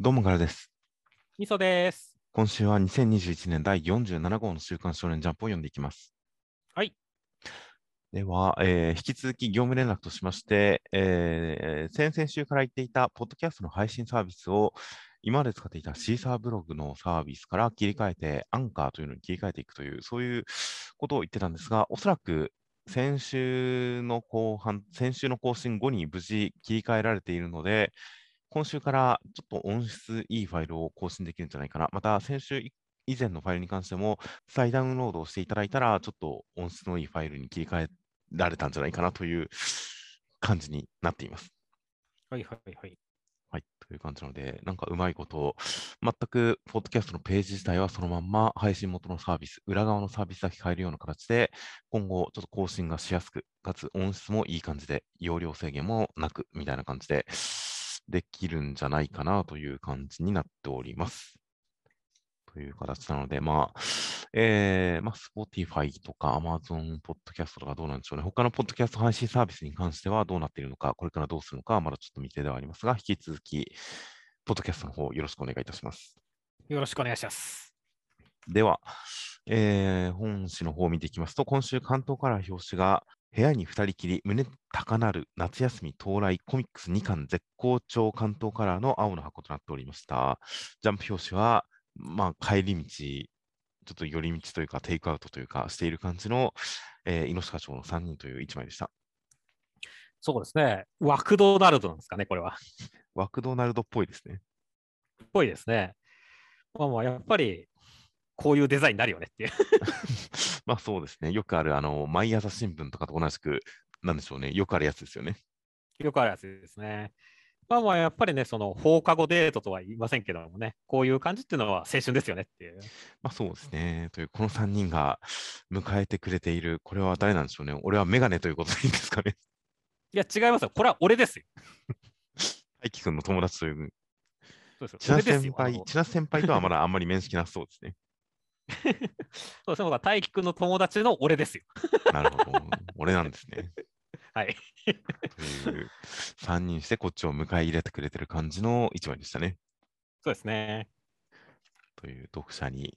どうもからです。みそです。今週は2021年第47号の週刊少年ジャンプを読んでいきます。はい。では、えー引き続き業務連絡としまして、えー先々週から言っていたポッドキャストの配信サービスを今まで使っていたシーサーブログのサービスから切り替えて、アンカーというのに切り替えていくという、そういうことを言ってたんですが、おそらく先週の後半、先週の更新後に無事切り替えられているので、今週からちょっと音質いいファイルを更新できるんじゃないかな。また、先週以前のファイルに関しても、再ダウンロードをしていただいたら、ちょっと音質のいいファイルに切り替えられたんじゃないかなという感じになっています。はいはいはい。はい。という感じなので、なんかうまいこと、全く、ポッドキャストのページ自体はそのまんま配信元のサービス、裏側のサービスだけ変えるような形で、今後、ちょっと更新がしやすく、かつ音質もいい感じで、容量制限もなく、みたいな感じで、できるんじゃないかなという感じになっております。という形なので、まあ、えー、まあ、Spotify とか Amazon Podcast とかどうなんでしょうね。他のポッドキャスト配信サービスに関してはどうなっているのか、これからどうするのかはまだちょっと未定ではありますが、引き続き、ポッドキャストの方よろしくお願いいたします。よろしくお願いします。では、えー本誌の方を見ていきますと、今週関東から表紙が、部屋に二人きり、胸高鳴る夏休み到来コミックス2巻絶好調関東カラーの青の箱となっておりました。ジャンプ表紙は、まあ、帰り道、ちょっと寄り道というか、テイクアウトというか、している感じの、えー、猪鹿町の3人という1枚でした。そうですね。ワクドナルドなんですかね、これは。ワクドナルドっぽいですね。っぽいですね。まあまあ、やっぱり、こういうデザインになるよねっていう。まあそうですね。よくある、あの、毎朝新聞とかと同じく、なんでしょうね。よくあるやつですよね。よくあるやつですね。まあまあ、やっぱりね、その放課後デートとは言いませんけどもね、こういう感じっていうのは青春ですよねっていう。まあそうですね。という、この3人が迎えてくれている、これは誰なんでしょうね。俺はメガネということでいいんですかね。いや、違いますよ。これは俺ですよ。大輝くんの友達という、そうですよ。千奈先輩、の千奈先輩とはまだあんまり面識なさそうですね。そうですね。僕は大輝くんの友達の俺ですよ。なるほど。俺なんですね。はい。という、3人してこっちを迎え入れてくれてる感じの一枚でしたね。そうですね。という読者に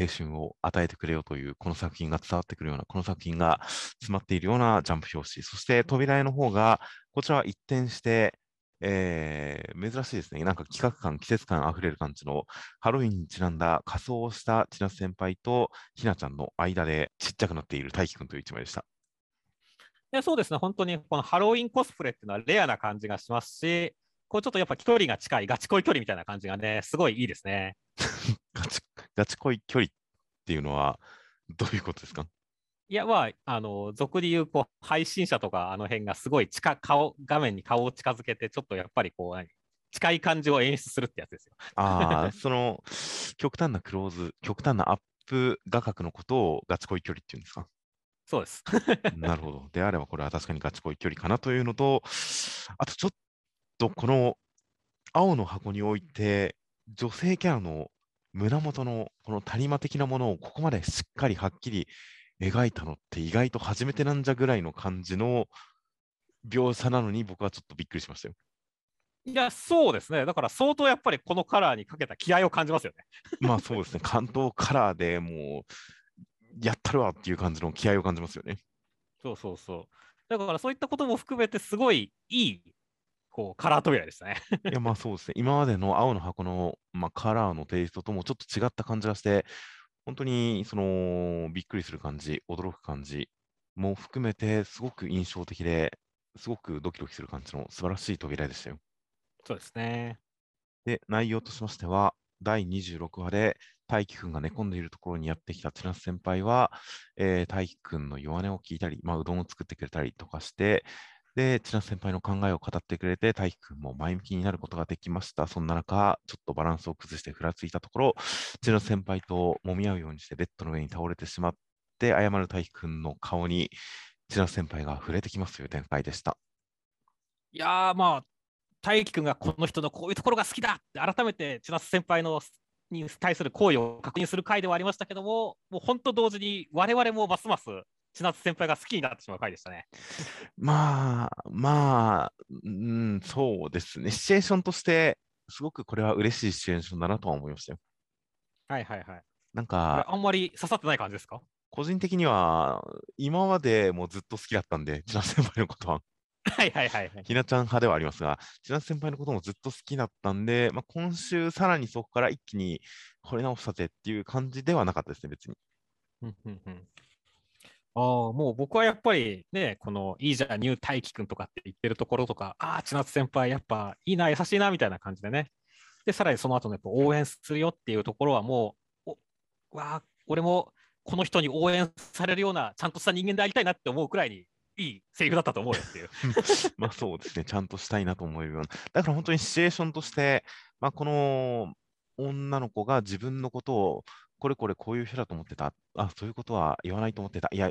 青春を与えてくれよというこの作品が伝わってくるような、この作品が詰まっているようなジャンプ表紙、そして扉絵の方が、こちらは一転して、えー珍しいですね。なんか企画感、季節感あふれる感じのハロウィンにちなんだ仮装をした千夏先輩とひなちゃんの間でちっちゃくなっている大輝くんという一枚でした。いやそうですね、本当にこのハロウィンコスプレっていうのはレアな感じがしますし、こうちょっとやっぱ距離が近い、ガチ恋距離みたいな感じがね、すごいいいですね。ガチガチ恋距離っていうのはどういうことですか？いや、まあ、あの、俗に言う、こう、配信者とか、あの辺がすごい近、顔、画面に顔を近づけて、ちょっとやっぱりこう、何近い感じを演出するってやつですよ。ああ、その極端なクローズ、極端なアップ画角のことをガチ恋距離っていうんですか？そうです。なるほど。であればこれは確かにガチ恋距離かなというのと、あとちょっとこの青の箱において、女性キャラの胸元のこの谷間的なものをここまでしっかりはっきり描いたのって意外と初めてなんじゃぐらいの感じの描写なのに僕はちょっとびっくりしましたよ。いや、そうですね。だから相当やっぱりこのカラーにかけた気合を感じますよね。まあそうですね、関東カラーでもう、やったるわっていう感じの気合を感じますよね。そうそうそう。だからそういったことも含めて、すごいいい、こう、カラー扉でしたね。いや、まあそうですね。今までの青の箱の、まあ、カラーのテイストともちょっと違った感じがして、本当にそのびっくりする感じ、驚く感じも含めて、すごく印象的で、すごくドキドキする感じの素晴らしい扉でしたよ。そうですね。で、内容としましては、第26話で大輝くんが寝込んでいるところにやってきた千夏先輩は、えー大輝くんの弱音を聞いたり、まあ、うどんを作ってくれたりとかして、で、千夏先輩の考えを語ってくれて、大輝くんも前向きになることができました。そんな中、ちょっとバランスを崩してふらついたところ、千夏先輩と揉み合うようにしてベッドの上に倒れてしまって、謝る大輝くんの顔に千夏先輩が触れてきますという展開でした。いやー、まあ、大輝くんがこの人のこういうところが好きだって改めて千夏先輩のに対する行為を確認する回ではありましたけども、もう本当同時に我々もますます千夏先輩が好きになってしまう回でしたね。まあ、まあ、うん、そうですね。シチュエーションとして、すごくこれは嬉しいシチュエーションだなとは思いましたよ。はいはいはい。なんか、あんまり刺さってない感じですか？個人的には、今までもずっと好きだったんで、千奈先輩のことは、はいはいはいはい。ひなちゃん派ではありますが、千奈先輩のこともずっと好きだったんで、まあ、今週さらにそこから一気に惚れ直したぜっていう感じではなかったですね、別に。ああ、もう僕はやっぱりね、このいいじゃん、ニュー大輝くんとかって言ってるところとか、ああ、千夏先輩、やっぱいいな、優しいなみたいな感じでね。で、さらにその後のやっぱ応援するよっていうところはもう、おわあ、俺もこの人に応援されるような、ちゃんとした人間でありたいなって思うくらいにいいセリフだったと思うよっていう。まあそうですね、ちゃんとしたいなと思えるような。だから本当にシチュエーションとして、まあ、この女の子が自分のことを、これこれこういう人だと思ってた。あ、そういうことは言わないと思ってた。いや、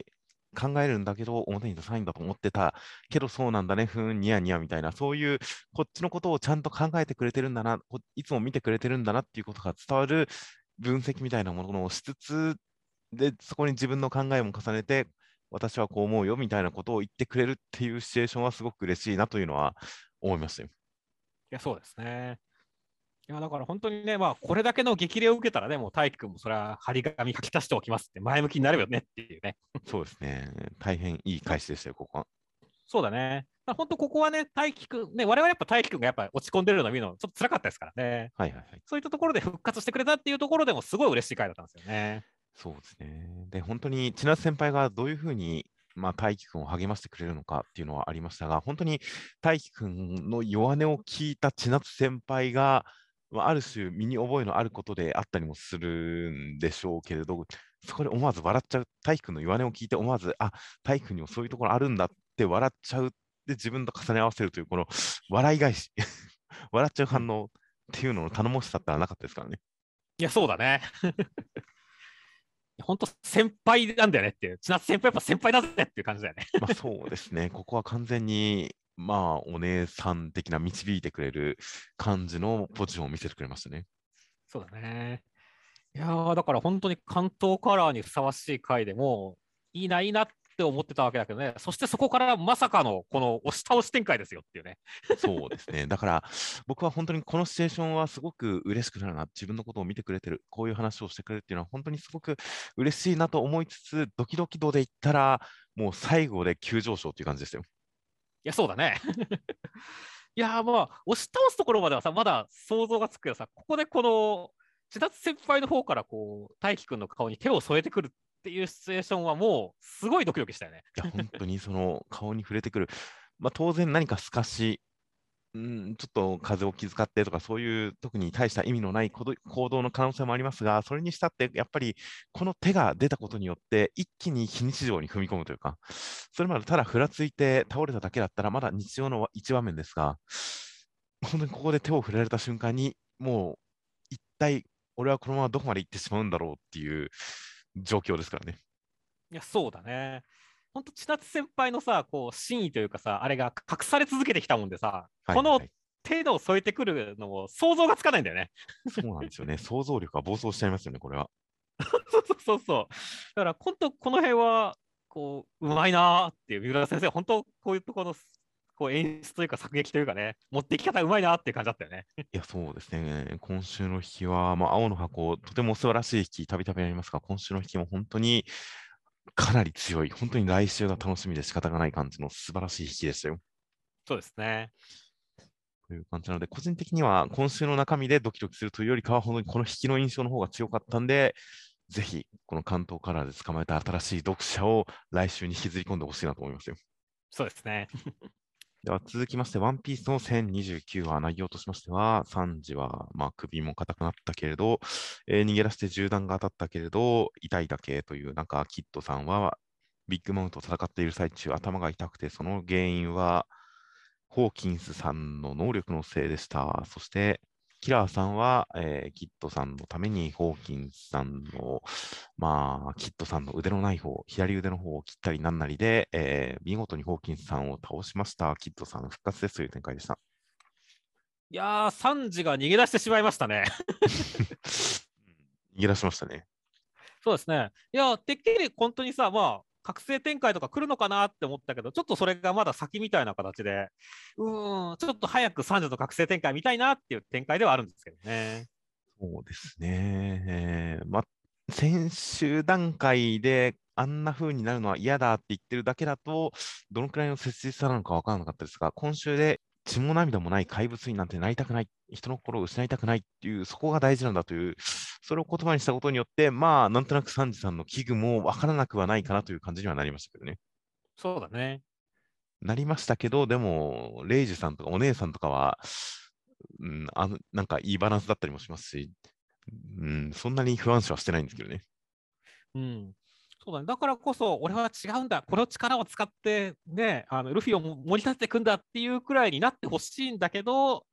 考えるんだけど、表に出さないんだと思ってた。けどそうなんだね、ふん、ニヤニヤみたいな、そういう、こっちのことをちゃんと考えてくれてるんだな、いつも見てくれてるんだなっていうことが伝わる分析みたいなものをしつつ、で、そこに自分の考えも重ねて、私はこう思うよみたいなことを言ってくれるっていうシチュエーションはすごく嬉しいなというのは思いましたよ。いや、そうですね。いや、だから本当にね、まあ、これだけの激励を受けたらね、もう大輝くんもそれは張り紙書き足しておきますって前向きになるよねっていうね。そうですね。大変いい返しでしたよ、ここは。そうだね。まあ、本当ここはね、大輝くん、ね、我々やっぱ大輝くんがやっぱ落ち込んでるのを見るのちょっと辛かったですからね。はいはいはい。そういったところで復活してくれたっていうところでもすごい嬉しい回だったんですよね。そうですね。で、本当に千夏先輩がどういうふうに、まあ、大輝くんを励ましてくれるのかっていうのはありましたが、本当に大輝くんの弱音を聞いた千夏先輩が、まあ、ある種身に覚えのあることであったりもするんでしょうけれど、そこで思わず笑っちゃう、大輝くんの弱音を聞いて思わず、あ、大輝くんにもそういうところあるんだって笑っちゃうで自分と重ね合わせるという、この笑い返し、笑っちゃう反応っていうのの頼もしさってのはなかったですからね。いや、そうだね。本当先輩なんだよねっていう。千夏先輩やっぱ先輩だぜっていう感じだよね。まあそうですね、ここは完全に、まあ、お姉さん的な導いてくれる感じのポジションを見せてくれましたね。そうだね。いやーだから本当に関東カラーにふさわしい回でもいいないいなって思ってたわけだけどね、そしてそこからまさかのこの押し倒し展開ですよっていうね。そうですね。だから、僕は本当にこのシチュエーションはすごく嬉しくなるな、自分のことを見てくれてる、こういう話をしてくれるっていうのは、本当にすごく嬉しいなと思いつつ、ドキドキ度で言ったら、もう最後で急上昇っていう感じですよ。いや、そうだね。いやーまあ、押し倒すところまではさ、まだ想像がつくけどさ、ここでこの千夏先輩の方からこう、大輝くんの顔に手を添えてくるっていうシチュエーションはもう、すごいドキドキしたよね。いや、本当にその顔に触れてくる。まあ、当然何か透かし、うん、ちょっと風を気遣ってとか、そういう特に大した意味のない行動の可能性もありますが、それにしたって、やっぱりこの手が出たことによって、一気に非日常に踏み込むというか、それまでただふらついて倒れただけだったら、まだ日常の一場面ですが、本当にここで手を触れられた瞬間に、もう一体、俺はこのままどこまで行ってしまうんだろうっていう状況ですからね。いや、そうだね。本当、千夏先輩のさ、こう、真意というかさ、あれが隠され続けてきたもんでさ、このはいはい手を添えてくるのも想像がつかないんだよね。そうなんですよね。想像力が暴走しちゃいますよね、これは。そうそうそうそう。だから、本当、この辺は、こう、うまいなーっていう、三浦先生、本当、こういうところの、こう、演出というか、作劇というかね、持っていき方うまいなーっていう感じだったよね。いや、そうですね。今週の引きは、まあ、青の箱、とても素晴らしい引き、たびたびありますが、今週の引きも本当にかなり強い、本当に来週が楽しみで仕方がない感じの素晴らしい引きでしたよ。そうですね。という感じなので、個人的には今週の中身でドキドキするというよりかは、本当にこの引きの印象の方が強かったんで、ぜひ、この関東カラーで捕まえた新しい読者を来週に引きずり込んでほしいなと思いますよ。そうですね。では続きまして、ワンピースの1029話、内容としましては、サンジは、まあ、首も硬くなったけれど、えー逃げ出して銃弾が当たったけれど、痛いだけという、なんか、キッドさんは、ビッグマウントと戦っている最中、頭が痛くて、その原因は、ホーキンスさんの能力のせいでした。そして、キラーさんは、えーキッドさんのために、ホーキンスさんの、まあ、キッドさんの腕のない方、左腕の方を切ったりなんなりで、えー見事にホーキンスさんを倒しました。キッドさん復活ですという展開でした。いやー、サンジが逃げ出してしまいましたね。逃げ出しましたね。そうですね。いや、てっきり本当にさ、まあ、覚醒展開とか来るのかなって思ったけど、ちょっとそれがまだ先みたいな形で、うん、ちょっと早く三女の覚醒展開見たいなっていう展開ではあるんですけどね。そうですね。えーまあ、先週段階であんな風になるのは嫌だって言ってるだけだと、どのくらいの切実さなのか分からなかったですが、今週で血も涙もない怪物になんてなりたくない、人の心を失いたくないっていう、そこが大事なんだという、それを言葉にしたことによって、まあ、なんとなくサンジさんの危惧も分からなくはないかなという感じにはなりましたけどね。そうだね。なりましたけど、でも、レイジさんとかお姉さんとかは、うん、あのなんかいいバランスだったりもしますし、うん、そんなに不安視はしてないんですけどね。うん。そうだね。だからこそ、俺は違うんだ。この力を使って、ね、あのルフィを盛り立てていくんだっていうくらいになってほしいんだけど、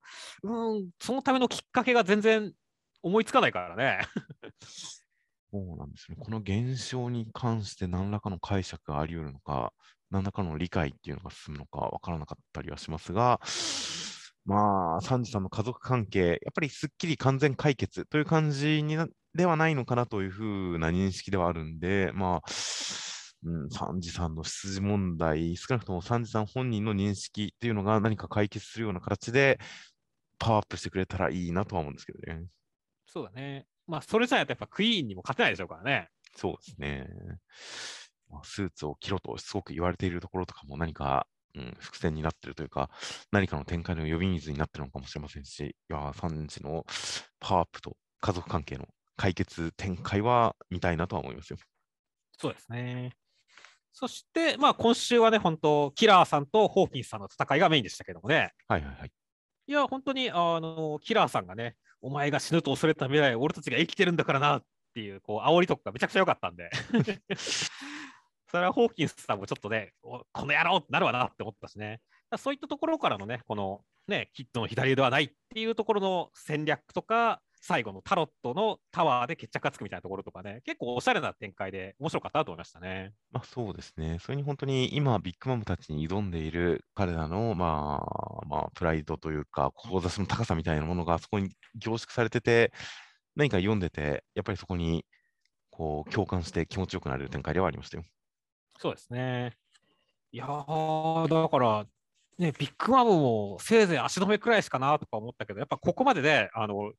うん、そのためのきっかけが全然思いつかないからね。そうなんですね。この現象に関して何らかの解釈があり得るのか、何らかの理解っていうのが進むのかわからなかったりはしますが、まあ、サンジさんの家族関係、やっぱりすっきり完全解決という感じになではないのかなというふうな認識ではあるんで、まあ、うん、サンジさんの出自問題、少なくともサンジさん本人の認識っていうのが何か解決するような形でパワーアップしてくれたらいいなとは思うんですけどね。そうだね。まあ、それじゃやっぱクイーンにも勝てないでしょうからね。そうですね。まあスーツを着ろとすごく言われているところとかも何か、うん、伏線になってるというか、何かの展開の呼び水になってるのかもしれませんし、いやー、3時のパワーアップと家族関係の解決展開は見たいなとは思いますよ。そうですね。そして、まあ、今週はね、本当、キラーさんとホーキンスさんの戦いがメインでしたけどもね。はいはいはい。いや、本当に、あの、キラーさんがね、お前が死ぬと恐れた未来、俺たちが生きてるんだからなっていう、こう、煽りとかがめちゃくちゃ良かったんで。それはホーキンスさんもちょっとね、おこの野郎ってなるわなって思ったしね。そういったところからのね、このね、キッドの左腕はないっていうところの戦略とか、最後のタロットのタワーで決着がつくみたいなところとかね、結構おしゃれな展開で面白かったなと思いましたね。まあそうですね。それに本当に今、ビッグマムたちに挑んでいる彼らの、まあ、まあ、プライドというか、志の高さみたいなものがそこに凝縮されてて、何か読んでて、やっぱりそこに、こう、共感して気持ちよくなれる展開ではありましたよ。そうですね。いやー、だから、ね、ビッグマムもせいぜい足止めくらいしかなとか思ったけど、やっぱここまでね、あの、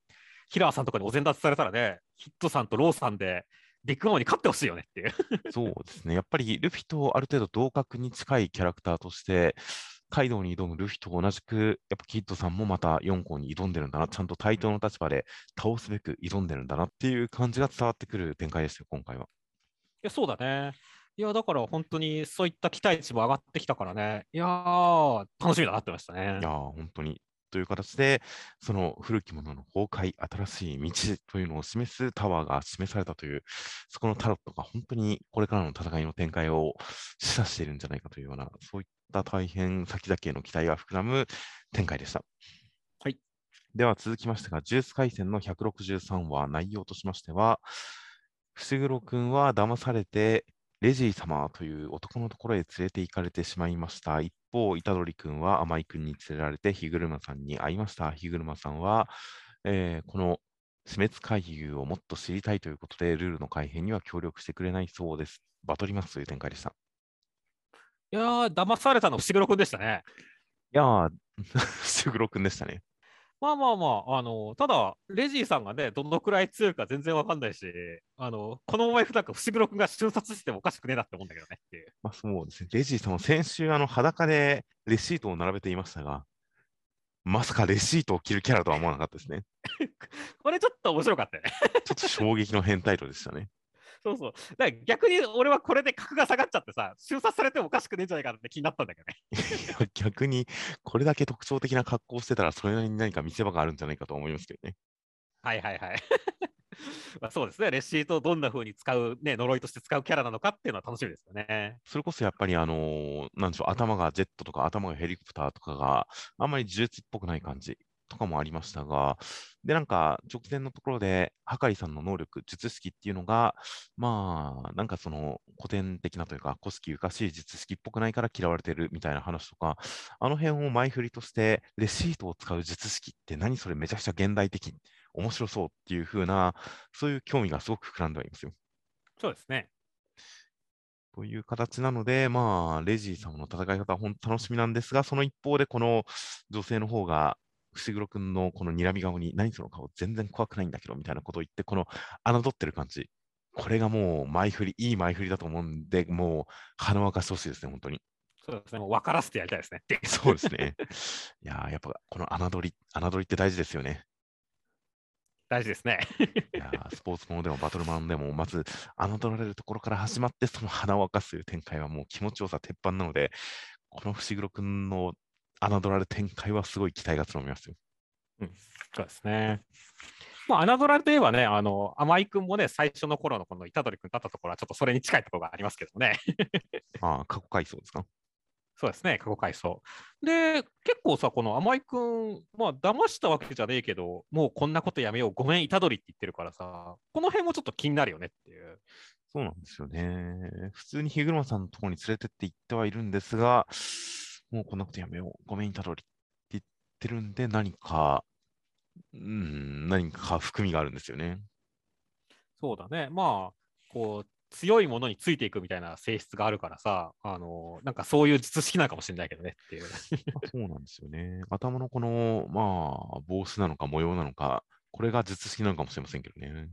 キラーさんとかにお膳立てされたらね、キッドさんとローさんでビッグマムに勝ってほしいよねっていう。そうですね。やっぱりルフィとある程度同格に近いキャラクターとして、カイドウに挑むルフィと同じく、やっぱキッドさんもまた四皇に挑んでるんだな、ちゃんと対等の立場で倒すべく挑んでるんだなっていう感じが伝わってくる展開ですよ、今回は。いや、そうだね。いや、だから本当にそういった期待値も上がってきたからね。いやー、楽しみだなってましたねいや。ー、本当に。という形で、その古きものの崩壊、新しい道というのを示すタワーが示されたという、そこのタロットが本当にこれからの戦いの展開を示唆しているんじゃないかというような、そういった大変先々への期待が膨らむ展開でした。はい。では続きましてが、ジュース回戦の163話、内容としましては、伏黒君は騙されて、レジー様という男のところへ連れて行かれてしまいました。一方、虎杖君は甘井君に連れられて、日車さんに会いました。日車さんは、えーこの死滅回遊をもっと知りたいということで、ルールの改変には協力してくれないそうです。バトりますという展開でした。いやー、騙されたの伏黒君でしたね。いやー、伏黒君でしたね。まあまあまあ、あの、ただ、レジーさんがね、どのくらい強いか全然わかんないし、あの、このままいくなんか伏黒君が瞬殺してもおかしくねえなって思うんだけどねっていう。まあ、そうですね。レジーさんも先週、あの裸でレシートを並べていましたが、まさかレシートを着るキャラとは思わなかったですね。これちょっと面白かったよね。ちょっと衝撃の変態度でしたね。そうそう。だから逆に俺はこれで格が下がっちゃってさ、瞬殺されてもおかしくねえんじゃないかなって気になったんだけどね。逆に、これだけ特徴的な格好をしてたら、それなりに何か見せ場があるんじゃないかと思いますけどね。はいはいはい。まあそうですね。レシートをどんな風に使う、ね、呪いとして使うキャラなのかっていうのは楽しみですよね。それこそやっぱり、あのーなんでしょう、頭がジェットとか頭がヘリコプターとかがあんまり呪術っぽくない感じとかもありましたが、で、なんか直前のところで、はかりさんの能力、術式っていうのが、まあ、なんかその古典的なというか、古式ゆかしい術式っぽくないから嫌われてるみたいな話とか、あの辺を前振りとして、レシートを使う術式って何それめちゃくちゃ現代的、面白そうっていう風な、そういう興味がすごく膨らんではいますよ。そうですね。という形なので、まあ、レジー様の戦い方は本当楽しみなんですが、その一方で、この女性の方が、伏黒君のこの睨み顔に、何その顔、全然怖くないんだけど、みたいなことを言って、この侮ってる感じ、これがもう前振り、いい前振りだと思うんで、もう鼻沸かしてほしいですね、本当に。そうですね、もう分からせてやりたいですね。そうですね。いややっぱこの侮り、侮りって大事ですよね。大事ですね。いやスポーツものでもバトルマンでも、まず侮られるところから始まって、その鼻を沸かすという展開はもう気持ちよさ鉄板なので、この伏黒君の侮られる展開はすごい期待が募りますよ。うん、そうですね。まあ、侮られといえばね、あの、甘井君もね、最初の頃のこの虎杖君だったところは、ちょっとそれに近いところがありますけどね。ああ、過去回想ですか？そうですね、過去回想。で、結構さ、この甘井君、まあ、騙したわけじゃねえけど、もうこんなことやめよう、ごめん、虎杖って言ってるからさ、この辺もちょっと気になるよねっていう。そうなんですよね。普通に日車さんのところに連れてって行ってはいるんですが、もうこんなことやめよう、ごめん、虎杖って言ってるんで、何か、うん、何か含みがあるんですよね。そうだね。まあ、こう、強いものについていくみたいな性質があるからさ、あのなんかそういう術式なのかもしれないけどねっていう。そうなんですよね。頭のこの、まあ、帽子なのか模様なのか、これが術式なのかもしれませんけどね。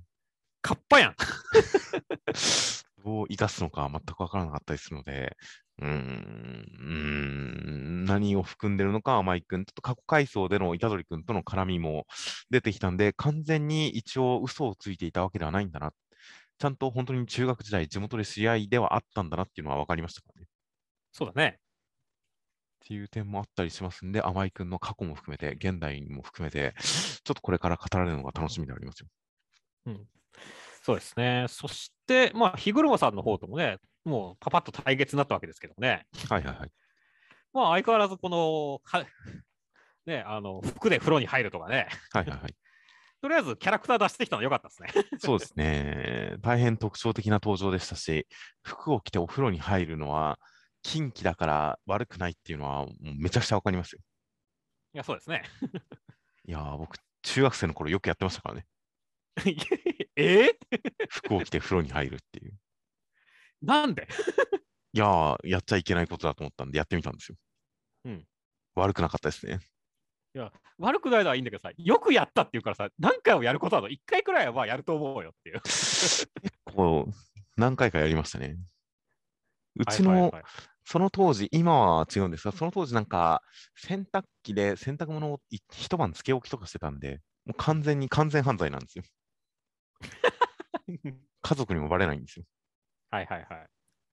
カッパやん どう生かすのか全くわからなかったりするので、うーん、何を含んでるのか、甘井君、ちょっと過去回想での虎杖君との絡みも出てきたんで、完全に一応嘘をついていたわけではないんだなちゃんと本当に中学時代、地元で試合ではあったんだなっていうのは分かりましたからね。そうだね。っていう点もあったりしますんで、甘井君の過去も含めて、現代も含めて、ちょっとこれから語られるのが楽しみでありますよ。うん、そうですね。そして、まあ、日車さんの方ともね、もうパパッと対決になったわけですけどね。はいはいはい。まあ、相変わらずこの、ね、あの服で風呂に入るとかね。はいはいはい。とりあえずキャラクター出してきたの良かったですね。そうですね。大変特徴的な登場でしたし、服を着てお風呂に入るのは、近畿だから悪くないっていうのは、めちゃくちゃわかりますよ。いや、そうですね。いや僕、中学生の頃よくやってましたからね。え？服を着て風呂に入るっていう。なんで？いややっちゃいけないことだと思ったんで、やってみたんですよ。うん。悪くなかったですね。いや、悪くないのはいいんだけどさ、よくやったっていうからさ、何回もやることなの、1回くらいはまあやると思うよっていう。結構、何回かやりましたね。うちの、その当時、今は違うんですが、その当時なんか、洗濯機で洗濯物を一晩つけ置きとかしてたんで、もう完全に完全犯罪なんですよ。家族にもバレないんですよ。はいはいはい。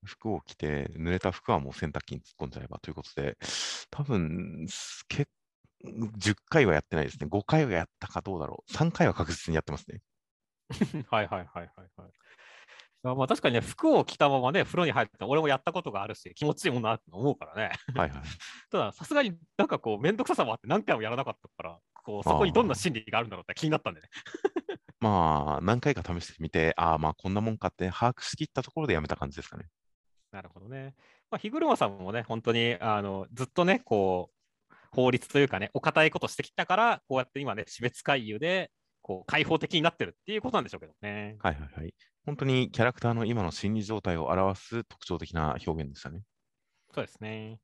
服を着て、濡れた服はもう洗濯機に突っ込んじゃえばということで、多分結10回はやってないですね。5回はやったかどうだろう。3回は確実にやってますね。はいはいはいはいはい。まあ確かにね、服を着たままね、風呂に入って俺もやったことがあるし、気持ちいいもんなって思うからね。はいはい。ただ、さすがになんかこう、めんどくささもあって何回もやらなかったから、こうそこにどんな心理があるんだろうって気になったんでね。まあ、何回か試してみて、ああ、まあこんなもんかって把握しきったところでやめた感じですかね。なるほどね。まあ、日車さんもね、本当にあのずっとね、こう、法律というかね、お堅いことしてきたから、こうやって今ね、死別回遊で、こう、開放的になってるっていうことなんでしょうけどね。はいはいはい。本当にキャラクターの今の心理状態を表す特徴的な表現でしたね。そうですね。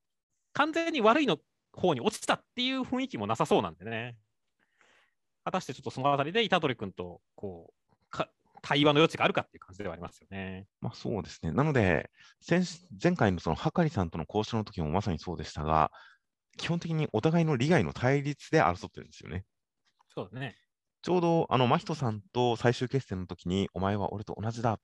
完全に悪いの方に落ちたっていう雰囲気もなさそうなんでね。果たしてちょっとそのあたりで虎杖君とこう対話の余地があるかっていう感じではありますよね。まあ、そうですね。なので、前回のそのはかりさんとの交渉の時もまさにそうでしたが、基本的にお互いの利害の対立で争ってるんですよね。そうだね。ちょうど、あの、真人さんと最終決戦の時に、お前は俺と同じだ。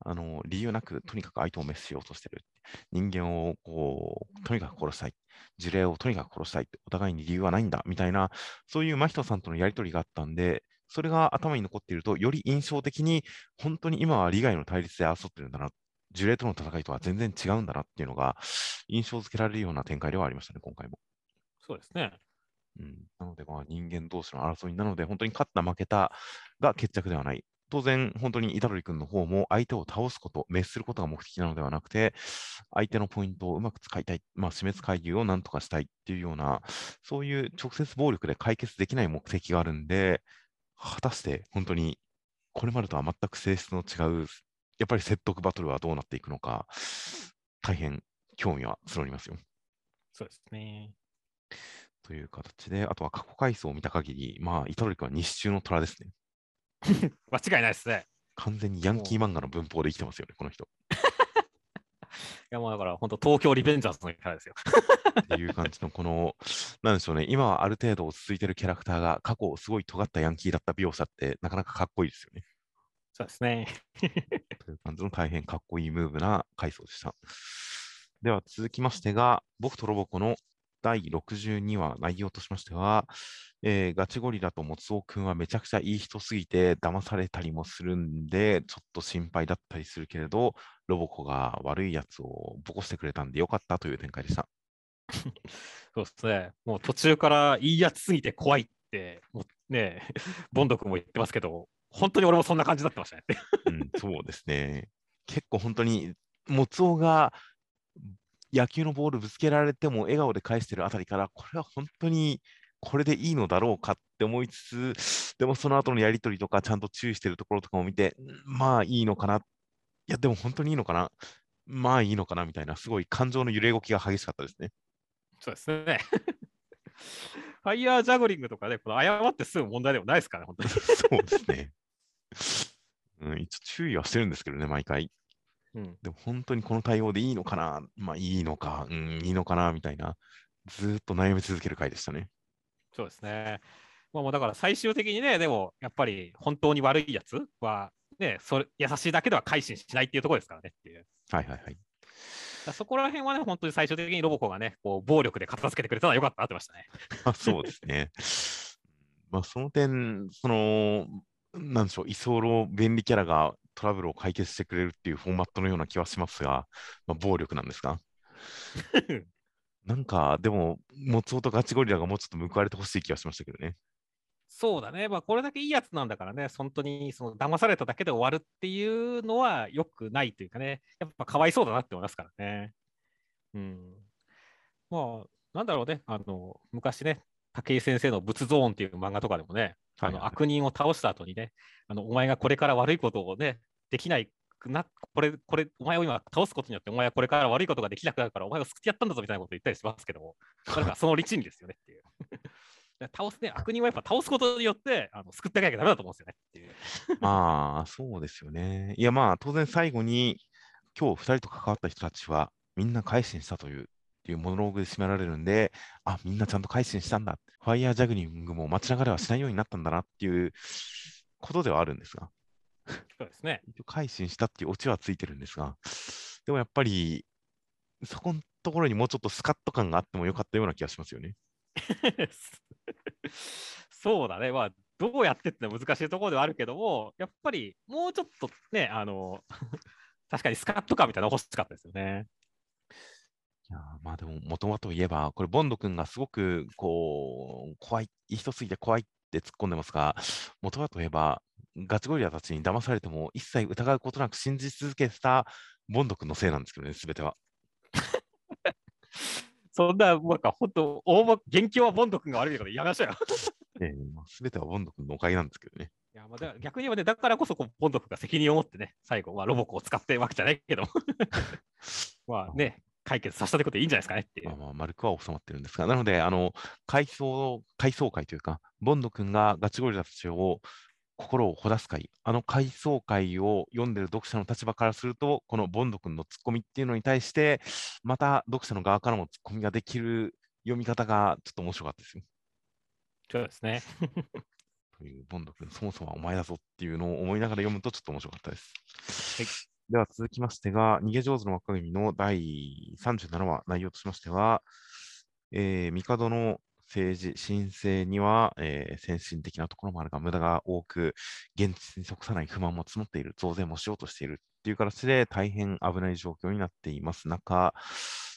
あの、理由なく、とにかく相手を滅しようとしてる。人間を、こう、とにかく殺したい。呪霊をとにかく殺したい。お互いに理由はないんだ。みたいな、そういう真人さんとのやりとりがあったんで、それが頭に残っていると、より印象的に、本当に今は利害の対立で争ってるんだな呪霊との戦いとは全然違うんだなっていうのが印象付けられるような展開ではありましたね、今回も。そうですね。うん、なので、まあ、人間同士の争いなので、本当に勝った負けたが決着ではない。当然、本当に虎杖君の方も相手を倒すこと、滅することが目的なのではなくて、相手のポイントをうまく使いたい、まあ、死滅回遊をなんとかしたいっていうような、そういう直接暴力で解決できない目的があるんで、果たして本当にこれまでとは全く性質の違うやっぱり説得バトルはどうなっていくのか、大変興味は募りますよ。そうですね。という形で、あとは過去回想を見た限り、まあ、イタドリ君は西中の虎ですね。間違いないですね。完全にヤンキー漫画の文法で生きてますよね、この人。いやもうだから本当東京リベンジャーズのキャラですよ。っていう感じの、この、なんでしょうね、今はある程度落ち着いてるキャラクターが、過去すごい尖ったヤンキーだった描写って、なかなかかっこいいですよね。そうですね。という感じの大変かっこいいムーブな回想でした。では続きましてが、僕とロボコの第62話内容としましては、えーガチゴリラともつおくんはめちゃくちゃいい人すぎて騙されたりもするんで、ちょっと心配だったりするけれど、ロボコが悪いやつをボコしてくれたんでよかったという展開でした。そうですね。もう途中からいいやつすぎて怖いって、もうね、ボンド君も言ってますけど、本当に俺もそんな感じになってましたね。うん、そうですね。結構本当に、もつおが野球のボールぶつけられても笑顔で返してるあたりから、これは本当にこれでいいのだろうかって思いつつ、でもその後のやりとりとか、ちゃんと注意してるところとかも見て、んまあいいのかな。いや、でも本当にいいのかな。まあいいのかなみたいな、すごい感情の揺れ動きが激しかったですね。そうですね。ファイヤージャグリングとかね、この謝ってすぐ問題でもないですからね、本当に。そうですね。うん、一応注意はしてるんですけどね、毎回。うん、でも本当にこの対応でいいのかな、まあいいのか、うん、いいのかなみたいな、ずーっと悩み続ける回でしたね。そうですね。まあ、もうだから最終的にね、でもやっぱり本当に悪いやつは、ね、それ優しいだけでは改心しないっていうところですからねっていう。はいはいはい。そこら辺はね、本当に最終的にロボコがね、こう暴力で片付けてくれたのはよかったなってましたね。ま あそうですね。まあその点、その、なんでしょう、居候便利キャラがトラブルを解決してくれるっていうフォーマットのような気はしますが、まあ、暴力なんですか？なんか、でも、もつおとガチゴリラがもうちょっと報われてほしい気がしましたけどね。そうだね、まあ、これだけいいやつなんだからね、本当にその騙されただけで終わるっていうのは良くないというかね、やっぱかわいそうだなって思いますからね。うん。まあ、なんだろうね、あの昔ね、武井先生の仏ゾーンっていう漫画とかでもね、あの悪人を倒した後にね、あのお前がこれから悪いことをね、できないな、これ、これ、お前を今倒すことによって、お前はこれから悪いことができなくなるから、お前を救ってやったんだぞみたいなことを言ったりしますけども、それがその理にですよねっていう。倒すね、悪人はやっぱ倒すことによってあの救ってあげなきゃダメだと思うんですよねっていう。まあ、そうですよね。いや、まあ、当然最後に、今日2人と関わった人たちは、みんな改心したという、っていうモノローグで締められるんで、あ、みんなちゃんと改心したんだ。ファイヤージャグリングも街流れはしないようになったんだなっていうことではあるんですが、そうですね。改心したっていうオチはついてるんですが、でもやっぱり、そこのところにもうちょっとスカッと感があってもよかったような気がしますよね。そうだね、まあ、どうやってって難しいところではあるけども、やっぱりもうちょっとね、あの、確かにスカッと感みたいなの欲しかったですよね。いやーまあでも、元はといえば、これ、ボンド君がすごく、こう、怖い、いい人すぎて怖いって突っ込んでますが、元はといえば、ガチゴリラたちに騙されても、一切疑うことなく信じ続けてたボンド君のせいなんですけどね、すべては。そんな、なんか本当、大ま、元気はボンド君が悪いこと言いましたよ。ええまあ、すべてはボンド君のおかげなんですけどね。いやまあ、だから逆に言えばね、だからこそこうボンド君が責任を持ってね、最後、まあ、ロボコを使ってるわけじゃないけど、まあね、解決させたってことでいいんじゃないですかねっていうまあ。まあ、丸くは収まってるんですが、なので、あの、回想、回想会というか、ボンド君がガチゴリラたちを心をほだす会、あの回想会を読んでる読者の立場からすると、このボンド君のツッコミっていうのに対して、また読者の側からもツッコミができる読み方がちょっと面白かったですよ。そうですね。という、ボンド君、そもそもはお前だぞっていうのを思いながら読むとちょっと面白かったです。はいでは続きましてが、逃げ上手の若君の第37話、内容としましては、えー、帝の政治、申請には、えー先進的なところもあるが、無駄が多く、現実に即さない不満も募っている、増税もしようとしているっていう形で、大変危ない状況になっています中、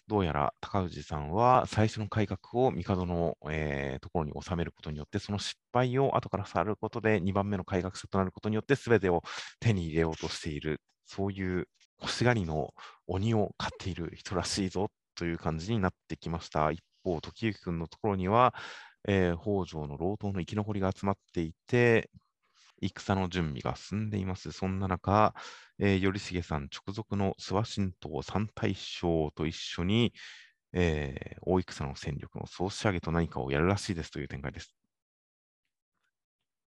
どうやら高氏さんは最初の改革を帝の、えーところに収めることによって、その失敗を後から去ることで、2番目の改革者となることによって、すべてを手に入れようとしている、そういう欲しがりの鬼を飼っている人らしいぞという感じになってきました。一方、時行君のところには、えー北条の老頭の生き残りが集まっていて、戦の準備が進んでいます。そんな中、えー頼重さん直属の諏訪神道三大将と一緒に、えー大戦の戦力の総仕上げと何かをやるらしいですという展開です。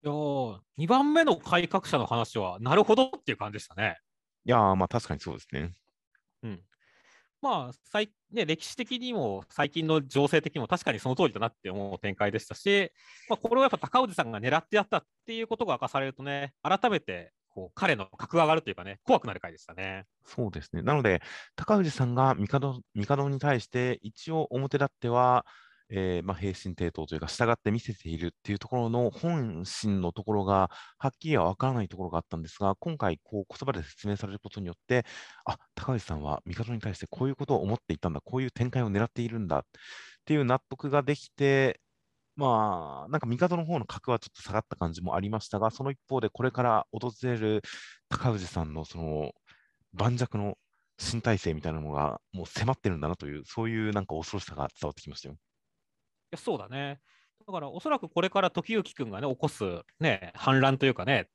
いやー2番目の改革者の話は、なるほどっていう感じでしたね。いやー、まあ確かにそうですね。うん。まあ、最ね、歴史的にも最近の情勢的にも確かにその通りだなって思う展開でしたし、まあ、これをやっぱ高氏さんが狙ってやったっていうことが明かされるとね、改めてこう彼の格上がるというかね、怖くなる回でしたね。そうですね。なので、高氏さんが帝帝に対して、一応表立っては、えーまあ、平身抵当というか、従って見せているっていうところの本心のところが、はっきりは分からないところがあったんですが、今回、こう言葉で説明されることによって、あ高氏さんは帝に対してこういうことを思っていたんだ、こういう展開を狙っているんだっていう納得ができて、まあ、なんか帝の方の格はちょっと下がった感じもありましたが、その一方で、これから訪れる高氏さんのその盤石の新体制みたいなのがもう迫ってるんだなという、そういうなんか恐ろしさが伝わってきましたよ。いやそうだね。だから、おそらくこれから時行君がね、起こすね、反乱というかね、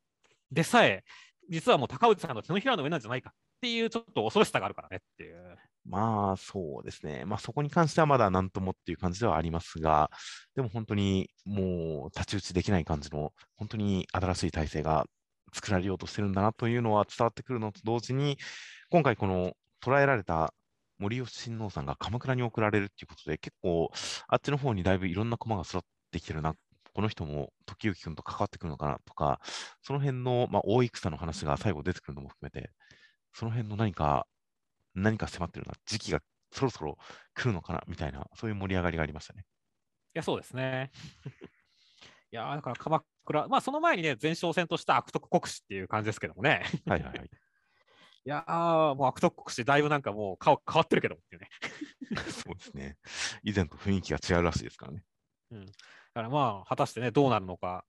でさえ、実はもう高氏さんの手のひらの上なんじゃないかっていう、ちょっと恐ろしさがあるからねっていう。まあそうですね。まあそこに関してはまだ何ともっていう感じではありますが、でも本当にもう太刀打ちできない感じの、本当に新しい体制が作られようとしてるんだなというのは伝わってくるのと同時に、今回この捉えられた森吉親王さんが鎌倉に送られるっていうことで、結構あっちの方にだいぶいろんな駒が揃ってきてるな。この人も時行君と関わってくるのかなとか、その辺の、まあ、大戦の話が最後出てくるのも含めて、その辺の何か、何か迫ってるな、時期がそろそろ来るのかなみたいな、そういう盛り上がりがありましたね。いや、そうですね。いやーだから鎌倉、まあその前にね、前哨戦とした悪徳国士っていう感じですけどもね。はいはいはい。いやーもう悪徳国士、だいぶなんかもう顔変わってるけどっていうね。そうですね。以前と雰囲気が違うらしいですからね。だからまあ、果たしてね、どうなるのか、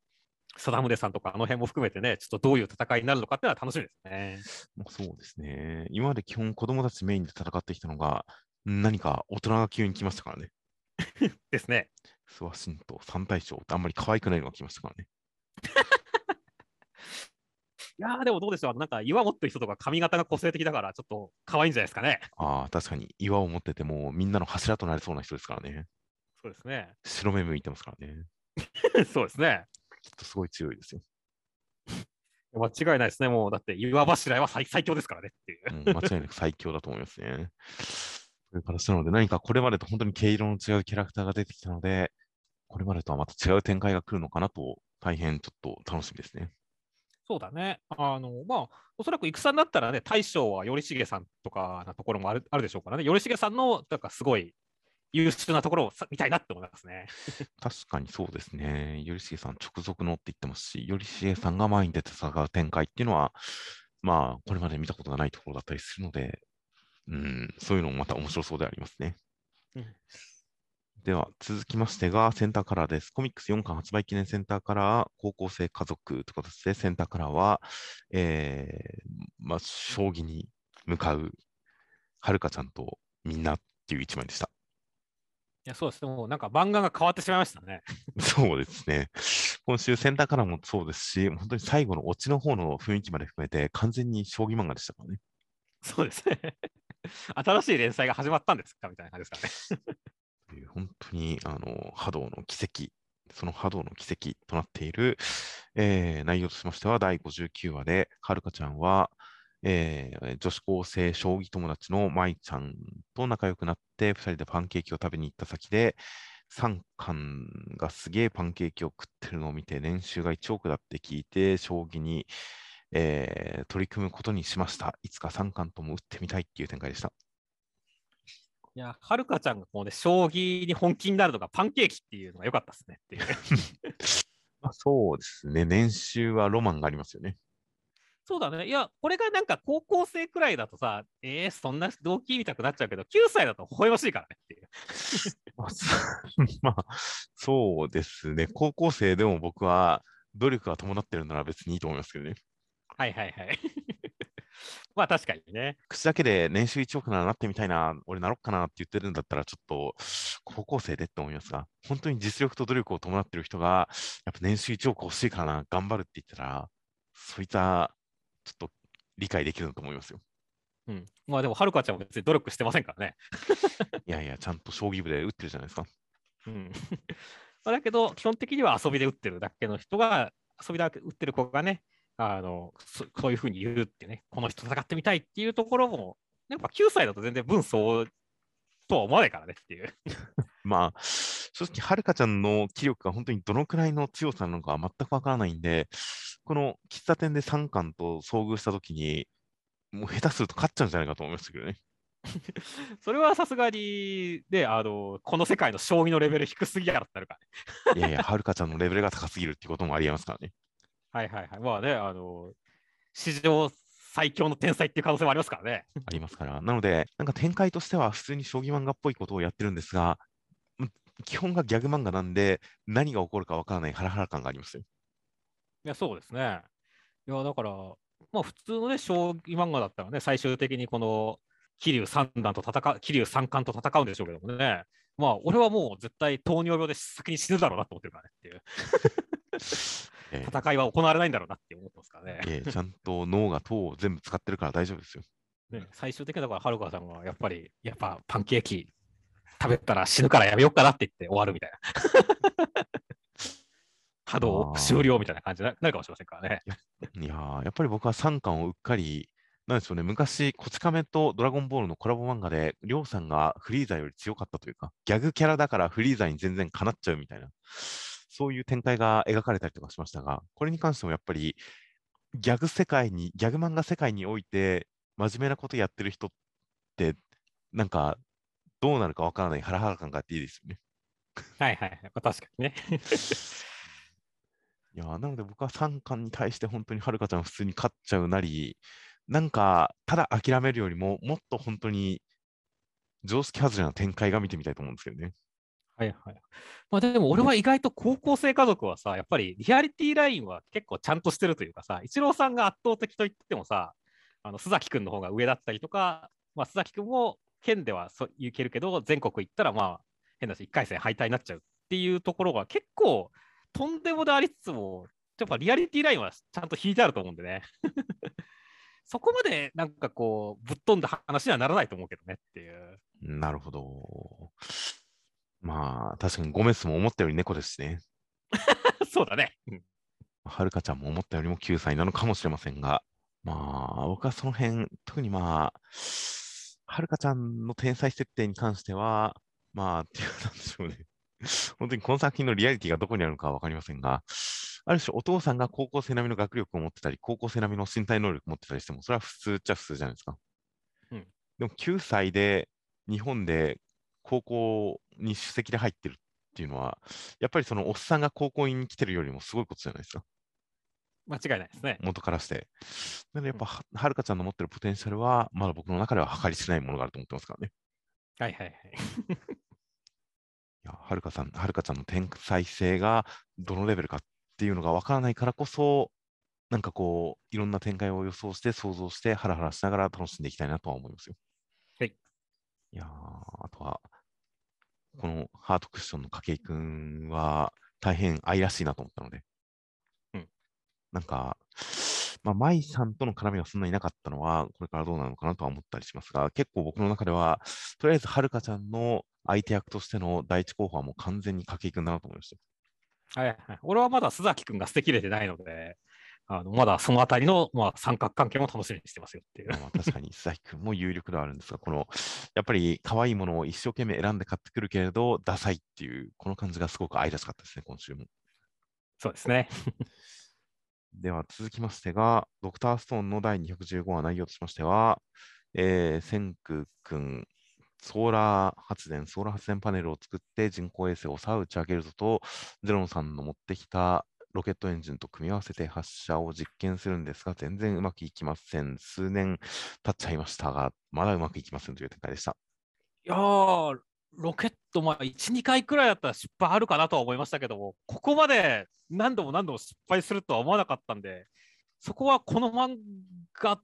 貞宗さんとかあの辺も含めてね、ちょっとどういう戦いになるのかっていうのは楽しみですね。もうそうですね。今まで基本子供たちメインで戦ってきたのが、何か大人が急に来ましたからね。ですね。諏訪神と三大将ってあんまり可愛くないのが来ましたからね。いやーでもどうでしょう、なんか岩持ってる人とか髪型が個性的だから、ちょっと可愛いんじゃないですかね。ああ、確かに岩を持っててもみんなの柱となりそうな人ですからね。そうですね。白目向いてますからね。そうですね。きっとすごい強いですよ。間違いないですね。もうだって岩柱は最最強ですからねっていう。うん、間違いなく最強だと思いますね。という形なので、何かこれまでと本当に毛色の違うキャラクターが出てきたので、これまでとはまた違う展開が来るのかなと、大変ちょっと楽しみですね。そうだね。あの、まあ、おそらく戦になったらね、大将は頼重さんとかなところもあるあるでしょうからね、頼重さんの、なんかすごい優秀なところをさ見たいなって思いますね。確かにそうですね。頼重さん直属のって言ってますし、頼重さんが前に出て戦う展開っていうのは、まあ、これまで見たことがないところだったりするので、うん、そういうのもまた面白そうでありますね。うんでは、続きましてがセンターカラーです。コミックス4巻発売記念センターカラー、高校生家族という形で、センターカラーは、えーまあ、将棋に向かうはるかちゃんとみんなっていう一枚でした。いや、そうですね。もうなんか漫画が変わってしまいましたね。そうですね。今週センターカラーもそうですし、本当に最後のオチの方の雰囲気まで含めて、完全に将棋漫画でしたからね。そうですね。新しい連載が始まったんですかみたいな感じですからね。という本当にあの波動の奇跡、その波動の奇跡となっている、えー内容としましては、第59話で、はるかちゃんは、えー女子高生将棋友達の舞ちゃんと仲良くなって、2人でパンケーキを食べに行った先で、三冠がすげえパンケーキを食ってるのを見て、年収が1億だって聞いて、将棋に、えー取り組むことにしました。いつか三冠とも打ってみたいっていう展開でした。いや、はるかちゃんがこうね、将棋に本気になるのがパンケーキっていうのが良かったですねっていう。まあ、そうですね。年収はロマンがありますよね。そうだね。いや、これがなんか高校生くらいだとさ、えー、そんな動機見たくなっちゃうけど、9歳だと微笑ましいからねっていう。まあ、そ まあ、そうですね。高校生でも僕は努力が伴ってるなら別にいいと思いますけどね。はいはいはい。まあ確かにね。口だけで年収1億ならなってみたいな、俺なろっかなって言ってるんだったら、ちょっと高校生でって思いますが、本当に実力と努力を伴ってる人が、やっぱ年収1億欲しいからな、頑張るって言ったら、そういったちょっと理解できると思いますよ。うん。まあでも、はるかちゃんは別に努力してませんからね。いやいや、ちゃんと将棋部で打ってるじゃないですか。うん。まあだけど、基本的には遊びで打ってるだけの人が、遊びで打ってる子がね、あのそそういうふうに言うってね、この人戦ってみたいっていうところも、やっぱ9歳だと全然分相とは思わないからねっていう。まあ、正直、はるかちゃんの気力が本当にどのくらいの強さなのか全くわからないんで、この喫茶店で3巻と遭遇したときに、もう下手すると勝っちゃうんじゃないかと思いましたけどね。それはさすがに、ね、あの、この世界の将棋のレベル低すぎやろってなるからね。いやいや、はるかちゃんのレベルが高すぎるっていうこともありえますからね。はいはいはい。まあね、あの、史上最強の天才っていう可能性もありますからね。ありますから。なので、なんか展開としては普通に将棋漫画っぽいことをやってるんですが、うん基本がギャグ漫画なんで、何が起こるかわからないハラハラ感がありますよ。いや、そうですね。いや、だから、まあ普通のね、将棋漫画だったらね、最終的にこの桐生三段と戦う、桐生三冠と戦うんでしょうけどもね、まあ俺はもう絶対糖尿病で先に死ぬだろうなと思ってるからねっていう、え 戦いは行われないんだろうなって思ってますからね。えええちゃんと脳が糖を全部使ってるから大丈夫ですよ。ね最終的にだから、はるかさんがやっぱり、やっぱパンケーキ食べたら死ぬからやめようかなって言って終わるみたいな。波動終了みたいな感じにななるかもしれませんからね。いやーやっぱり僕は3巻をうっかり、なんでしょうね、昔、こち亀とドラゴンボールのコラボ漫画で、りょうさんがフリーザより強かったというか、ギャグキャラだからフリーザに全然かなっちゃうみたいな、そういう展開が描かれたりとかしましたが、これに関してもやっぱり、ギャグ世界に、ギャグ漫画世界において、真面目なことやってる人って、なんか、どうなるかわからないハラハラ感があっていいですよね。はいはい確かにね。いやーなので僕は3巻に対して本当にはるかちゃん普通に勝っちゃうなり、なんか、ただ諦めるよりも、もっと本当に常識外れな展開が見てみたいと思うんですけどね。はいはい。まあでも俺は意外と高校生家族はさ、やっぱりリアリティラインは結構ちゃんとしてるというかさ、イチローさんが圧倒的と言ってもさ、あの須崎君の方が上だったりとか、まあ、須崎君も県ではそういけるけど、全国行ったらまあ変なし1回戦敗退になっちゃうっていうところが結構とんでもでありつつも、やっぱリアリティラインはちゃんと引いてあると思うんでね。そこまでなんかこうぶっ飛んだ話にはならないと思うけどねっていう。なるほど。まあ、確かにゴメスも思ったより猫ですしね。そうだね。うんはるかちゃんも思ったよりも9歳なのかもしれませんが、まあ、僕はその辺、特にまあ、はるかちゃんの天才設定に関しては、まあ、っていうなんでしょうね。本当にこの作品のリアリティがどこにあるのかは分かりませんが、ある種お父さんが高校生並みの学力を持ってたり、高校生並みの身体能力を持ってたりしても、それは普通っちゃ普通じゃないですか。うんでも9歳で日本で高校に首席で入ってるっていうのは、やっぱりそのおっさんが高校に来てるよりもすごいことじゃないですか。間違いないですね。元からして。なのでやっぱは、はるかちゃんの持ってるポテンシャルは、まだ僕の中では計り知れないものがあると思ってますからね。はいはいはい。いや、はるかさん、はるかちゃんの天才性がどのレベルかっていうのがわからないからこそ、なんかこう、いろんな展開を予想して、想像して、ハラハラしながら楽しんでいきたいなとは思いますよ。はい。いやーあとは、このハートクッションの筧くんは大変愛らしいなと思ったので、うん。なんか、まあ、舞さんとの絡みがそんなになかったのは、これからどうなのかなとは思ったりしますが、結構僕の中では、とりあえずはるかちゃんの相手役としての第一候補はもう完全に筧くんだなと思いました。はいはい、俺はまだ須崎君が捨てきれてないので、あのまだそのあたりの、まあ、三角関係も楽しみにしてますよっていう。まあまあ確かに須崎くんも有力ではあるんですが、このやっぱり可愛いものを一生懸命選んで買ってくるけれど、ダサいっていう、この感じがすごく愛らしかったですね、今週も。そうですね。では続きましてが、ドクターストーンの第215話内容としましては、えー、千空くん、ソーラー発電、ソーラー発電パネルを作って人工衛星をさあ打ち上げるぞと、ゼロンさんの持ってきたロケットエンジンと組み合わせて発射を実験するんですが、全然うまくいきません。数年経っちゃいましたが、まだうまくいきませんという展開でした。いやー、ロケット、まあ、1、2回くらいだったら失敗あるかなとは思いましたけども、ここまで何度も何度も失敗するとは思わなかったんで、そこはこの漫画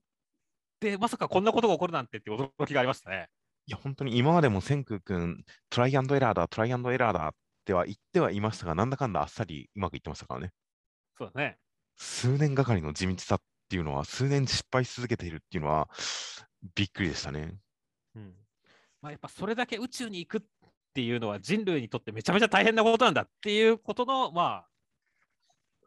でまさかこんなことが起こるなんてって驚きがありましたね。いや、本当に今までも千空くん、トライアンドエラーだ、トライアンドエラーだっては言ってはいましたが、なんだかんだあっさりうまくいってましたからね。そうだね。数年がかりの地道さっていうのは、数年失敗し続けているっていうのは、びっくりでしたね。うんまあ、やっぱそれだけ宇宙に行くっていうのは人類にとってめちゃめちゃ大変なことなんだっていうことの、まあ、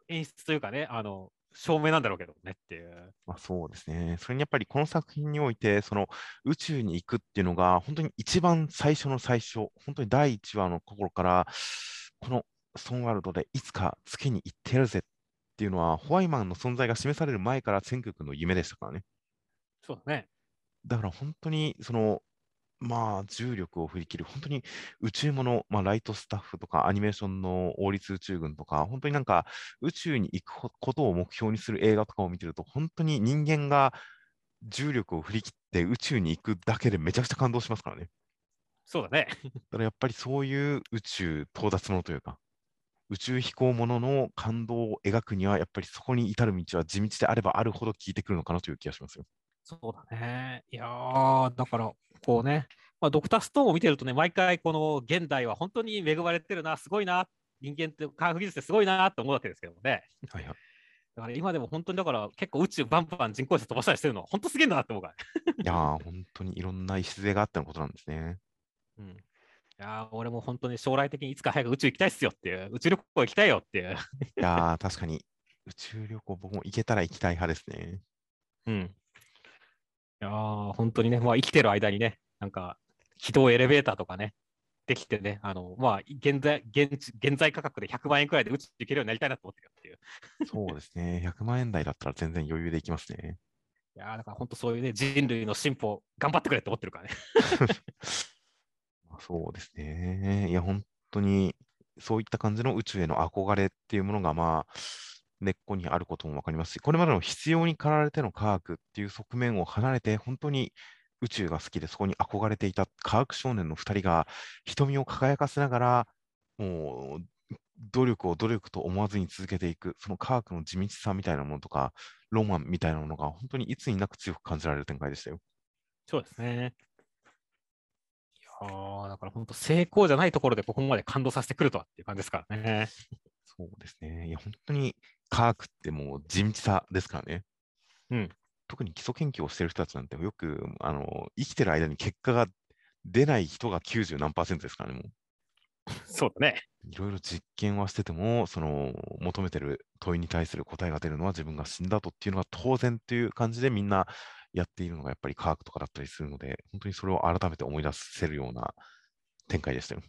演出というかね、あの証明なんだろうけどねっていう。まあ、そうですね。それにやっぱりこの作品において、その宇宙に行くっていうのが、本当に一番最初の最初、本当に第1話の頃から、このストーンワールドでいつか月に行ってやるぜっていうのは、ホワイマンの存在が示される前から千空君の夢でしたからね。そうだね。だから本当に、その、まあ、重力を振り切る、本当に宇宙もの、まあ、ライトスタッフとか、アニメーションの王立宇宙軍とか、本当になんか宇宙に行くことを目標にする映画とかを見てると、本当に人間が重力を振り切って宇宙に行くだけでめちゃくちゃ感動しますからね。そうだね。だからやっぱりそういう宇宙到達ものというか、宇宙飛行ものの感動を描くには、やっぱりそこに至る道は地道であればあるほど効いてくるのかなという気がしますよ。そうだね。いやー、だから、こうね、まあ、ドクターストーンを見てるとね、毎回この現代は本当に恵まれてるな、すごいな、人間って科学技術ってすごいなと思うわけですけどもね。はいはい。だから今でも本当にだから結構宇宙バンバン人工衛星飛ばしたりしてるのは本当すげえなって思うから。いやー、本当にいろんな礎があってのことなんですね。うん。いやー俺も本当に将来的にいつか早く宇宙行きたいっすよっていう、宇宙旅行行きたいよっていう。いやー、確かに宇宙旅行、僕も行けたら行きたい派ですね。うん。いやー本当にね、まあ生きてる間にね、なんか軌道エレベーターとかね、できてね、あの、まあ現在、現地現在価格で100万円くらいで宇宙行けるようになりたいなと思ってるっていう。そうですね。100万円台だったら全然余裕で行きますね。いやーだから本当そういうね、人類の進歩、頑張ってくれって思ってるからね。そうですね。いや、本当にそういった感じの宇宙への憧れっていうものが、まあ、根っこにあることも分かりますし、これまでの必要に駆られての科学っていう側面を離れて、本当に宇宙が好きで、そこに憧れていた科学少年の2人が、瞳を輝かせながら、もう、努力を努力と思わずに続けていく、その科学の地道さみたいなものとか、ロマンみたいなものが、本当にいつになく強く感じられる展開でしたよ。そうですね。いやーだから本当成功じゃないところでここまで感動させてくるとはっていう感じですからね。そうですね。いや、本当に科学ってもう地道さですからね。うん。特に基礎研究をしてる人たちなんて、よくあの生きてる間に結果が出ない人が90何パーセントですからね、もう。そうだね。いろいろ実験はしてても、その求めてる問いに対する答えが出るのは自分が死んだ後っていうのが当然っていう感じでみんなやっているのがやっぱり科学とかだったりするので、本当にそれを改めて思い出せるような展開でしたよ。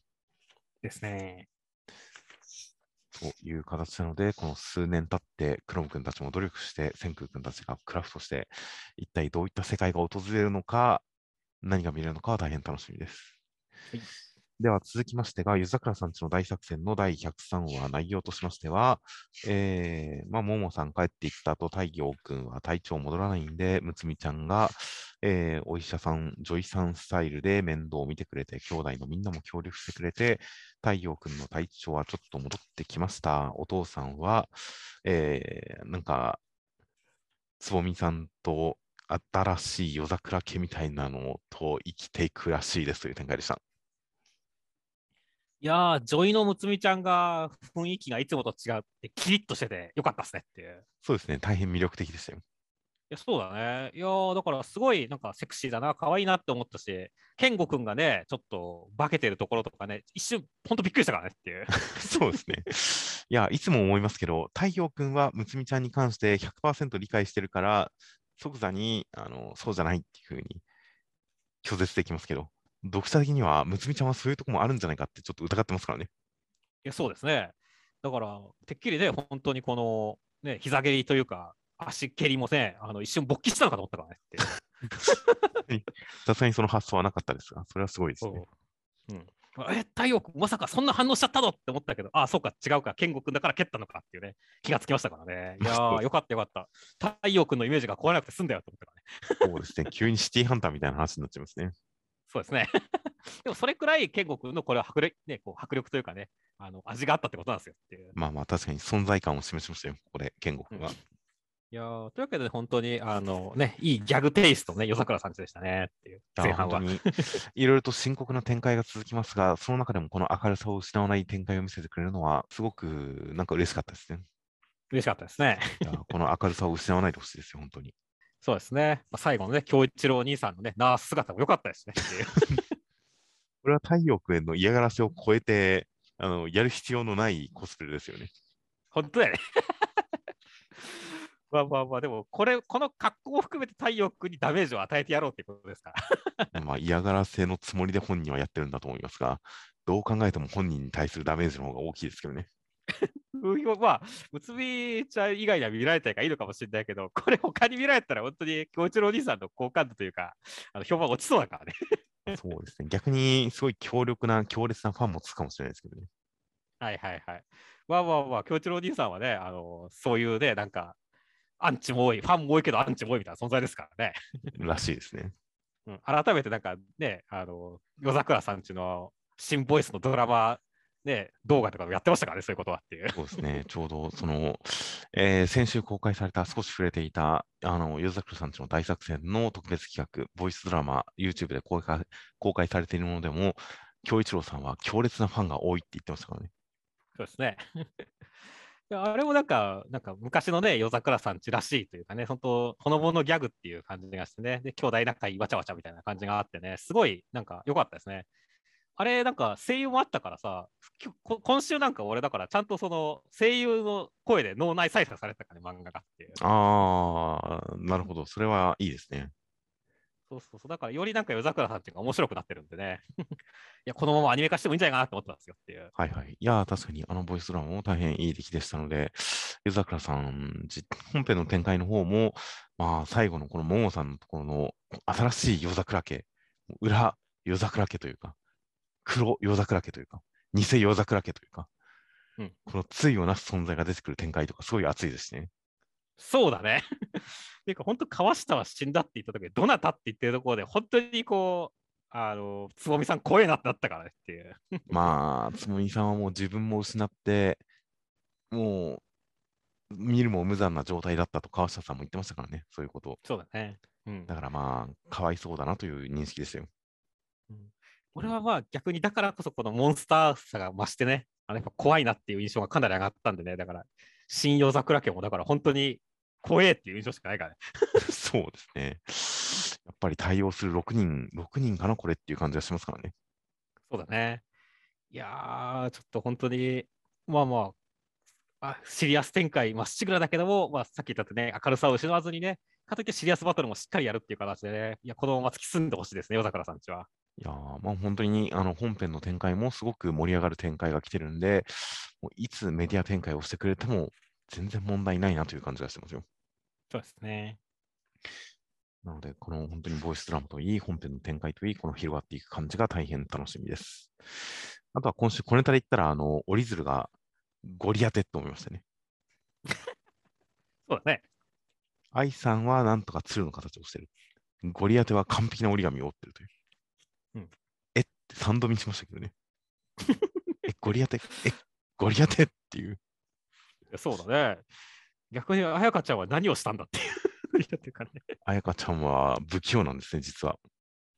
ですね。という形なので、この数年経って、クロム君たちも努力して、千空君たちがクラフトして、一体どういった世界が訪れるのか、何が見れるのかは大変楽しみです。はいでは続きましてが、湯桜さんちの大作戦の第103話、内容としましては、えー、まあ、ももさん帰っていった後、太陽君は体調戻らないんで、むつみちゃんが、えーお医者さん、女医さんスタイルで面倒を見てくれて、兄弟のみんなも協力してくれて、太陽君の体調はちょっと戻ってきました。お父さんは、えーなんか、つぼみさんと新しい夜桜家みたいなのと生きていくらしいですという展開でした。いやー、女医のむつみちゃんが雰囲気がいつもと違って、キリッとしててよかったっすねっていう。そうですね、大変魅力的でしたよ。いや、そうだね。いやーだからすごいなんかセクシーだな、可愛いなって思ったし、健吾くんがね、ちょっと化けてるところとかね、一瞬、ほんとびっくりしたからねっていう。そうですね。いや、いつも思いますけど、太陽君はむつみちゃんに関して100%理解してるから、即座にあのそうじゃないっていうふうに拒絶できますけど、読者的にはむつみちゃんはそういうとこもあるんじゃないかってちょっと疑ってますからね。いや、そうですね。だから、てっきりね、本当にこの、ね、膝蹴りというか、足蹴りもね、あの一瞬勃起したのかと思ったからねって。さすがにその発想はなかったですが、それはすごいですね。そううん、え、太陽君、まさかそんな反応しちゃったのって思ったけど、あそうか、違うか、健吾君だから蹴ったのかっていうね、気がつきましたからね。いやー、よかったよかった。太陽君のイメージが壊れなくて済んだよって思ったからね。そうですね。急にシティハンターみたいな話になっちゃいますね。そうですね。でもそれくらい健吾君のこれは迫力,、ね、こう迫力というかね、あの味があったってことなんですよっていう。まあまあ、確かに存在感を示しましたよ、ここで、健吾君が。いやーというわけで、本当にあの、ね、いいギャグテイストね、夜桜さんちでしたねっていう、前半は。いろいろと深刻な展開が続きますが、その中でもこの明るさを失わない展開を見せてくれるのは、すごくなんか嬉しかったですね。嬉しかったですね。この明るさを失わないでほしいですよ、本当に。そうですね。まあ、最後のね、京一郎兄さんのね、ナース姿も良かったですね。これは太陽君への嫌がらせを超えて、あのやる必要のないコスプレですよね。本当だよね。まあまあまあ、でも、これ、この格好を含めて太陽君にダメージを与えてやろうってことですから。まあ嫌がらせのつもりで本人はやってるんだと思いますが、どう考えても本人に対するダメージの方が大きいですけどね。まあ、うつみちゃん以外には見られたいからいいのかもしれないけど、これ他に見られたら本当に京一郎お兄さんの好感度というか、あの評判落ちそうだからね。そうですね。逆にすごい強力な、強烈なファンもつくかもしれないですけどね。はいはいはい。まあまあまあ、京一郎お兄さんはね、あのそういうね、なんか、アンチも多い、ファンも多いけどアンチも多いみたいな存在ですからね。らしいですね。うん、改めてなんかね、あの、夜桜さんちの新ボイスのドラマ、ね、動画とかもやってましたからね、そういうことはっていう。そうですね。ちょうどその、えー先週公開された、少し触れていた、あの、夜桜さんちの大作戦の特別企画、ボイスドラマ、YouTube で公開公開されているものでも、京一郎さんは強烈なファンが多いって言ってましたからね。そうですね。あれもなんか、なんか昔のね、夜桜さんちらしいというかね、本当、ほのぼのギャグっていう感じがしてね、で、兄弟仲いいわちゃわちゃみたいな感じがあってね、すごいなんか良かったですね。あれ、なんか声優もあったからさ、今週なんか俺だから、ちゃんとその声優の声で脳内再生されてたからね、漫画がっていう。ああ、なるほど。それはいいですね。そうそうそう。だから、よりなんか夜桜さんっていうか面白くなってるんでね。いや、このままアニメ化してもいいんじゃないかなと思ってますよっていう。はいはい。いやー、確かにあのボイスドラマも大変いい出来でしたので、夜桜さんじ、本編の展開の方も、まあ、最後のこの桃さんのところの新しい夜桜家、裏夜桜家というか、黒夜桜家というか、偽夜桜家というか、うんこの対をなす存在が出てくる展開とか、すごい熱いですしね。そうだね。っ ていうか、本当、川下は死んだって言った時どなたって言ってるところで、本当にこう、あの、つぼみさん怖えなってなったからねっていう。まあ、つもみさんはもう自分も失って、もう、見るも無残な状態だったと川下さんも言ってましたからね、そういうことを。そうだね。うんだからまあ、かわいそうだなという認識ですよ。俺はまあ逆にだからこそこのモンスターさが増してね、あのやっぱ怖いなっていう印象がかなり上がったんでね、だから、新夜桜家もだから本当に怖えっていう印象しかないからね。そうですね。やっぱり対応する6人、6人かな、これっていう感じがしますからね。そうだね。いやー、ちょっと本当に、まあまあ、あシリアス展開まっしぐらだけども、まあ、さっき言ったとね、明るさを失わずにね、かといってシリアスバトルもしっかりやるっていう形でね、いや、このまま突き進んでほしいですね、夜桜さんちは。いやーまあ本当にあの本編の展開もすごく盛り上がる展開が来てるんで、もういつメディア展開をしてくれても全然問題ないなという感じがしてますよ。そうですね。なので、この本当にボイスドラマといい、本編の展開といい、この広がっていく感じが大変楽しみです。あとは今週、小ネタで言ったら、あの、折り鶴がゴリ当てと思いましたね。そうだね。愛さんはなんとか鶴の形をしてる。ゴリ当ては完璧な折り紙を折ってるという。って3度見しましたけどね。え、ゴリ当て、え、ゴリ当てっていう。そうだね。逆に彩香ちゃんは何をしたんだっていう。っていうかちゃんは不器用なんですね、実は。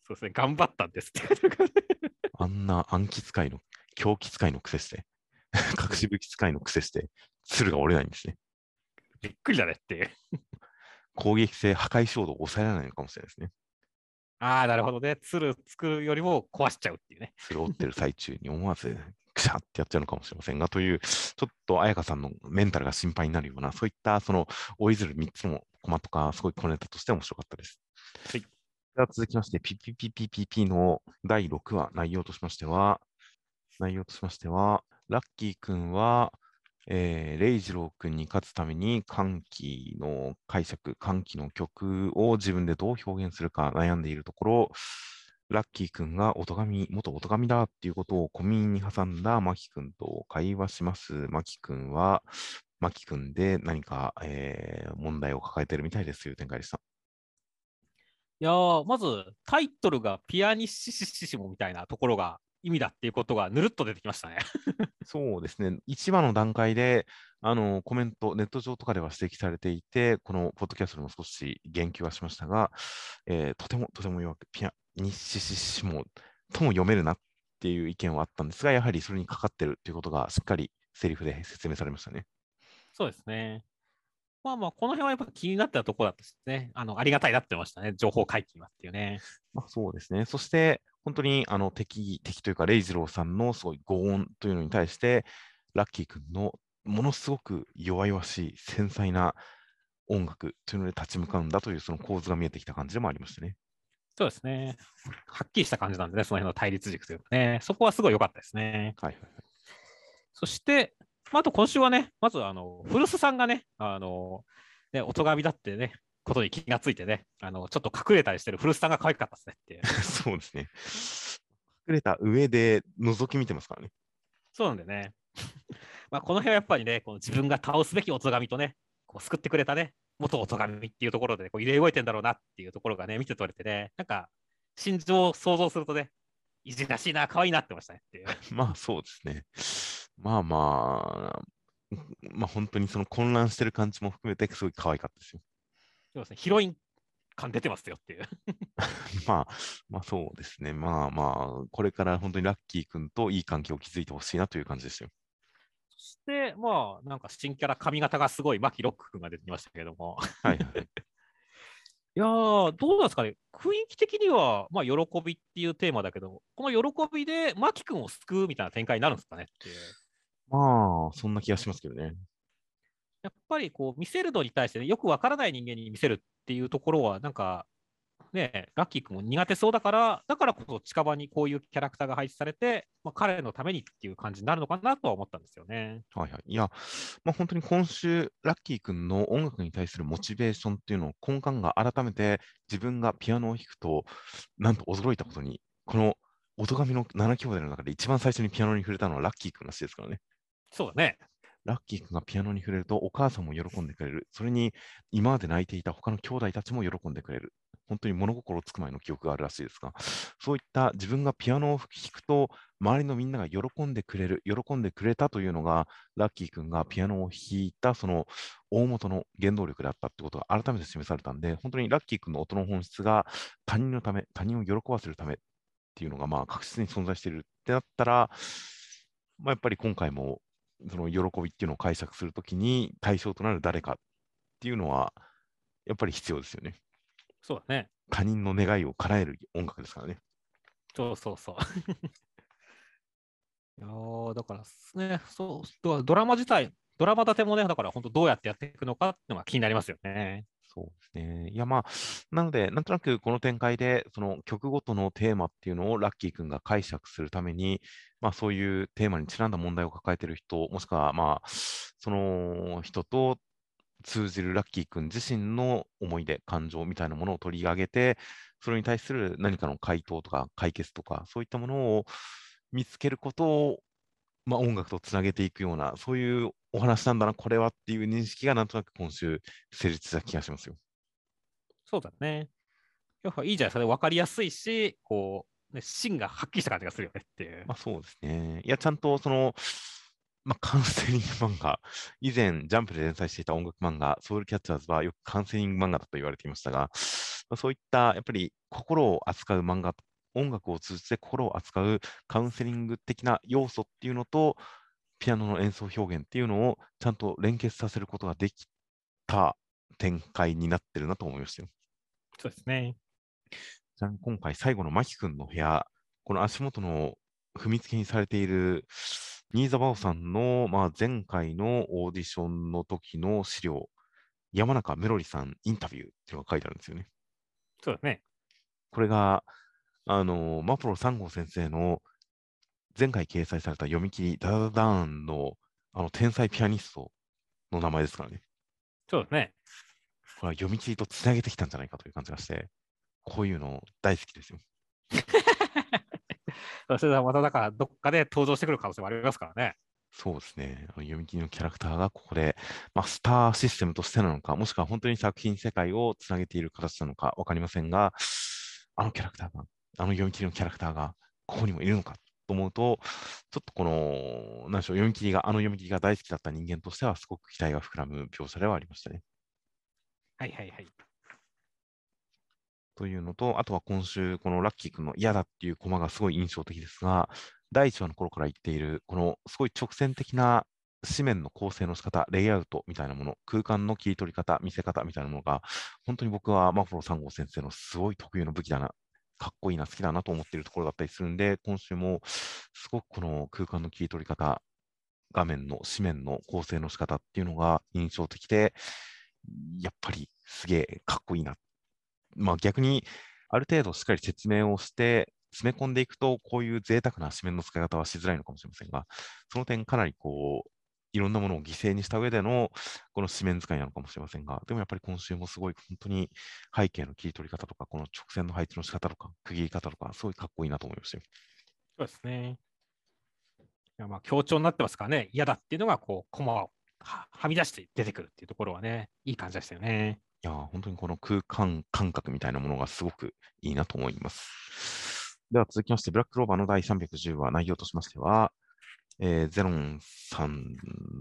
そうですね、頑張ったんですって。あんな暗記使いの、狂気使いの癖して、隠し武器使いの癖して、鶴が折れないんですね。びっくりだねっていう。攻撃性、破壊衝動を抑えられないのかもしれないですね。ああ、なるほどね。鶴作るよりも壊しちゃうっていうね。鶴を折ってる最中に思わず、くしゃってやっちゃうのかもしれませんが、という、ちょっと彩香さんのメンタルが心配になるような、そういった、その、追い鶴3つのコマとか、すごい小ネタとして面白かったです。はい。では続きまして、PPPPPP の第6話、内容としましては、内容としましては、ラッキー君は、えー、レイジロー君に勝つために歓喜の解釈、歓喜の曲を自分でどう表現するか悩んでいるところ、ラッキー君が音神、元音神だっていうことを小耳に挟んだマキ君と会話します。マキ君は、マキ君で何か、えー問題を抱えてるみたいですという展開でした。いや、まずタイトルがピアニッシシシシモみたいなところが意味だっていうことがぬるっと出てきましたね。そうですね。1話の段階で、あの、コメント、ネット上とかでは指摘されていて、このポッドキャストでも少し言及はしましたが、えーとても、とても弱く、ピアニッシシシモとも読めるなっていう意見はあったんですが、やはりそれにかかってるっていうことがしっかりセリフで説明されましたね。そうですね。まあまあ、この辺はやっぱ気になったところだったですね。あの、ありがたいなってましたね。情報解禁はっていうね。まあ、そうですね。そして、本当にあの敵、敵というか、レイジローさんのすごい強音というのに対して、ラッキー君のものすごく弱々しい、繊細な音楽というので立ち向かうんだというその構図が見えてきた感じでもありましたね。そうですね。はっきりした感じなんでね、その辺の対立軸というかね。そこはすごい良かったですね。はいはいはい。そして、まあ、あと今週はね、まずあの古巣さんがね、あのね音神だってね、ことに気がついてね、あのちょっと隠れたりしてる古巣さんが可愛かったですねっていう。そうですね。隠れた上で覗き見てますからね。そうなんでね。まあこの辺はやっぱりね、この自分が倒すべき音神とね、こう救ってくれたね、元音神っていうところで、こう揺れ動いてんだろうなっていうところがね、見て取れてね、なんか心情を想像するとね、いじらしいな、可愛いなってましたねっていう。まあそうですね。まあまあ、まあ本当にその混乱してる感じも含めてすごい可愛かったですよ。そうですね、ヒロイン感出てますよっていう。まあ、まあそうですね。まあまあ、これから本当にラッキー君といい関係を築いてほしいなという感じですよ。そして、まあ、なんか新キャラ、髪型がすごい、マキロック君が出てきましたけれども。はいはい。いやー、どうなんですかね、雰囲気的には、まあ、喜びっていうテーマだけど、この喜びで、マキ君を救うみたいな展開になるんですかねっていう。まあ、そんな気がしますけどね。やっぱりこう見せるのに対して、ね、よくわからない人間に見せるっていうところは、なんか、ね、ラッキー君も苦手そうだから、だからこそ近場にこういうキャラクターが配置されて、まあ、彼のためにっていう感じになるのかなとは思ったんですよね。はいはい。いや、まあ本当に今週、ラッキー君の音楽に対するモチベーションっていうのを根幹が改めて自分がピアノを弾くと、なんと驚いたことに、この音神の7兄弟の中で一番最初にピアノに触れたのはラッキー君らしいですからね。そうだね。ラッキー君がピアノに触れるとお母さんも喜んでくれる。それに今まで泣いていた他の兄弟たちも喜んでくれる。本当に物心つく前の記憶があるらしいですが、そういった自分がピアノを弾くと周りのみんなが喜んでくれる、喜んでくれたというのが、ラッキー君がピアノを弾いたその大元の原動力であったってことが改めて示されたんで、本当にラッキー君の音の本質が他人のため、他人を喜ばせるためっていうのがまあ確実に存在しているってなったら、まあ、やっぱり今回もその喜びっていうのを解釈するときに対象となる誰かっていうのは、やっぱり必要ですよね。そうだね。他人の願いを叶える音楽ですからね。そうそうそう。いやーだからね、そうドラマ自体、ドラマ立てもね、だから本当どうやってやっていくのかっていうのが気になりますよね。そうですね。いや、まあ、なので、なんとなくこの展開で、その曲ごとのテーマっていうのをラッキー君が解釈するために、まあ、そういうテーマにちなんだ問題を抱えてる人、もしくは、まあ、その人と通じるラッキー君自身の思い出、感情みたいなものを取り上げて、それに対する何かの回答とか解決とか、そういったものを見つけることを、まあ、音楽とつなげていくような、そういうお話なんだな、これはっていう認識がなんとなく今週成立した気がしますよ。そうだね。やっぱいいじゃないですかね。分かりやすいし、こう、ね、芯がはっきりした感じがするよねっていう。まあそうですね。いや、ちゃんとその、まあ、カウンセリング漫画、以前、ジャンプで連載していた音楽漫画、ソウルキャッチャーズはよくカウンセリング漫画だと言われていましたが、まあ、そういったやっぱり心を扱う漫画、音楽を通じて心を扱うカウンセリング的な要素っていうのと、ピアノの演奏表現っていうのをちゃんと連結させることができた展開になってるなと思いましたよ。そうですね。じゃあ今回最後のマキ君の部屋、この足元の踏みつけにされている新座真央さんの、まあ、前回のオーディションの時の資料、山中メロリさんインタビューっていうのが書いてあるんですよね。そうだね。これが、あの、マプロ3号先生の前回掲載された読み切り、ダダダダーンのあの天才ピアニストの名前ですからね。そうだね。これは読み切りとつなげてきたんじゃないかという感じがして、こういうの大好きですよ。それではまただからどっかで登場してくる可能性もありますからね。そうですね。読み切りのキャラクターがここで、まあ、スターシステムとしてなのか、もしくは本当に作品世界をつなげている形なのか分かりませんが、あのキャラクターが、あの読み切りのキャラクターがここにもいるのかと思うと、ちょっとこの、なんでしょう、読み切りが、あの読み切りが大好きだった人間としては、すごく期待が膨らむ描写ではありましたね。はいはいはい。というのと、あとは今週、このラッキー君の嫌だっていうコマがすごい印象的ですが、第1話の頃から言っている、このすごい直線的な紙面の構成の仕方、レイアウトみたいなもの、空間の切り取り方、見せ方みたいなものが、本当に僕はマフロ3号先生のすごい特有の武器だな、かっこいいな、好きだなと思っているところだったりするんで、今週もすごくこの空間の切り取り方、画面の紙面の構成の仕方っていうのが印象的で、やっぱりすげえかっこいいな。まあ逆に、ある程度しっかり説明をして、詰め込んでいくと、こういう贅沢な紙面の使い方はしづらいのかもしれませんが、その点かなりこう、いろんなものを犠牲にした上でのこの紙面使いなのかもしれませんが、でもやっぱり今週もすごい本当に背景の切り取り方とか、この直線の配置の仕方とか、区切り方とか、すごいかっこいいなと思いましたよ。そうですね。いやまあ強調になってますからね、嫌だっていうのが、こう、コマをははみ出して出てくるっていうところはね、いい感じでしたよね。いやー、本当にこの空間感覚みたいなものがすごくいいなと思います。では続きまして、ブラックローバーの第310話、内容としましては、えーゼロンさん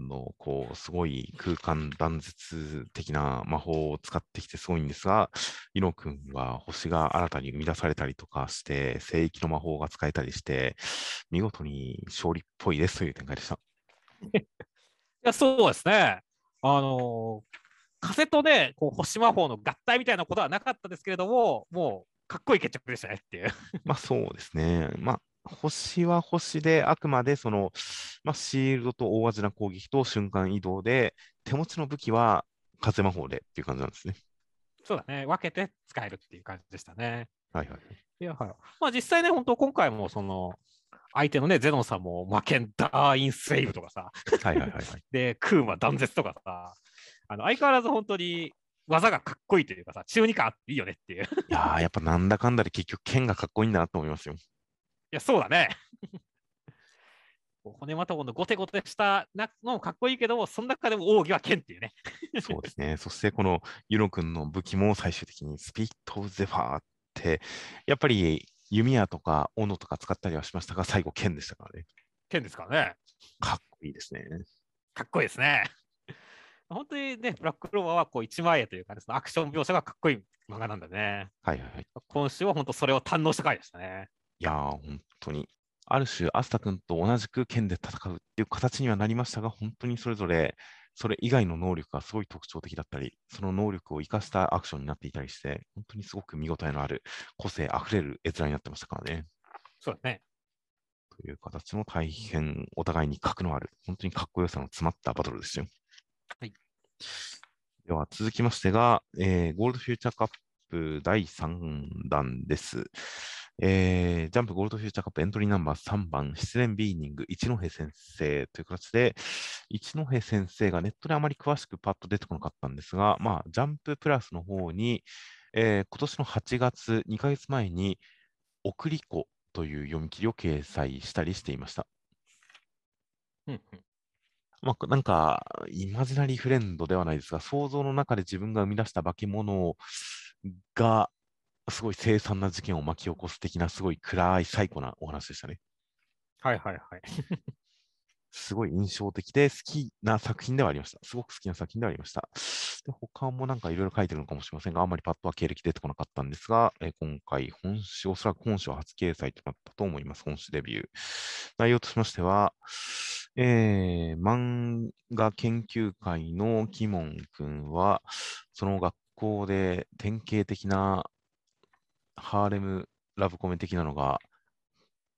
のこうすごい空間断絶的な魔法を使ってきてすごいんですが、イノ君は星が新たに生み出されたりとかして、聖域の魔法が使えたりして、見事に勝利っぽいですという展開でした。いや、そうですね。あのー風とね、こう星魔法の合体みたいなことはなかったですけれども、もうかっこいい決着でしたねっていう。まあそうですね。まあ星は星で、あくまでその、まあ、シールドと大味な攻撃と瞬間移動で、手持ちの武器は風魔法でっていう感じなんですね。そうだね、分けて使えるっていう感じでしたね。はいはい。いや、はい。まあ実際ね、本当今回もその、相手のね、ゼノンさんも魔剣ダーインスレイブとかさ、はいはいはいはい。で、クーンは断絶とかさ、あの相変わらず本当に技がかっこいいというかさ、中二感あっていいよねっていう。いいやー、やっぱなんだかんだで結局剣がかっこいいんだなと思いますよ。や、そうだね。骨またごのゴテゴテしたなのもかっこいいけども、その中でも奥義は剣っていうね。そうですね。そしてこのユノ君の武器も最終的にスピリット・オブ・ゼファーって、やっぱり弓矢とか斧とか使ったりはしましたが、最後剣でしたからね。剣ですからね。かっこいいですね。かっこいいですね。本当にね、ブラックローバーはこう一枚絵というか、ね、そのアクション描写がかっこいい漫画なんだね。はいはいはい。今週は本当それを堪能した回でしたね。いやー、本当に。ある種、アスタ君と同じく剣で戦うっていう形にはなりましたが、本当にそれぞれ、それ以外の能力がすごい特徴的だったり、その能力を生かしたアクションになっていたりして、本当にすごく見応えのある、個性あふれる絵面になってましたからね。そうだね。という形の大変お互いに格のある、本当にかっこよさの詰まったバトルですよ。はい。では続きましてが、えーゴールドフューチャーカップ第3弾です。えージャンプゴールドフューチャーカップエントリーナンバー3番、失恋ビーニング、一戸先生という形で、一戸先生がネットであまり詳しくパッと出てこなかったんですが、まあ、ジャンププラスの方に、えー今年の8月、2ヶ月前に、送り子という読み切りを掲載したりしていました。うんうんまあ、なんか、イマジナリーフレンドではないですが、想像の中で自分が生み出した化け物が、すごい凄惨な事件を巻き起こす的な、すごい暗い最高なお話でしたね。はいはいはい。すごい印象的で好きな作品ではありました。すごく好きな作品ではありました。で他もなんかいろいろ書いてるのかもしれませんが、あんまりパッとは経歴出てこなかったんですが、えー今回、本誌、おそらく本誌は初掲載となったと思います。本誌デビュー。内容としましては、えー漫画研究会のキモン君は、その学校で典型的なハーレムラブコメ的なのが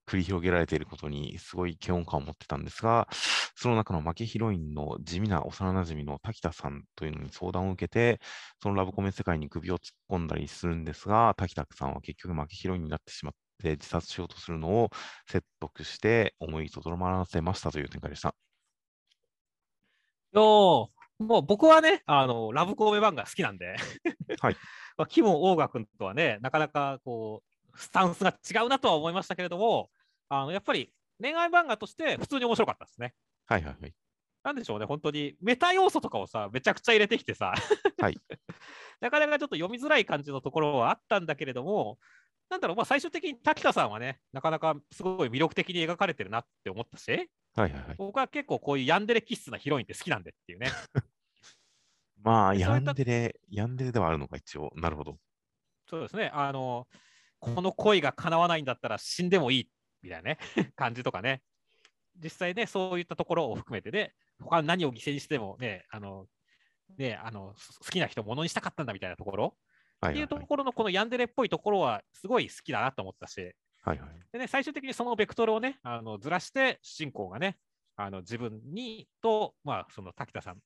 繰り広げられていることにすごい嫌悪感を持ってたんですが、その中の負けヒロインの地味な幼馴染の滝田さんというのに相談を受けて、そのラブコメ世界に首を突っ込んだりするんですが、滝田さんは結局負けヒロインになってしまって自殺しようとするのを説得して思いとどまらせましたという展開でした。よもう僕はね、あのラブコメ漫画好きなんで、はい。まあ、キモン・オーガ君とはね、なかなかこうスタンスが違うなとは思いましたけれども、あのやっぱり恋愛漫画として普通に面白かったですね。はいはいはい。なんでしょうね、本当に。メタ要素とかをさ、めちゃくちゃ入れてきてさ、はい。なかなかちょっと読みづらい感じのところはあったんだけれども、なんだろう、まあ、最終的に滝田さんはね、なかなかすごい魅力的に描かれてるなって思ったし、はいはいはい。僕は結構こういうヤンデレ気質なヒロインって好きなんでっていうね。まあ、ヤンデレ、ヤンデレではあるのか、一応。なるほど。そうですね、あの、この恋が叶わないんだったら死んでもいいみたいなね、感じとかね。実際ね、そういったところを含めてね、他何を犠牲にしてもね、あの、ね、あの好きな人をものにしたかったんだみたいなところ、はいっていうところのこのヤンデレっぽいところはすごい好きだなと思ったし、はいはい。でね、最終的にそのベクトルをね、あのずらして、主人公がね、あの自分にと、まあ、その滝田さん、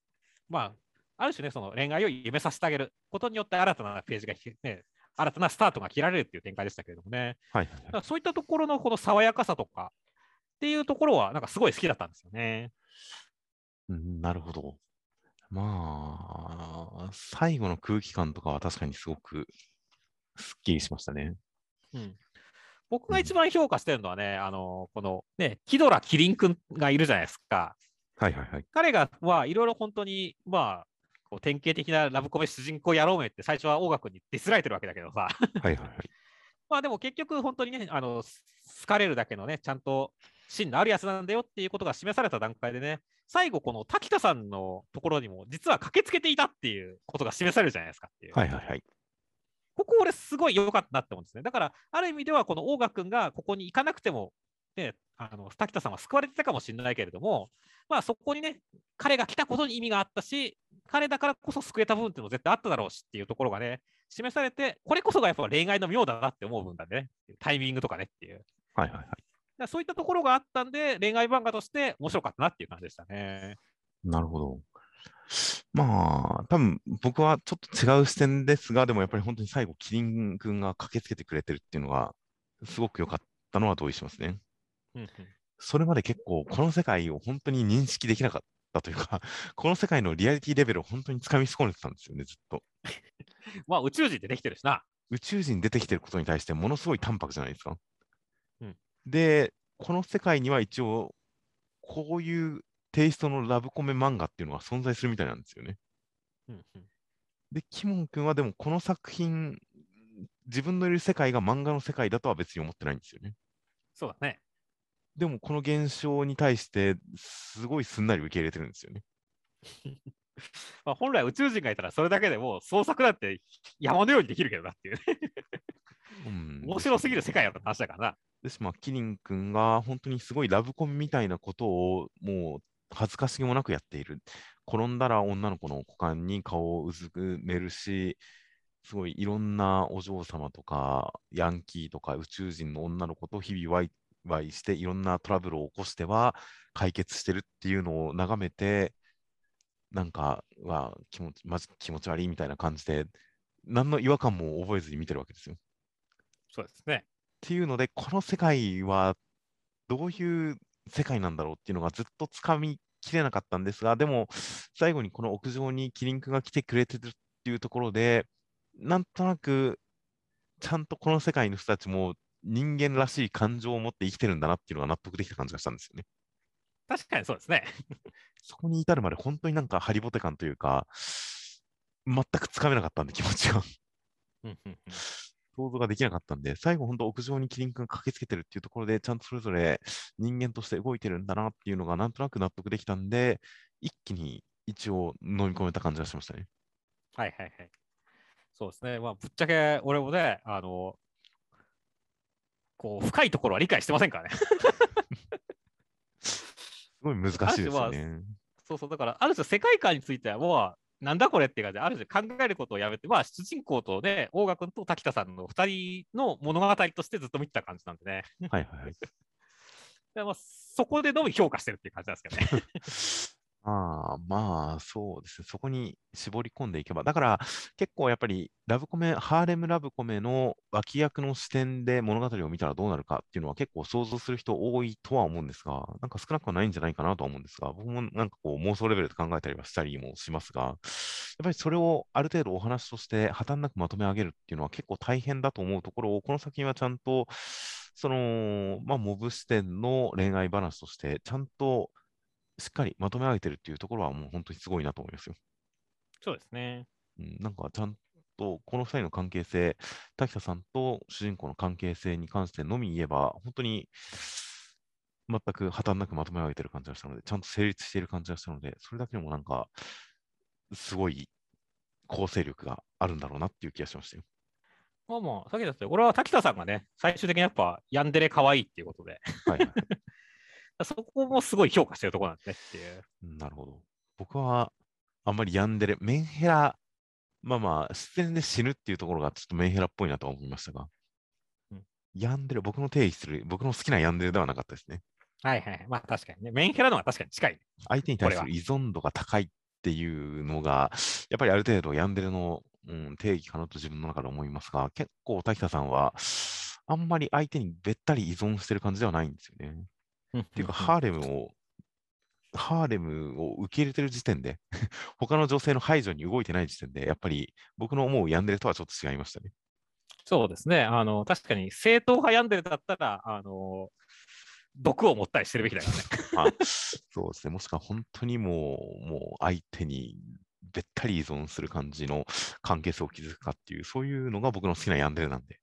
まあ、ある種ね、その恋愛を夢させてあげることによって新たなページがひ、ね、新たなスタートが切られるっていう展開でしたけれどもね、はいはいだからそういったところのこの爽やかさとかっていうところは、なんかすごい好きだったんですよね。うんなるほど。まあ、最後の空気感とかは確かにすごくすっきりしましたね。うん僕が一番評価してるのはね、あのこのね、キドラ・キリン君がいるじゃないですか。はいはいはい。彼がはいろいろ本当に、まあ、こう典型的なラブコメ主人公野郎めって最初は大学にディスられてるわけだけどさ、はいはいはい。まあでも結局本当にね、あの好かれるだけのね、ちゃんと芯のあるやつなんだよっていうことが示された段階でね、最後、この滝田さんのところにも実は駆けつけていたっていうことが示されるじゃないですかっていう。はいはいはい。ここ俺すごい良かったなって思うんですね。だから、ある意味ではこの大賀君がここに行かなくても、ね、あの滝田さんは救われてたかもしれないけれども、まあそこにね、彼が来たことに意味があったし、彼だからこそ救えた部分っていうのも絶対あっただろうしっていうところがね、示されて、これこそがやっぱ恋愛の妙だなって思う分だね。タイミングとかねっていう。はいはいはい。だそういったところがあったんで、恋愛漫画として面白かったなっていう感じでしたね。なるほど。まあ、多分僕はちょっと違う視点ですが、でもやっぱり本当に最後、キリン君が駆けつけてくれてるっていうのが、すごく良かったのは同意しますね。うんうんそれまで結構、この世界を本当に認識できなかったというか、この世界のリアリティレベルを本当に掴み損ねてたんですよね、ずっと。まあ宇宙人ってできてるしな。宇宙人出てきてることに対してものすごい淡白じゃないですか。うんで、この世界には一応、こういうテイストのラブコメ漫画っていうのが存在するみたいなんですよね。うんうんで、キモン君はでもこの作品、自分のいる世界が漫画の世界だとは別に思ってないんですよね。そうだね。でもこの現象に対して、すごいすんなり受け入れてるんですよね。まあ、本来宇宙人がいたらそれだけでもう創作だって山のようにできるけどなっていうね。うん、面白すぎる世界やった話だからな。ですまあ、キリン君が本当にすごいラブコメみたいなことをもう恥ずかしげもなくやっている。転んだら女の子の股間に顔をうずめるし、すごいいろんなお嬢様とか、ヤンキーとか宇宙人の女の子と日々ワイワイして、いろんなトラブルを起こしては解決してるっていうのを眺めて、なんか、は気持ち、まじ気持ち悪いみたいな感じで、何の違和感も覚えずに見てるわけですよ。そうですね。っていうので、この世界はどういう世界なんだろうっていうのがずっとつかみきれなかったんですが、でも最後にこの屋上にキリン君が来てくれてるっていうところで、なんとなくちゃんとこの世界の人たちも人間らしい感情を持って生きてるんだなっていうのが納得できた感じがしたんですよね。確かにそうですね。そこに至るまで本当になんかハリボテ感というか、全くつかめなかったんで気持ちが。想像ができなかったんで、最後、本当、屋上にキリン君が駆けつけてるっていうところで、ちゃんとそれぞれ人間として動いてるんだなっていうのが、なんとなく納得できたんで、一気に一応飲み込めた感じがしましたね。はいはいはい。そうですね。まあ、ぶっちゃけ俺もね、あの、こう、深いところは理解してませんからね。すごい難しいですよね。そうそう、だから、ある種世界観についてはもう、なんだこれって感じで、ある種考えることをやめて、まあ、主人公とね、大賀君と滝田さんの2人の物語としてずっと見てた感じなんでね。はいはいはい。でまあ、そこでのみ評価してるっていう感じなんですけどね。ああ、まあ、そうですね。そこに絞り込んでいけば。だから、結構やっぱり、ラブコメ、ハーレムラブコメの脇役の視点で物語を見たらどうなるかっていうのは結構想像する人多いとは思うんですが、なんか少なくはないんじゃないかなとは思うんですが、僕もなんかこう妄想レベルで考えたりはしたりもしますが、やっぱりそれをある程度お話として破綻なくまとめ上げるっていうのは結構大変だと思うところを、この作品はちゃんと、その、まあ、モブ視点の恋愛話として、ちゃんとしっかりまとめ上げてるっていうところはもう本当にすごいなと思いますよ。そうですね。うん、なんかちゃんとこの2人の関係性、滝田さんと主人公の関係性に関してのみ言えば、本当に全く破綻なくまとめ上げてる感じがしたので、ちゃんと成立している感じがしたので、それだけでもなんか、すごい構成力があるんだろうなっていう気がしましたよ。まあまあ、さっきだって、俺は滝田さんがね、最終的にやっぱ、ヤンデレ可愛いっていうことで、はいはい、そこもすごい評価してるところなんですねっていう。なるほど。僕はあんまりヤンデレ、メンヘラ、まあまあ、自然で死ぬっていうところがちょっとメンヘラっぽいなとは思いましたが、うんヤンデレ、僕の定義する、僕の好きなヤンデレではなかったですね。はいはい。まあ確かにね。メンヘラの方が確かに近い。相手に対する依存度が高いっていうのが、やっぱりある程度ヤンデレの、うん、定義かなと自分の中で思いますが、結構滝田さんは、あんまり相手にべったり依存してる感じではないんですよね。っっていうか、ハーレムを、ハーレムを受け入れてる時点で、他の女性の排除に動いてない時点で、やっぱり僕の思うヤンデレとはちょっと違いましたね。そうですね。あの、確かに正統派病んでるだったら、あの、毒を持ったりしてるべきだからね。ま あ、そうですね。もしくは本当にもう、もう相手にべったり依存する感じの関係性を築くかっていう、そういうのが僕の好きなヤンデレなんで。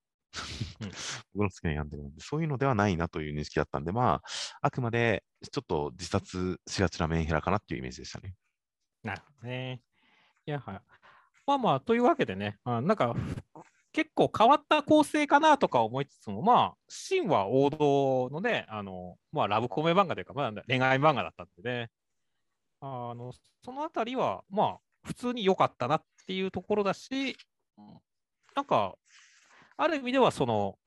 うん 僕の好きなヤンデレなんで、そういうのではないなという認識だったんで、まあ、あくまでちょっと自殺しがちなメンヘラかなっていうイメージでしたね。なるほどね。いや、はい。まあまあ、というわけでね、あなんか、結構変わった構成かなとか思いつつも、まあ、シンは王道のね、あの、まあ、ラブコメ漫画というか、まあ、恋愛漫画だったんでね、あの、そのあたりは、まあ、普通に良かったなっていうところだし、なんか、ある意味では、その、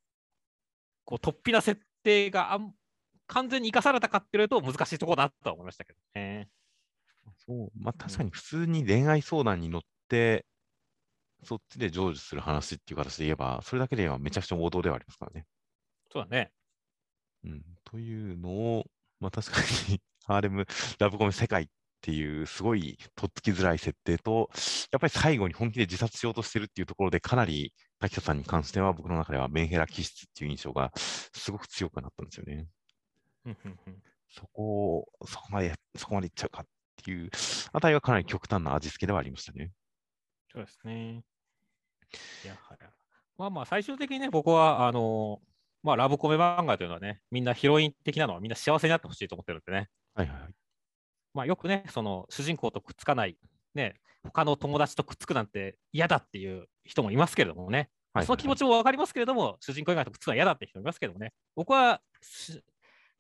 こう、突飛な設定があん完全に生かされたかっていうと難しいところだとは思いましたけどね。そう、まあ確かに普通に恋愛相談に乗って、そっちで成就する話っていう形で言えば、それだけではめちゃくちゃ王道ではありますからね。そうだね。うん、というのを、まあ確かにハーレムラブコメ世界っていうすごいとっつきづらい設定と、やっぱり最後に本気で自殺しようとしてるっていうところで、かなり滝田さんに関しては僕の中ではメンヘラ気質っていう印象がすごく強くなったんですよね。そこを、そこまで、そこまでいっちゃうかっていうあたりはかなり極端な味付けではありましたね。そうですね。いや、はい。まあまあ、最終的にね、僕は、あのまあ、ラブコメ漫画というのはね、みんなヒロイン的なのはみんな幸せになってほしいと思ってるんでね。はいはいはい。まあ、よくね、その主人公とくっつかない、ね、他の友達とくっつくなんて嫌だっていう人もいますけれどもね、はいその気持ちも分かりますけれども、主人公以外のは嫌だって人もいますけどもね、僕はし、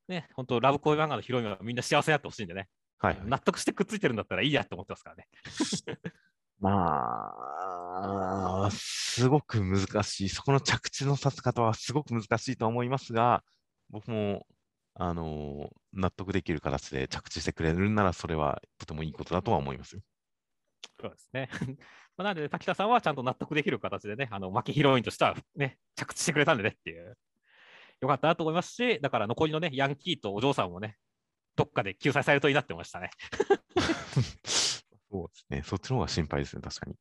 ね、本当、ラブコメ漫画のヒロインはみんな幸せになってほしいんでね、はいはい納得してくっついてるんだったらいいやと思ってますからね。まあ、すごく難しい。そこの着地のさせ方はすごく難しいと思いますが、僕も、あの納得できる形で着地してくれるなら、それはとてもいいことだとは思いますよ。そうですね。まあなので、滝田さんはちゃんと納得できる形でね、あの負けヒロインとしてはね、着地してくれたんでねっていう、よかったなと思いますし、だから残りのね、ヤンキーとお嬢さんもね、どっかで救済されるといいなって思いましたね。そうですね。そっちの方が心配ですね、確かに。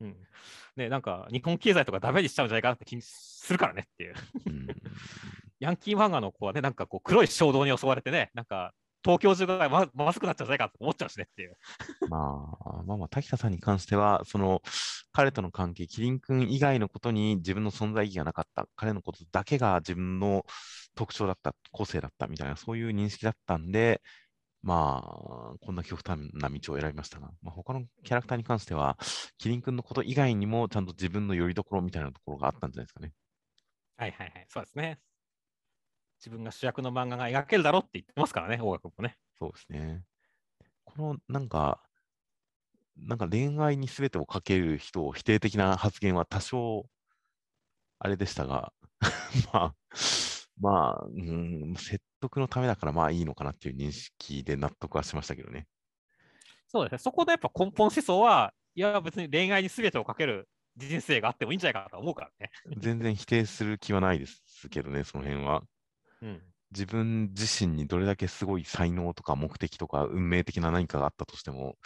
うん。ね、なんか、日本経済とかダメにしちゃうんじゃないかなって気にするからねっていう。うん、ヤンキー漫画の子はね、なんかこう、黒い衝動に襲われてね、なんか、東京中がままずくなっちゃうんじゃないかと思っちゃうしねっていう。まあ、まあまあ、滝田さんに関しては、その、彼との関係、キリン君以外のことに自分の存在意義がなかった、彼のことだけが自分の特徴だった、個性だったみたいな、そういう認識だったんで、まあ、こんな極端な道を選びましたが、まあ、他のキャラクターに関しては、キリン君のこと以外にも、ちゃんと自分の拠り所みたいなところがあったんじゃないですかね。はいはいはい、そうですね。自分が主役の漫画が描けるだろうって言ってますからね、大学もね。そうですね。この、なんか、なんか恋愛に全てをかける人を否定的な発言は多少、あれでしたが、まあ、まあ、うん、説得のためだからまあいいのかなっていう認識で納得はしましたけどね。そうですね。そこのやっぱ根本思想は、いや、別に恋愛に全てをかける人生があってもいいんじゃないかなと思うからね。全然否定する気はないですけどね、その辺は。うん。自分自身にどれだけすごい才能とか目的とか運命的な何かがあったとしても、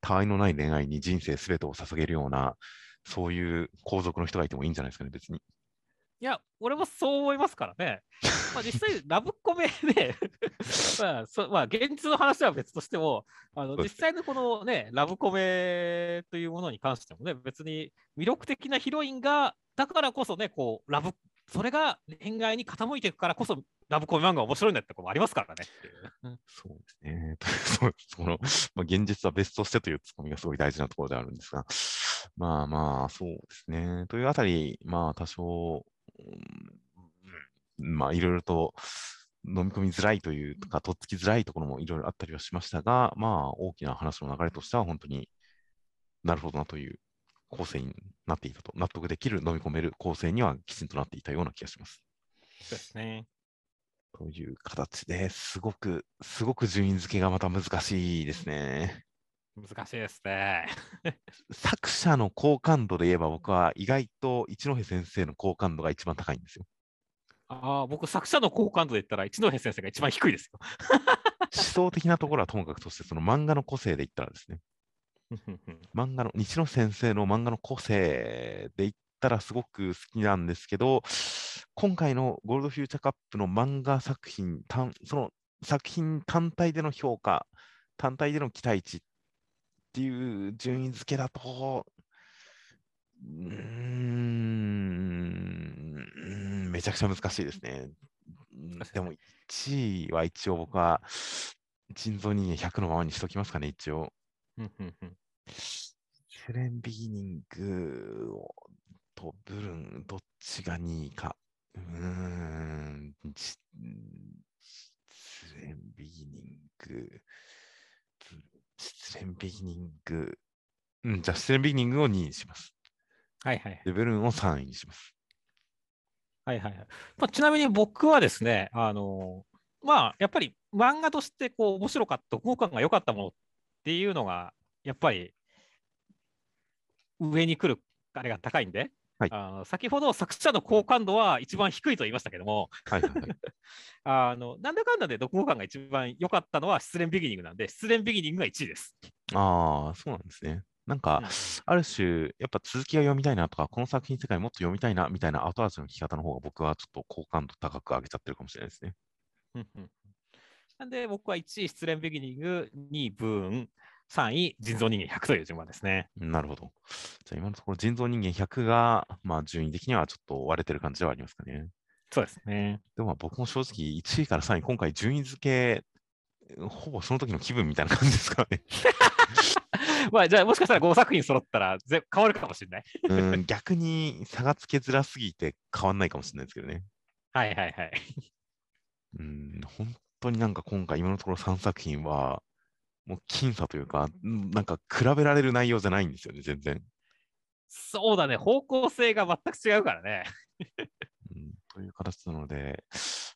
他愛のない恋愛に人生すべてを捧げるような、そういう皇族の人がいてもいいんじゃないですかね、別に。いや、俺もそう思いますからね。まあ実際、ラブコメで、まあそまあ、現実の話は別としても、あの実際のこのね、ラブコメというものに関してもね、別に魅力的なヒロインが、だからこそね、こう、ラブ、それが恋愛に傾いていくからこそ、ラブコメ漫画面白いんだってころもありますからね。そうですね。その、まあ、現実は別としてというツッコミがすごい大事なところであるんですが、まあまあ、そうですね。というあたり、まあ多少、うんまあいろいろと飲み込みづらいというか、とっつきづらいところもいろいろあったりはしましたが、まあ、大きな話の流れとしては、本当になるほどなという構成になっていたと、納得できる、飲み込める構成にはきちんとなっていたような気がします。そうですね。という形ですごく、すごく順位付けがまた難しいですね。難しいですね。作者の好感度で言えば、僕は意外と一戸先生の好感度が一番高いんですよ。ああ、僕、作者の好感度で言ったら、一戸先生が一番低いですよ。思想的なところはともかくとして、その漫画の個性で言ったらですね、漫画の、日野先生の漫画の個性で言ったらすごく好きなんですけど、今回のゴールドフューチャーカップの漫画作品、単その作品単体での評価、単体での期待値っていう順位付けだと、うーん、めちゃくちゃ難しいですね。でも1位は一応僕は、人造人間100のままにしときますかね、一応。セレンビギニングとブルン、どっちが2位か。うーん、セレンビギニング、セレンビギニング、うん、じゃあセレンビギニングを2位にします。はいはい。で、ブルンを3位にします。はいはいはい。まあ、ちなみに僕はですね、あのまあ、やっぱり漫画としてこう面白かった、読後感が良かったものっていうのが、やっぱり上に来るあれが高いんで、はいあの先ほど作者の好感度は一番低いと言いましたけども、はいはいはい。あのなんだかんだで読後感が一番良かったのは失恋ビギニングなんで、失恋ビギニングが1位です。ああ、そうなんですね。なんか、うんある種、やっぱ続きが読みたいなとか、この作品世界もっと読みたいなみたいな後味の聞き方の方が僕はちょっと好感度高く上げちゃってるかもしれないですね。うんうんなんで僕は1位失恋ビギニング、2位ブーン、3位人造人間100という順番ですね。なるほど。じゃあ今のところ人造人間100が、まあ順位的にはちょっと割れてる感じではありますかね。そうですね。でもまあ僕も正直1位から3位、今回順位付け、ほぼその時の気分みたいな感じですからね。まあ、じゃあもしかしたら5作品揃ったらぜ変わるかもしれない。うん、逆に差がつけづらすぎて変わんないかもしれないですけどね。はいはいはい。うん、本当になんか今回今のところ3作品は、もう僅差というか、んなんか比べられる内容じゃないんですよね、全然。そうだね、方向性が全く違うからね。うん、という形なので、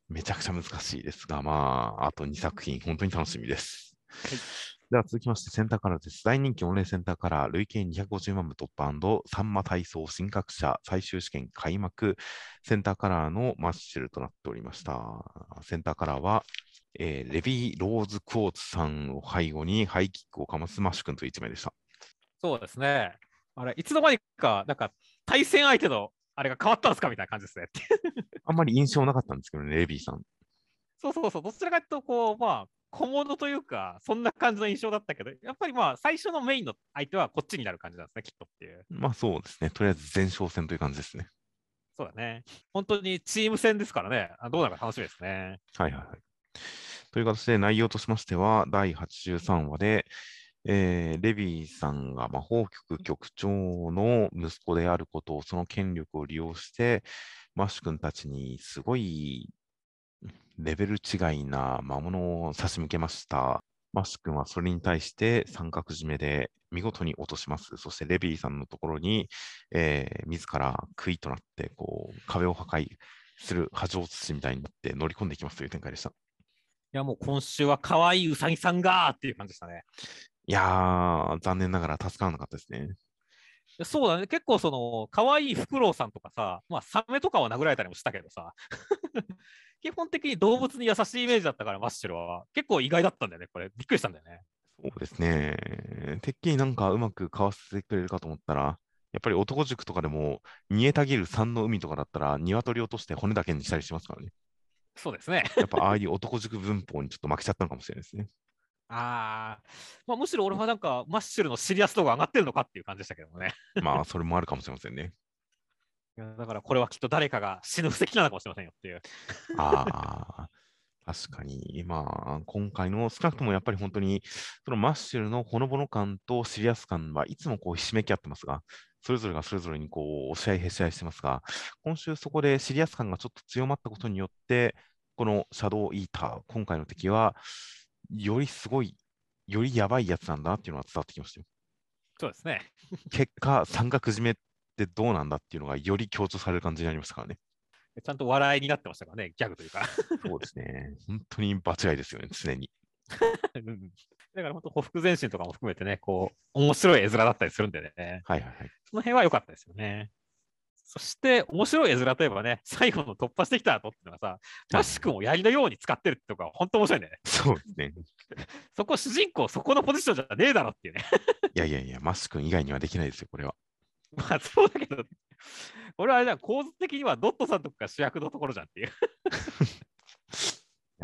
めちゃくちゃ難しいですが、まあ、あと2作品、本当に楽しみです。いでは続きまして、センターカラーです。大人気オンレイセンターカラー、累計250万部突破サンマ体操新格者最終試験開幕、センターカラーのマッシュルとなっておりました。センターカラーは、えーレビー・ローズ・クォーツさんを背後にハイキックをかますマッシュ君という一名でした。そうですね。あれ、いつの間にか、なんか対戦相手のあれが変わったんですかみたいな感じですね。あんまり印象なかったんですけどね、レビーさん。そうそうそう、どちらかというと、こう、まあ、小物というか、そんな感じの印象だったけど、やっぱりまあ、最初のメインの相手はこっちになる感じなんですね、きっとっていう。まあそうですね、とりあえず前哨戦という感じですね。そうだね。本当にチーム戦ですからね、あどうなるか楽しみですね。はいはいはい。という形で内容としましては、第83話で、えーレビーさんが魔法局局長の息子であることを、その権力を利用して、マッシュ君たちにすごいレベル違いな魔物を差し向けました。マッシュ君はそれに対して三角締めで見事に落とします。そしてレビーさんのところに、えー自ら杭となってこう壁を破壊する波状土みたいになって乗り込んでいきますという展開でした。いや、もう今週は可愛いうさぎさんがーっていう感じでしたね。いやー、残念ながら助からなかったですね。でそうだね、結構その、可愛いフクロウさんとかさ、まあ、サメとかは殴られたりもしたけどさ、基本的に動物に優しいイメージだったから、マッシュルは。結構意外だったんだよね、これ。びっくりしたんだよね。そうですね。てっきりなんかうまくかわせてくれるかと思ったら、やっぱり男塾とかでも、煮えたぎる山の海とかだったら、鶏を落として骨だけにしたりしますからね。そうですね。やっぱああいう男塾文法にちょっと負けちゃったのかもしれないですね。ああ、まあ、むしろ俺はなんか、マッシュルのシリアス度が上がってるのかっていう感じでしたけどもね。まあ、それもあるかもしれませんね。いやだからこれはきっと誰かが死ぬ布石なのかもしれませんよっていう。ああ、確かに、まあ、今回の少なくともやっぱり本当に、そのマッシュルのほのぼの感とシリアス感はいつもこうひしめき合ってますが、それぞれがそれぞれにこう押し合いへし合いしてますが、今週そこでシリアス感がちょっと強まったことによって、このシャドウイーター、今回の敵は、よりすごい、よりやばいやつなんだなっていうのが伝わってきましたよ。そうですね。結果、三角締めってどうなんだっていうのがより強調される感じになりましたからね。ちゃんと笑いになってましたからね、ギャグというか。そうですね。本当に場違いですよね、常に。うんだから本当、ほふ前進とかも含めてね、こう、面白い絵面だったりするんでね、はいはいはい。その辺は良かったですよね。そして、面白い絵面といえばね、最後の突破してきた後っていうのはさ、マシ君を槍のように使ってるってとこが本当面白いんだよね。そうですね。そこ主人公、そこのポジションじゃねえだろっていうね。いやいやいや、マッシュ君以外にはできないですよ、これは。まあそうだけど、これはあれだ、構図的にはドットさんとかが主役のところじゃんっていう。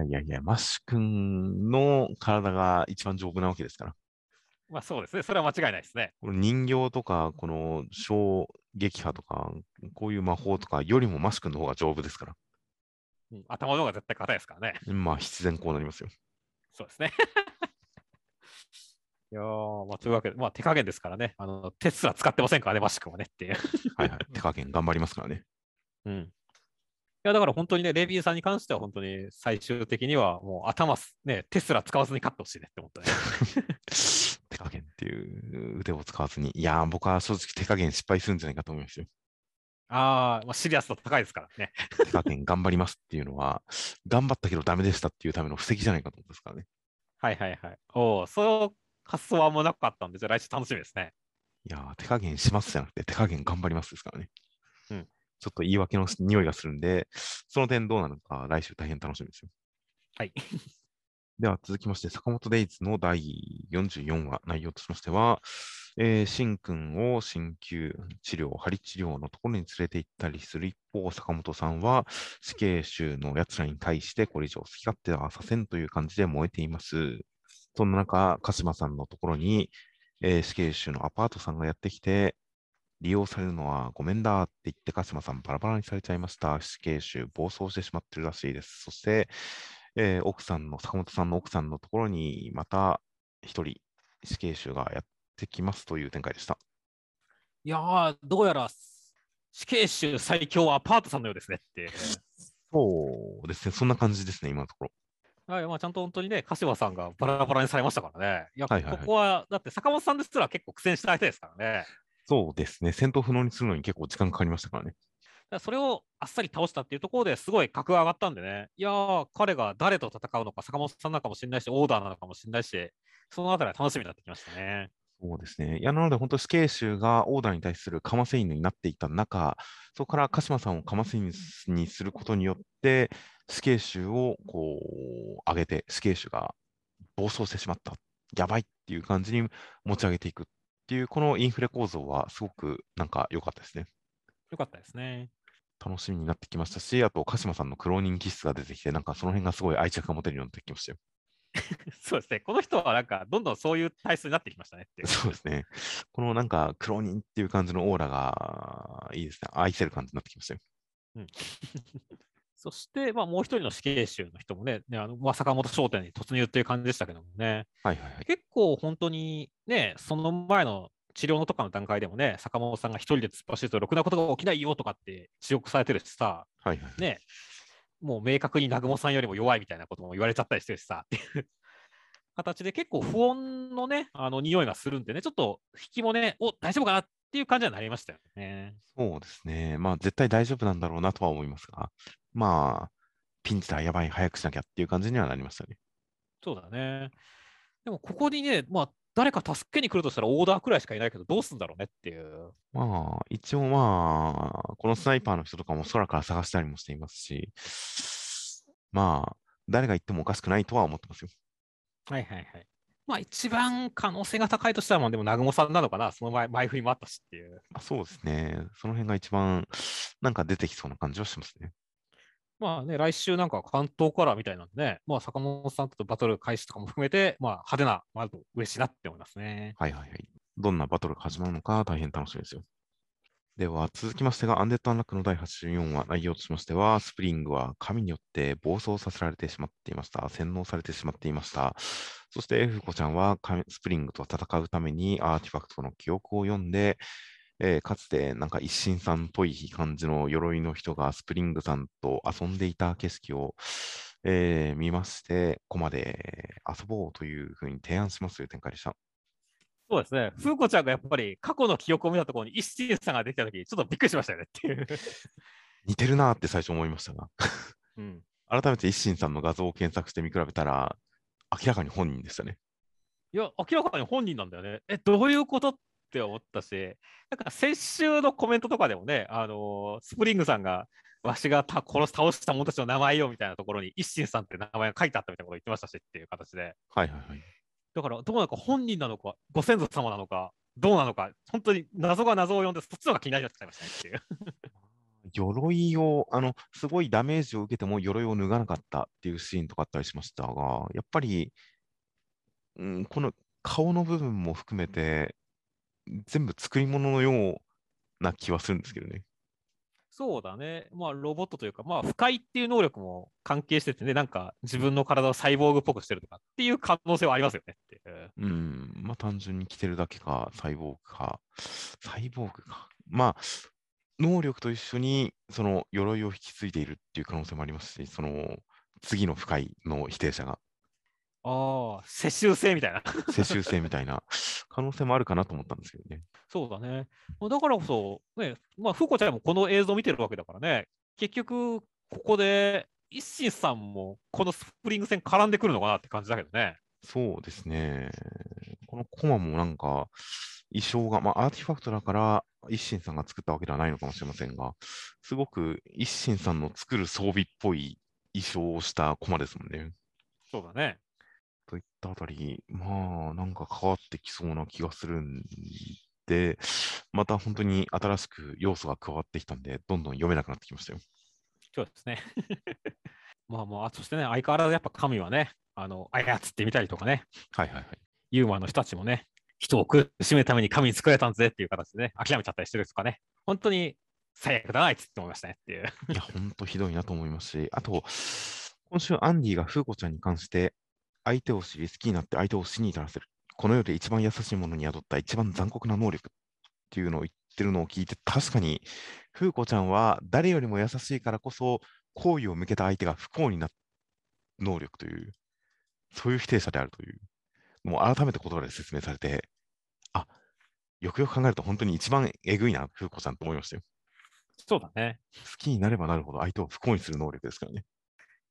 いやいやマッシュ君の体が一番丈夫なわけですから。まあそうですね、それは間違いないですね。この人形とか、この小撃破とか、こういう魔法とかよりもマッシュ君の方が丈夫ですから。うん頭の方が絶対硬いですからね。まあ必然こうなりますよ。そうですね。いやー、まあ、というわけで、まあ、手加減ですからね、あの、鉄すら使ってませんからね、マシ君はねっていう。はいはい。手加減頑張りますからね。うん。いや、だから本当にね、レビーさんに関しては本当に最終的にはもう頭す、ね、テスラ使わずに勝ってほしいねって思ったね。手加減っていう腕を使わずに。いやー、僕は正直手加減失敗するんじゃないかと思いますよ。ああ、まあ、シリアス度高いですからね。手加減頑張りますっていうのは、頑張ったけどダメでしたっていうための布石じゃないかと思うんですからね。はいはいはい。おお、その発想はあんまなかったんで、じゃあ来週楽しみですね。いやー、手加減しますじゃなくて、手加減頑張りますですからね。うん。ちょっと言い訳の匂いがするんで、その点どうなのか、来週大変楽しみですよ。はい。では続きまして、坂本デイズの第44話、内容としましては、えー、シン君を鍼灸治療、針治療のところに連れて行ったりする一方、坂本さんは死刑囚の奴らに対してこれ以上好き勝手はさせんという感じで燃えています。そんな中、鹿島さんのところに、えー死刑囚のアパートさんがやってきて、利用されるのはごめんだって言って鹿島さんバラバラにされちゃいました。死刑囚暴走してしまってるらしいです。そして、えー奥さんの、坂本さんの奥さんのところにまた一人死刑囚がやってきますという展開でした。いやー、どうやら死刑囚最強はアパートさんのようですねって。そうですね、そんな感じですね、今のところ。はいまあ、ちゃんと本当にね、柏さんがバラバラにされましたからね。いや、はいはいはいここは、だって坂本さんですら結構苦戦した相手ですからね。そうですね、戦闘不能にするのに結構時間かかりましたからね。だからそれをあっさり倒したっていうところですごい格が上がったんでね、いやー、彼が誰と戦うのか、坂本さんなのかもしれないし、オーダーなのかもしれないし、そのあたりは楽しみになってきましたね。そうですね。いや、なので、本当、死刑囚がオーダーに対するかませ犬になっていた中、そこから鹿島さんをかませ犬にすることによって、死刑囚をこう上げて、死刑囚が暴走してしまった、やばいっていう感じに持ち上げていくっていう、このインフレ構造はすごくなんか良かったですね。よかったですね。楽しみになってきましたし、あと、鹿島さんの苦労人気質が出てきて、なんかその辺がすごい愛着が持てるようになってきましたよ。そうですね、この人はなんか、どんどんそういう体質になってきましたねって。そうですね。このなんか苦労人っていう感じのオーラがいいですね。愛せる感じになってきましたよ。そして、まあ、もう一人の死刑囚の人もね、ねあのまあ、坂本商店に突入っていう感じでしたけどもね、はいはいはい。結構本当にね、その前の治療のとかの段階でもね、坂本さんが一人で突っ走るとろくなことが起きないよとかって強くされてるしさ、はいはいはい。ね、もう明確に南雲さんよりも弱いみたいなことも言われちゃったりしてるしさ、っていう形で結構不穏のね、あの匂いがするんでね、ちょっと引きもね、お大丈夫かなっていう感じにはなりましたよね。そうですね。まあ絶対大丈夫なんだろうなとは思いますが、まあ、ピンチだ、やばい、早くしなきゃっていう感じにはなりましたね。そうだね。でもここにね、まあ、誰か助けに来るとしたらオーダーくらいしかいないけど、どうすんだろうねっていう。まあ、一応まあ、このスナイパーの人とかも空から探したりもしていますし、まあ、誰が言ってもおかしくないとは思ってますよ。はいはいはい。まあ一番可能性が高いとしたら、まあでも南雲さんなのかな、その前前振りもあったしっていう。まあ、そうですね。その辺が一番なんか出てきそうな感じはしますね。まあね、来週なんか関東からみたいなんでね、まあ坂本さんとバトル開始とかも含めて、まあ派手な、まあ、嬉しいなって思いますね。はいはいはい。どんなバトルが始まるのか大変楽しみですよ。では、続きましてが、アンデッド・アンラックの第84話、内容としましては、スプリングは神によって暴走させられてしまっていました。洗脳されてしまっていました。そして、フコちゃんはスプリングと戦うためにアーティファクトの記憶を読んで、えーかつてなんか一心さんっぽい感じの鎧の人がスプリングさんと遊んでいた景色を、えー見まして、コマで遊ぼうというふうに提案しますという展開でした。そうですね。風子ちゃんがやっぱり過去の記憶を見たところに一心さんが出てきたとき、ちょっとびっくりしましたよねっていう。似てるなって最初思いましたが、うん、改めて一心さんの画像を検索して見比べたら、明らかに本人でしたね。いや、明らかに本人なんだよね。え、どういうことって思ったし、なんか先週のコメントとかでもね、あのースプリングさんが、わしがた殺し倒した者たちの名前よみたいなところに、一心さんって名前が書いてあったみたいなこと言ってましたしっていう形で、はいはいはい。だからどうなのか本人なのか、ご先祖様なのか、どうなのか、本当に謎が謎を呼んで、そっちの方が気になりちゃいましたねっていう。鎧を、あの、すごいダメージを受けても鎧を脱がなかったっていうシーンとかあったりしましたが、やっぱり、うん、この顔の部分も含めて、全部作り物のような気はするんですけどね。そうだね。まあ、ロボットというか、まあ、不快っていう能力も関係しててね、なんか自分の体をサイボーグっぽくしてるとかっていう可能性はありますよねって。うん、まあ単純に着てるだけか、サイボーグか、サイボーグか。まあ、能力と一緒にその鎧を引き継いでいるっていう可能性もありますし、その次の不快の否定者がああ、世襲制みたいな。世襲制みたいな可能性もあるかなと思ったんですけどね。そうだね。まあだからこそ、ね、まあ、ふうこちゃんもこの映像を見てるわけだからね、結局、ここで、一心さんもこのスプリング戦絡んでくるのかなって感じだけどね。そうですね。このコマもなんか、衣装が、まあ、アーティファクトだから、一心さんが作ったわけではないのかもしれませんが、すごく一心さんの作る装備っぽい衣装をしたコマですもんね。そうだね。といったあたり、まあ、なんか変わってきそうな気がするんで、また本当に新しく要素が加わってきたんで、どんどん読めなくなってきましたよ。そうですね。まあまあ、そしてね、相変わらずやっぱ神はね、あの、操ってみたりとかね、はいはいはい。ユーモアの人たちもね、人を苦しめるために神に作られたんぜっていう形でね、諦めちゃったりしてるとかね、本当に最悪だな、あいつって思いましたねっていう。いや、本当ひどいなと思いますし、あと、今週アンディがフーコちゃんに関して、相手を知り、好きになって相手を死に至らせる。この世で一番優しいものに宿った一番残酷な能力っていうのを言ってるのを聞いて、確かに、フーコちゃんは誰よりも優しいからこそ、好意を向けた相手が不幸になる能力という、そういう否定者であるという、もう改めて言葉で説明されて、あ、よくよく考えると本当に一番えぐいな、フーコちゃんと思いましたよ。そうだね。好きになればなるほど相手を不幸にする能力ですからね。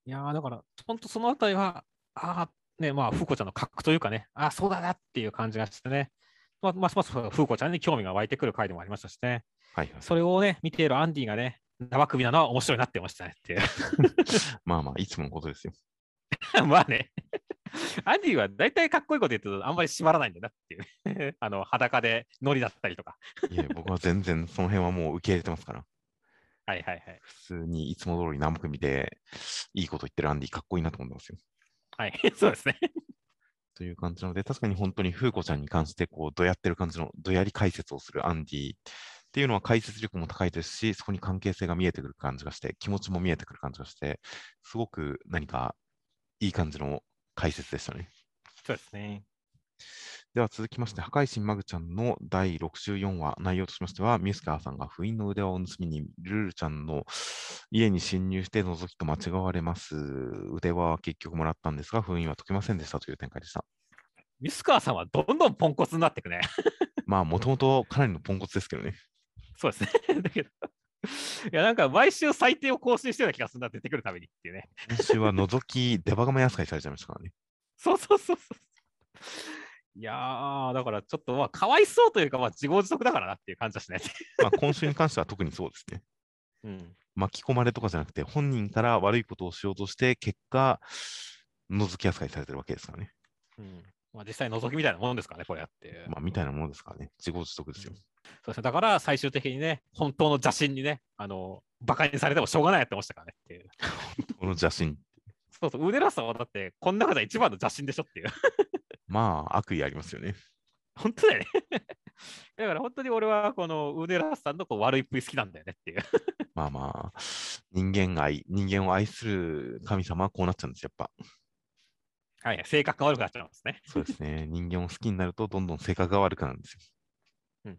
いやーだから、本当そのあたりは、ああ、ね、まあ、フーコちゃんの格というかね、ああ、そうだなっていう感じがしてね、まあ、ますますフーコちゃんに興味が湧いてくる回でもありましたしね、はいはい。それをね、見ているアンディがね、生首なのは面白いなってましたねっていう。まあまあ、いつものことですよ。まあね。アンディは大体かっこいいこと言ってるとあんまり縛らないんだなっていう。あの、裸でノリだったりとか。いえ、僕は全然その辺はもう受け入れてますから。はいはいはい。普通にいつも通り生首でいいこと言ってるアンディかっこいいなと思ってますよ。はい、そうですね。という感じなので、確かに本当にフーコちゃんに関して、こう、どやってる感じの、どやり解説をするアンディっていうのは解説力も高いですし、そこに関係性が見えてくる感じがして、気持ちも見えてくる感じがして、すごく何かいい感じの解説でしたね。そうですね。では続きまして、破壊神マグちゃんの第64話、内容としましては、ミスカーさんが封印の腕輪を盗みにルルちゃんの家に侵入して覗きと間違われます。腕輪は結局もらったんですが、封印は解けませんでしたという展開でした。ミスカーさんはどんどんポンコツになっていくね。まあ、もともとかなりのポンコツですけどね。そうですね。だけど、いや、なんか毎週最低を更新してるような気がするんだ、出てくるためにっていうね。今週は覗き、デバガマ扱いされちゃいましたからね。そうそうそうそう。いやー、だからちょっとまあ、かわいそうというか、まあ、自業自得だからなっていう感じだしね。まあ、今週に関しては特にそうですね。うん。巻き込まれとかじゃなくて、本人から悪いことをしようとして、結果、覗き扱いされてるわけですからね。うん。まあ、実際覗きみたいなもんですからね、これやって。まあ、みたいなものですからね。自業自得ですよ。そうですね。だから最終的にね、本当の邪神にね、あの、馬鹿にされてもしょうがないって思ってたからねっていう。この邪神。そうそう、ウデラさんはだって、この中で一番の邪神でしょっていう。まあ、悪意ありますよね。本当だよね。だから本当に俺はこのウデラさんのこう悪いっぷり好きなんだよねっていう。まあまあ、人間愛、人間を愛する神様はこうなっちゃうんですよ、やっぱ。はい、性格が悪くなっちゃいますね。そうですね。人間を好きになると、どんどん性格が悪くなるんですよ。うん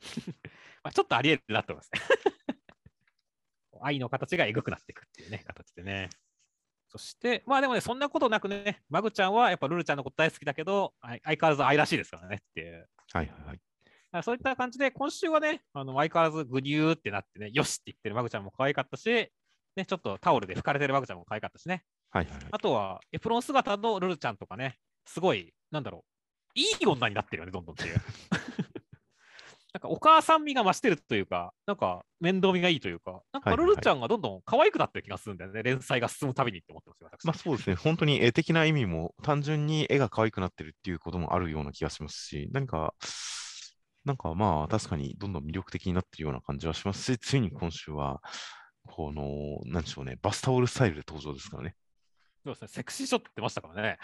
まあ、ちょっとありえるなと思いますね。愛の形がえぐくなっていくっていうね、形でね。そして、まあでもね、そんなことなくね、マグちゃんはやっぱルルちゃんのこと大好きだけど、相変わらず愛らしいですからねっていう。はいはいはい。そういった感じで、今週はね、あの相変わらずグニューってなってね、よしって言ってるマグちゃんも可愛かったし、ね、ちょっとタオルで拭かれてるマグちゃんも可愛かったしね。はいはいはい。あとは、エプロン姿のルルちゃんとかね、すごい、なんだろう、いい女になってるよね、どんどんっていう。なんかお母さん味が増してるというか、なんか面倒見がいいというか、なんかはいはいはいルルちゃんがどんどん可愛くなってる気がするんだよね、連載が進むたびにって思ってますよ、私。まあそうですね、本当に絵的な意味も単純に絵が可愛くなってるっていうこともあるような気がしますし、何か、なんかまあ確かにどんどん魅力的になってるような感じはしますし、ついに今週は、この、なんでしょうね、バスタオルスタイルで登場ですからね。そうですね、セクシーショットってましたからね。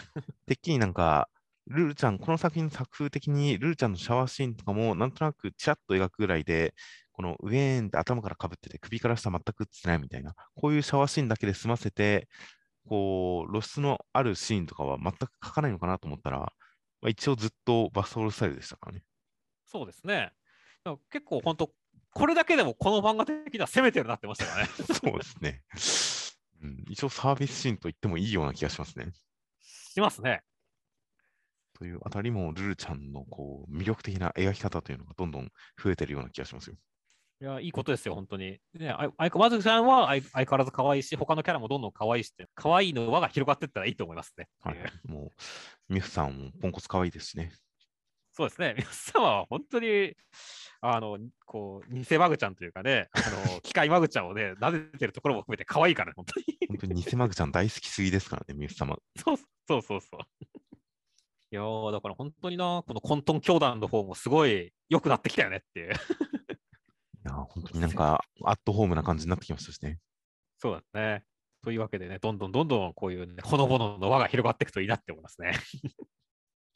てっきりなんか、ルルちゃん、この作品の作風的にルルちゃんのシャワーシーンとかもなんとなくチラッと描くぐらいで、このウェーンって頭からかぶってて首から下全く映ってないみたいな、こういうシャワーシーンだけで済ませて、こう露出のあるシーンとかは全く描かないのかなと思ったら、まあ、一応ずっとバスタオルスタイルでしたからね。そうですね。結構本当、これだけでもこの漫画的には攻めてるなってましたからね。そうですね、うん。一応サービスシーンと言ってもいいような気がしますね。しますね。というあたりもルルちゃんのこう魅力的な描き方というのがどんどん増えてるような気がしますよ。いや、いいことですよ、本当に。ね、ああいまずさんは相相変わらず可愛いし、他のキャラもどんどん可愛いし可愛いの輪が広がっていったらいいと思いますね。はいもう、ミフさんもポンコツ可愛いですしね。そうですね。皆様は本当に、あの、こう、偽マグちゃんというかね、あの、機械マグちゃんをね、撫でてるところも含めて可愛いから、本当に。本当に偽マグちゃん大好きすぎですからね、ミフ様。そうそうそうそう。いやー、だから本当にな、この混沌教団の方もすごい良くなってきたよねっていう。いやー、本当になんか、アットホームな感じになってきましたしね。そうだね。というわけでね、どんどんどんどんこういう、ね、ほのぼのの輪が広がっていくといいなって思いますね。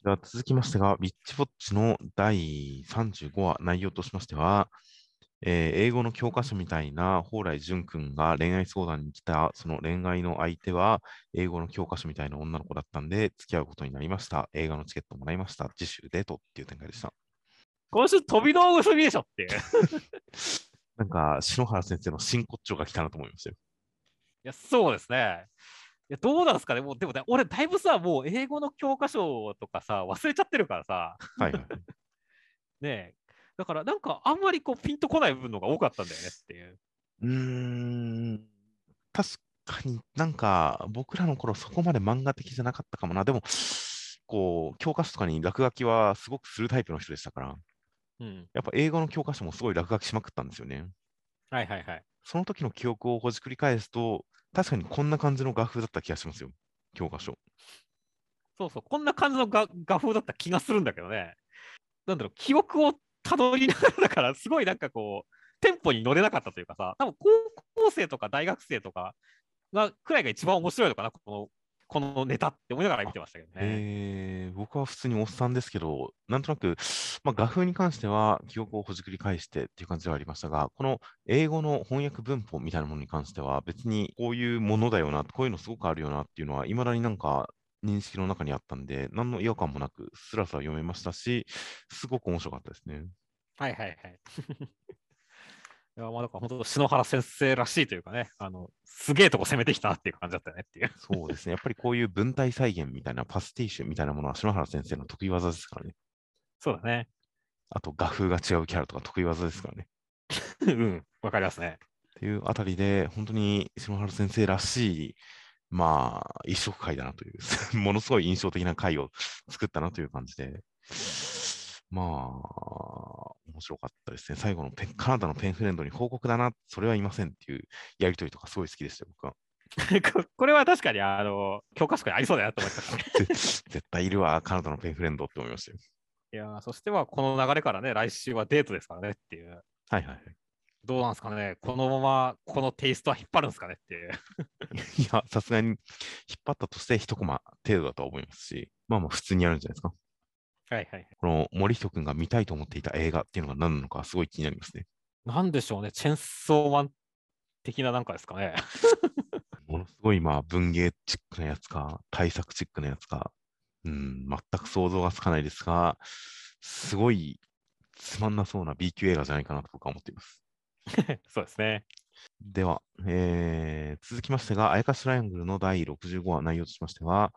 では続きましてが、ウィッチウォッチの第35話、内容としましては、えー英語の教科書みたいな蓬莱淳君が恋愛相談に来た、その恋愛の相手は、英語の教科書みたいな女の子だったんで、付き合うことになりました。映画のチケットもらいました。次週デートっていう展開でした。今週飛び道具すぎでしょって なんか、篠原先生の真骨頂が来たなと思いましたよ。や、そうですね。いや、どうなんですかね。もう、でもね、俺、だいぶさ、もう英語の教科書とかさ、忘れちゃってるからさ、はいはい。ねえ。だから、なんか、あんまりこう、ピンとこない部分のが多かったんだよねっていう。うーん、確かになんか僕らの頃そこまで漫画的じゃなかったかもな。でも、こう、教科書とかに落書きはすごくするタイプの人でしたから、うん。やっぱ英語の教科書もすごい落書きしまくったんですよね。はいはいはい。その時の記憶をほじくり返すと、確かにこんな感じの画風だった気がしますよ、教科書。そうそう、こんな感じの画画風だった気がするんだけどね。なんだろう、記憶をたどりながらだから、すごいなんかこう、テンポに乗れなかったというかさ、多分高校生とか大学生とかがくらいが一番面白いのかな、このこのネタって思いながら見てましたけどね。えー僕は普通におっさんですけど、なんとなく、まあ、画風に関しては記憶をほじくり返してっていう感じではありましたが、この英語の翻訳文法みたいなものに関しては、別にこういうものだよな、こういうのすごくあるよなっていうのは、いまだになんか認識の中にあったんで、何の違和感もなく、スラスラ読めましたし、すごく面白かったですね。はいはいはい。いやまあだから本当、篠原先生らしいというかね、あのすげえとこ攻めてきたなっていう感じだったよねっていう。そうですね。やっぱりこういう文体再現みたいな、パスティッシュみたいなものは篠原先生の得意技ですからね。そうだね。あと画風が違うキャラとか得意技ですからね。うん、わかりますね。っていうあたりで、本当に篠原先生らしい、まあ、一色回だなという、ものすごい印象的な回を作ったなという感じで、まあ、面白かったですね。最後のペンカナダのペンフレンドに報告だな、それはいませんっていうやりとりとかすごい好きでしたよ、僕は。こ これは確かにあの教科書にありそうだなと思いましたね。ぜ絶対いるわ、カナダのペンフレンドって思いましたよ。いやーそしてはこの流れからね、来週はデートですからねっていう。はいはいはい。どうなんですかね、このままこのテイストは引っ張るんですかねっていう。いや、さすがに引っ張ったとして一コマ程度だとは思いますし、まあまあ普通にやるんじゃないですか。はいはい。この森人君が見たいと思っていた映画っていうのが何なのかすごい気になりますね。なんでしょうね、チェンソーマン的ななんかですかね。ものすごいまあ文芸チックなやつか、対策チックなやつか、うん、全く想像がつかないですが、すごいつまんなそうな B 級映画じゃないかなと僕は思っています。そうですね。では、えー続きましてが、あやかしトライアングルの第65話内容としましては、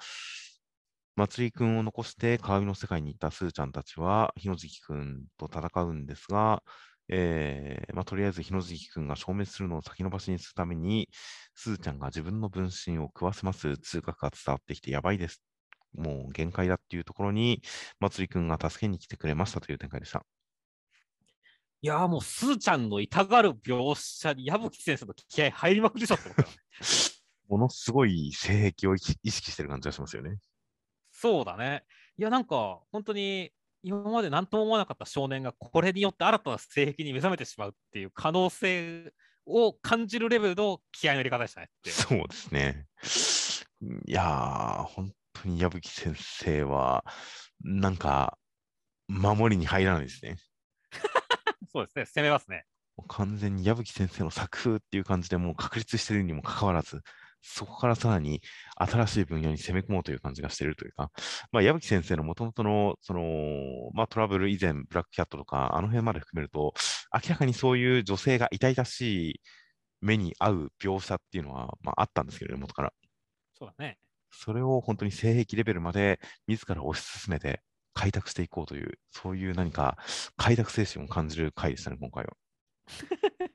まつりくんを残して鏡の世界に行ったスーちゃんたちは、日野月くんと戦うんですが、えーまあ、とりあえず日野月くんが消滅するのを先延ばしにするために、スーちゃんが自分の分身を食わせます通覚が伝わってきてやばいです。もう限界だっていうところに、まつりくんが助けに来てくれましたという展開でした。いやーもう、すーちゃんの痛がる描写に矢吹先生の気合入りまくりでしょっ。ものすごい性癖を意識してる感じがしますよね。そうだね。いや、なんか、本当に今まで何とも思わなかった少年がこれによって新たな性癖に目覚めてしまうっていう可能性を感じるレベルの気合の入れ方でしたね。そうですね。いやー、本当に矢吹先生は、なんか、守りに入らないですね。そうですね、攻めますね。もう完全に矢吹先生の作風っていう感じでもう確立しているにもかかわらず、そこからさらに新しい分野に攻め込もうという感じがしているというか、まあ、矢吹先生のもともとの、その、まあ、トラブル以前、ブラックキャットとか、あの辺まで含めると、明らかにそういう女性が痛々しい目に合う描写っていうのは、まあ、あったんですけどね、元から。そうだね。それを本当に性癖レベルまで自ら推し進めて開拓していこうという、そういう何か開拓精神を感じる回でしたね、今回は。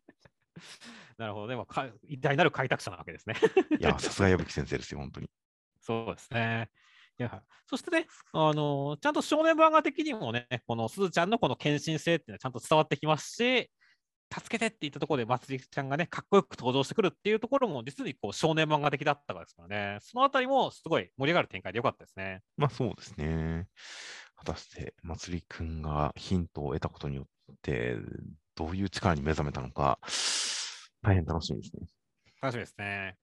なるほどね。まあか偉大なる開拓者なわけですね。いや、さすが矢吹先生ですよ、本当に。そうですね。いやそしてね、あのちゃんと少年漫画的にもね、このすずちゃんのこの献身性っていうのはちゃんと伝わってきますし、助けてって言ったところで、まつりちゃんがね、かっこよく登場してくるっていうところも、実にこう少年漫画的だったからですからね、そのあたりもすごい盛り上がる展開でよかったですね。まあそうですね。果たして、まつりくんがヒントを得たことによって、どういう力に目覚めたのか、大変楽しみですね。楽しみですね。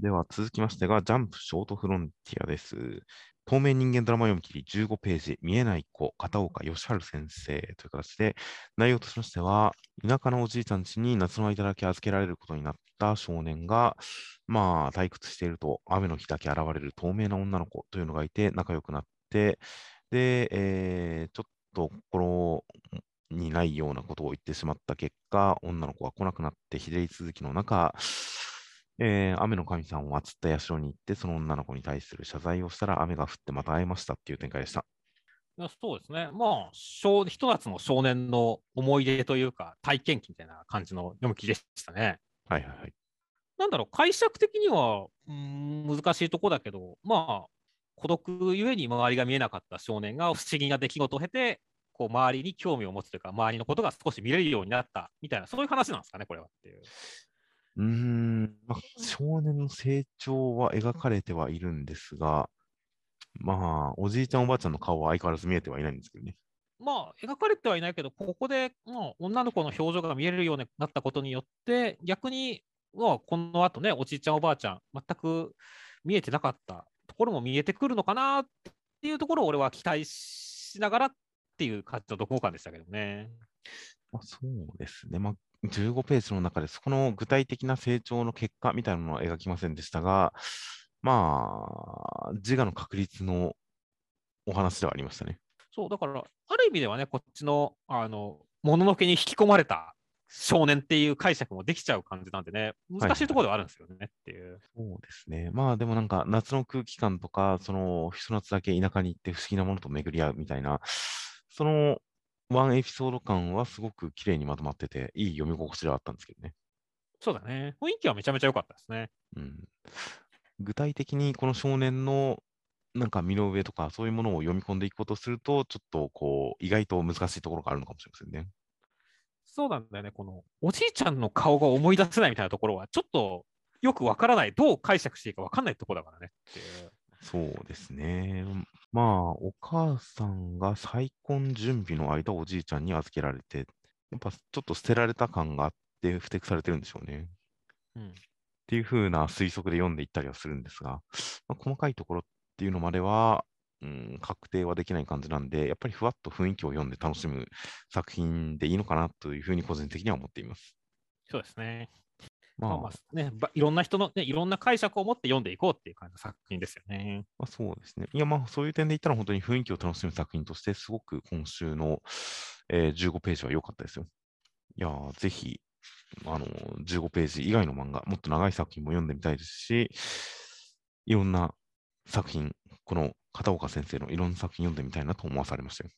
では続きましてが、ジャンプショートフロンティアです。透明人間ドラマ読み切り15ページ、見えない子、片岡義治先生という形で、内容としましては、田舎のおじいちゃん家に夏の間だけ預けられることになった少年が、まあ、退屈していると、雨の日だけ現れる透明な女の子というのがいて、仲良くなって、で、えーちょっと心にないようなことを言ってしまった結果、女の子が来なくなって、日照り続きの中、えー雨の神さんを祀った社に行って、その女の子に対する謝罪をしたら、雨が降ってまた会えましたっていう展開でした。そうですね。まあ、少ひと夏の少年の思い出というか、体験記みたいな感じの読み切りでしたね。はいはいはい。なんだろう、解釈的には、うーん、難しいとこだけど、まあ、孤独ゆえに周りが見えなかった少年が不思議な出来事を経て、こう周りに興味を持つというか、周りのことが少し見れるようになったみたいな、そういう話なんですかね、これはっていう。うーん、まあ、少年の成長は描かれてはいるんですが、まあ、おじいちゃんおばあちゃんの顔は相変わらず見えてはいないんですけどね。まあ、描かれてはいないけど、ここで、まあ、女の子の表情が見えるようになったことによって、逆に、まあ、この後ね、おじいちゃん、おばあちゃん、全く見えてなかったところも見えてくるのかなっていうところを俺は期待しながらっていう感じの読後感でしたけどね。まあ、そうですね。まあ、15ページの中で、そこの具体的な成長の結果みたいなのは描きませんでしたが、まあ、自我の確立のお話ではありましたね。そう、だから、ある意味ではね、こっちの、あの、もののけに引き込まれた少年っていう解釈もできちゃう感じなんでね、難しいところではあるんですよねっていう。そうですね。まあでもなんか夏の空気感とか、そのひと夏だけ田舎に行って不思議なものと巡り合うみたいな、そのワンエピソード感はすごく綺麗にまとまってて、いい読み心地ではあったんですけどね。そうだね。雰囲気はめちゃめちゃ良かったですね。うん、具体的にこの少年のなんか身の上とかそういうものを読み込んでいくことをすると、ちょっとこう意外と難しいところがあるのかもしれませんね。そうなんだよね。このおじいちゃんの顔が思い出せないみたいなところは、ちょっとよくわからない、どう解釈していいかわかんないところだからねっていう。そうですね。まあ、お母さんが再婚準備の間、おじいちゃんに預けられて、やっぱちょっと捨てられた感があって、不適されてるんでしょうね。うん、っていう風な推測で読んでいったりはするんですが、まあ、細かいところっていうのまでは、うん、確定はできない感じなんで、やっぱりふわっと雰囲気を読んで楽しむ作品でいいのかなというふうに個人的には思っています。そうですね。まあまあまあね、ばいろんな人の、ね、いろんな解釈を持って読んでいこうっていう感じの作品ですよね。まあ、そうですね。いや、まあ、そういう点で言ったら、本当に雰囲気を楽しむ作品として、すごく今週の、えー15ページは良かったですよ。いやー、ぜひ、あのー、15ページ以外の漫画、もっと長い作品も読んでみたいですし、いろんな作品、この片岡先生のいろんな作品読んでみたいなと思わされましたよ。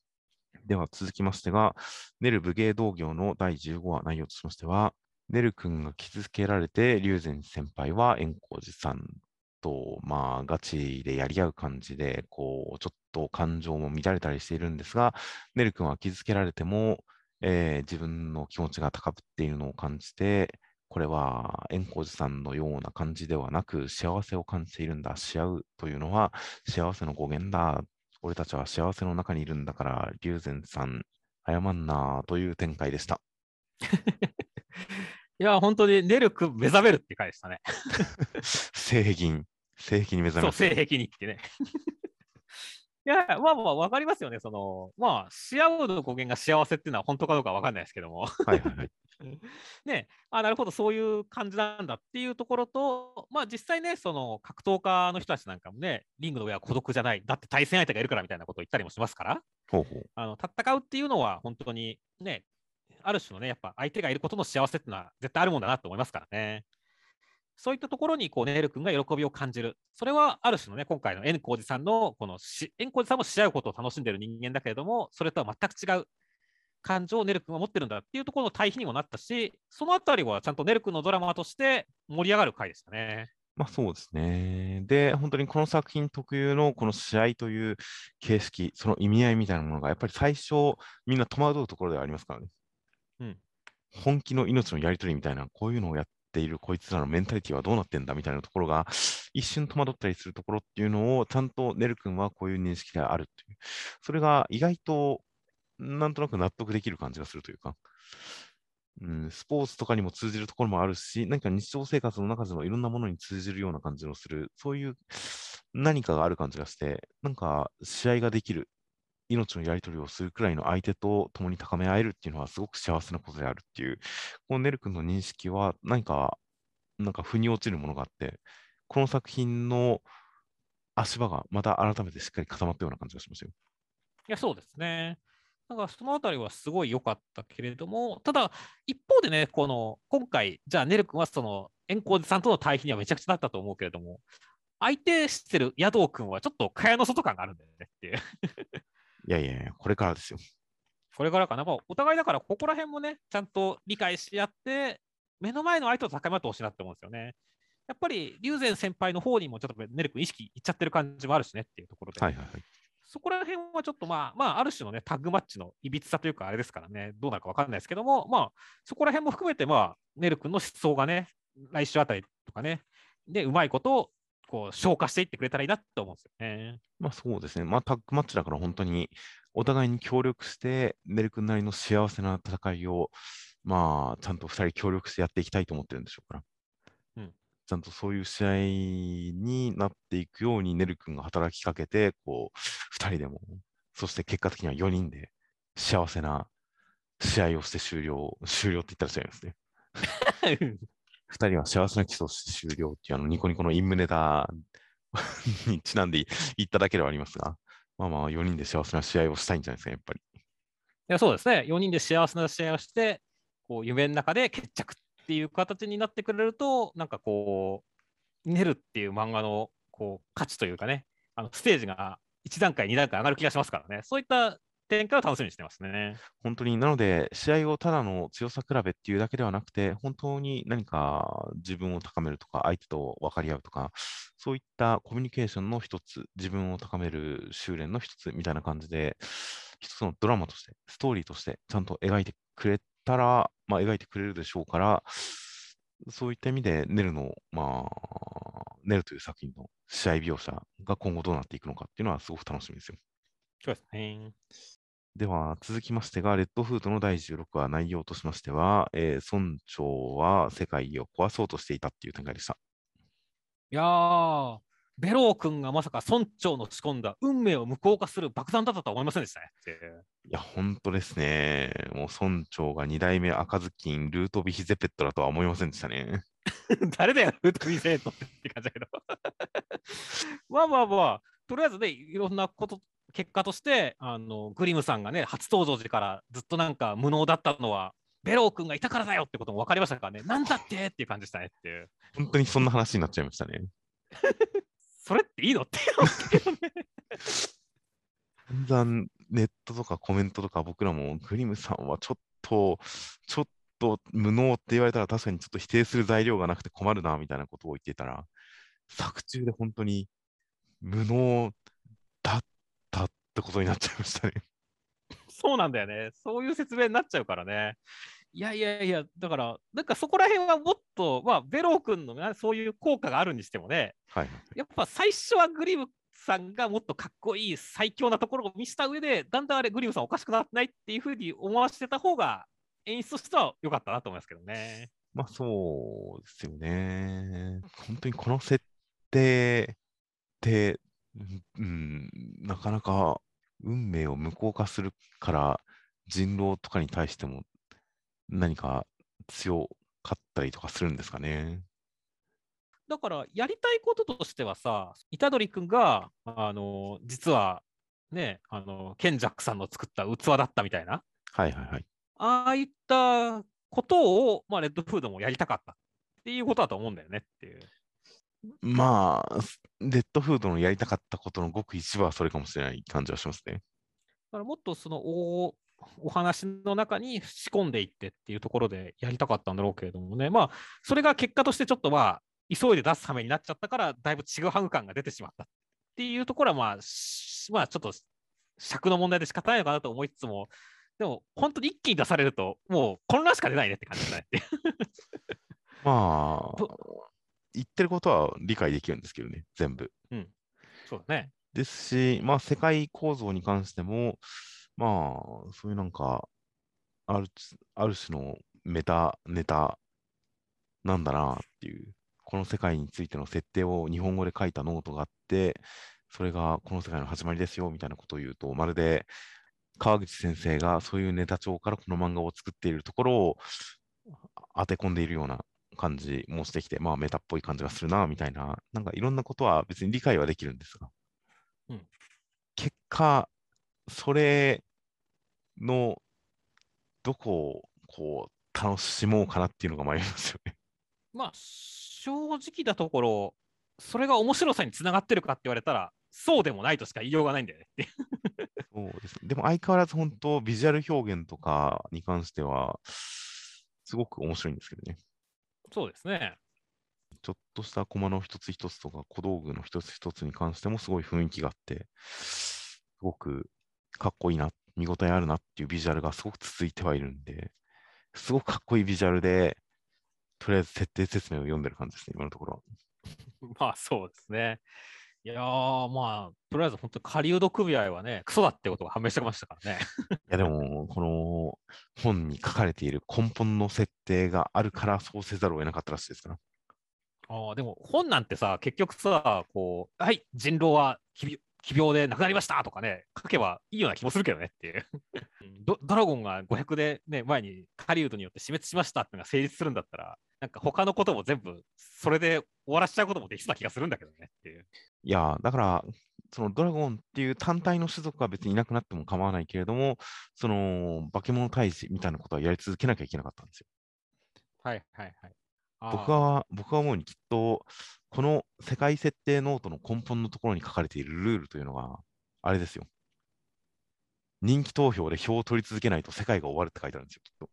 では続きましてが、ネル武芸道業の第15話内容としましては、ネル君が傷つけられて、龍禅先輩は円光寺さんと、まあ、ガチでやり合う感じで、こう、ちょっと感情も乱れたりしているんですが、ネル君は傷つけられても、えー自分の気持ちが高ぶっているのを感じて、これは円光寺さんのような感じではなく、幸せを感じているんだ。し合うというのは幸せの語源だ。俺たちは幸せの中にいるんだから、龍禅さん、謝んなという展開でした。いや、本当にネル君目覚めるって回でしたね。正義、正義に目覚そう、めました性癖にってね。いや、まあまあ、わかりますよね。その、まあ、幸せの語源が幸せっていうのは本当かどうかわかんないですけども。はいはいはい。ね、あなるほど、そういう感じなんだっていうところと、まあ実際ね、その格闘家の人たちなんかもね、リングの上は孤独じゃない、だって対戦相手がいるからみたいなことを言ったりもしますから、ほうほう。あの戦うっていうのは本当にね、ある種のね、やっぱ相手がいることの幸せっていうのは絶対あるもんだなと思いますからね。そういったところにこうネル君が喜びを感じる。それはある種のね、今回の円光寺さんのこのし、円光寺さんもし合うことを楽しんでる人間だけれども、それとは全く違う感情をネル君は持ってるんだっていうところの対比にもなったし、そのあたりはちゃんとネル君のドラマとして盛り上がる回でしたね。まあそうですね。で、本当にこの作品特有のこの試合という形式、その意味合いみたいなものが、やっぱり最初、みんな戸惑うところではありますからね。うん本気の命のやり取りみたいな、こういうのをやっているこいつらのメンタリティはどうなってんだみたいなところが、一瞬戸惑ったりするところっていうのを、ちゃんとネル君はこういう認識であるっていう。それが意外と、なんとなく納得できる感じがするというか。うん、スポーツとかにも通じるところもあるし、何か日常生活の中でのいろんなものに通じるような感じのする、そういう何かがある感じがして、なんか試合ができる、命のやり取りをするくらいの相手と共に高め合えるっていうのはすごく幸せなことであるっていう、このネル君の認識は何か、なんか腑に落ちるものがあって、この作品の足場がまた改めてしっかり固まったような感じがしましたよ。いや、そうですね。だかそのあたりはすごい良かったけれども、ただ、一方でね、この今回、じゃあ、ネル君はその円光寺さんとの対比にはめちゃくちゃだったと思うけれども、相手してる野道君はちょっと蚊帳の外感があるんだよねっていう。いやいやいや、これからですよ。これからかな、まあお互いだから、ここら辺もね、ちゃんと理解し合って、目の前の相手と戦いまってほしいなって思うんですよね。やっぱり、龍禅先輩の方にもちょっとネル君意識いっちゃってる感じもあるしねっていうところで、はいはいはい。そこら辺はちょっとまあ、まあ、ある種のね、タッグマッチのいびつさというか、あれですからね、どうなるか分かんないですけども、まあ、そこら辺も含めて、まあ、ネル君の思想がね、来週あたりとかね、で、うまいことをこう消化していってくれたらいいなと思うんですよね。まあそうですね。まあタッグマッチだから本当にお互いに協力して、ネル君なりの幸せな戦いを、まあちゃんと2人協力してやっていきたいと思ってるんでしょうから。うんちゃんとそういう試合になっていくようにネル君が働きかけて、こう、2人でも、そして結果的には4人で幸せな試合をして終了、終了って言ったら違いますね。2人は幸せな基礎終了っていうあのニコニコの陰夢ネタ にちなんで言っただけではありますが、まあまあ4人で幸せな試合をしたいんじゃないですか、やっぱり。いやそうですね、4人で幸せな試合をして、こう夢の中で決着っていう形になってくれると、なんかこう、ネルっていう漫画のこう価値というかね、あのステージが1段階、2段階上がる気がしますからね、そういった展開を楽しみにしてますね。本当に、なので、試合をただの強さ比べっていうだけではなくて、本当に何か自分を高めるとか、相手と分かり合うとか、そういったコミュニケーションの一つ、自分を高める修練の一つみたいな感じで、一つのドラマとして、ストーリーとして、ちゃんと描いてくれたら、まあ、描いてくれるでしょうから、そういった意味で、ネルの、まあ、ネルという作品の試合描写が今後どうなっていくのかっていうのはすごく楽しみですよ。そうですね。では、続きましてが、レッドフードの第16話、内容としましては、えー村長は世界を壊そうとしていたっていう展開でした。いやー、ベロー君がまさか村長の仕込んだ運命を無効化する爆弾だったとは思いませんでしたね。いや、本当ですね。もう村長が2代目赤ずきん、ルートビヒゼペットだとは思いませんでしたね。誰だよ、ルート2000とって感じだけど。まあまあまあ、とりあえずね、いろんなこと、結果として、あのグリムさんがね、初登場時からずっとなんか無能だったのは、ベロー君がいたからだよってことも分かりましたからね、なんだってっていう感じでしたねっていう。本当にそんな話になっちゃいましたね。それっていいのって思ね。散々ネットとかコメントとか僕らもグリムさんはちょっと、ちょっと無能って言われたら確かにちょっと否定する材料がなくて困るなみたいなことを言ってたら、作中で本当に無能だってことになっちゃいましたね。そうなんだよね。そういう説明になっちゃうからね。いやいやいや、だから、なんかそこら辺はもっと、まあ、ベロー君のねそういう効果があるにしてもね、はい。やっぱ最初はグリムさんがもっとかっこいい最強なところを見せた上で、だんだんあれ、グリムさんおかしくなってないっていうふうに思わせてた方が、演出としては良かったなと思いますけどね。まあそうですよね。本当にこの設定って、うん、なかなか運命を無効化するから人狼とかに対しても何か強かったりとかするんですかね。だから、やりたいこととしてはさ、虎杖君が、あの、実は、ね、あの、ケンジャックさんの作った器だったみたいな、はいはいはい。ああいったことを、まあ、レッドフードもやりたかったっていうことだと思うんだよねっていう。まあ、レッドフードのやりたかったことのごく一部はそれかもしれない感じはしますね。だからもっとそのおお話の中に仕込んでいってっていうところでやりたかったんだろうけれどもね、まあ、それが結果としてちょっとまあ、急いで出すためになっちゃったから、だいぶちぐはぐ感が出てしまったっていうところは、まあ、しまあ、ちょっと尺の問題で仕方ないのかなと思いつつも、でも、本当に一気に出されると、もう混乱しか出ないねって感じだね。まあと、言ってることは理解できるんですけどね、全部。そうだね。ですし、まあ、世界構造に関しても、まあ、そういうなんか、あるつある種のメタネタなんだなっていう、この世界についての設定を日本語で書いたノートがあって、それがこの世界の始まりですよみたいなことを言うと、まるで川口先生がそういうネタ帳からこの漫画を作っているところを当て込んでいるような感じもしてきて、まあメタっぽい感じがするなみたいな、なんかいろんなことは別に理解はできるんですが、うん結果、それのどこをこう楽しもうかなっていうのが迷いますよね。まあ、正直なところ、それが面白さにつながってるかって言われたら、そうでもないとしか言いようがないんだよね。そうですね。でも相変わらず本当、ビジュアル表現とかに関しては、すごく面白いんですけどね。そうですね。ちょっとしたコマの一つ一つとか小道具の一つ一つに関してもすごい雰囲気があって、すごくかっこいいな、見応えあるなっていうビジュアルがすごく続いてはいるんで、すごくかっこいいビジュアルで、とりあえず設定説明を読んでる感じですね、今のところは。まあそうですね。いやー、まあ、とりあえず本当に狩人組合はね、クソだってことが判明してきましたからね。いやでも、この本に書かれている根本の設定があるからそうせざるを得なかったらしいですから。ああ、でも本なんてさ、結局さ、こう、はい、人狼は奇病で亡くなりましたとかね、書けばいいような気もするけどねっていう。うんドドラゴンが500でね、前に狩人によって死滅しましたっていうのが成立するんだったら、なんか他のことも全部それで終わらしちゃうこともできそうな気がするんだけどねっていう。いやー、だから、そのドラゴンっていう単体の種族は別にいなくなっても構わないけれども、その化け物退治みたいなことはやり続けなきゃいけなかったんですよ。はいはいはい。僕は、僕は思うにきっと、この世界設定ノートの根本のところに書かれているルールというのが、あれですよ。人気投票で票を取り続けないと世界が終わるって書いてあるんですよ、きっと。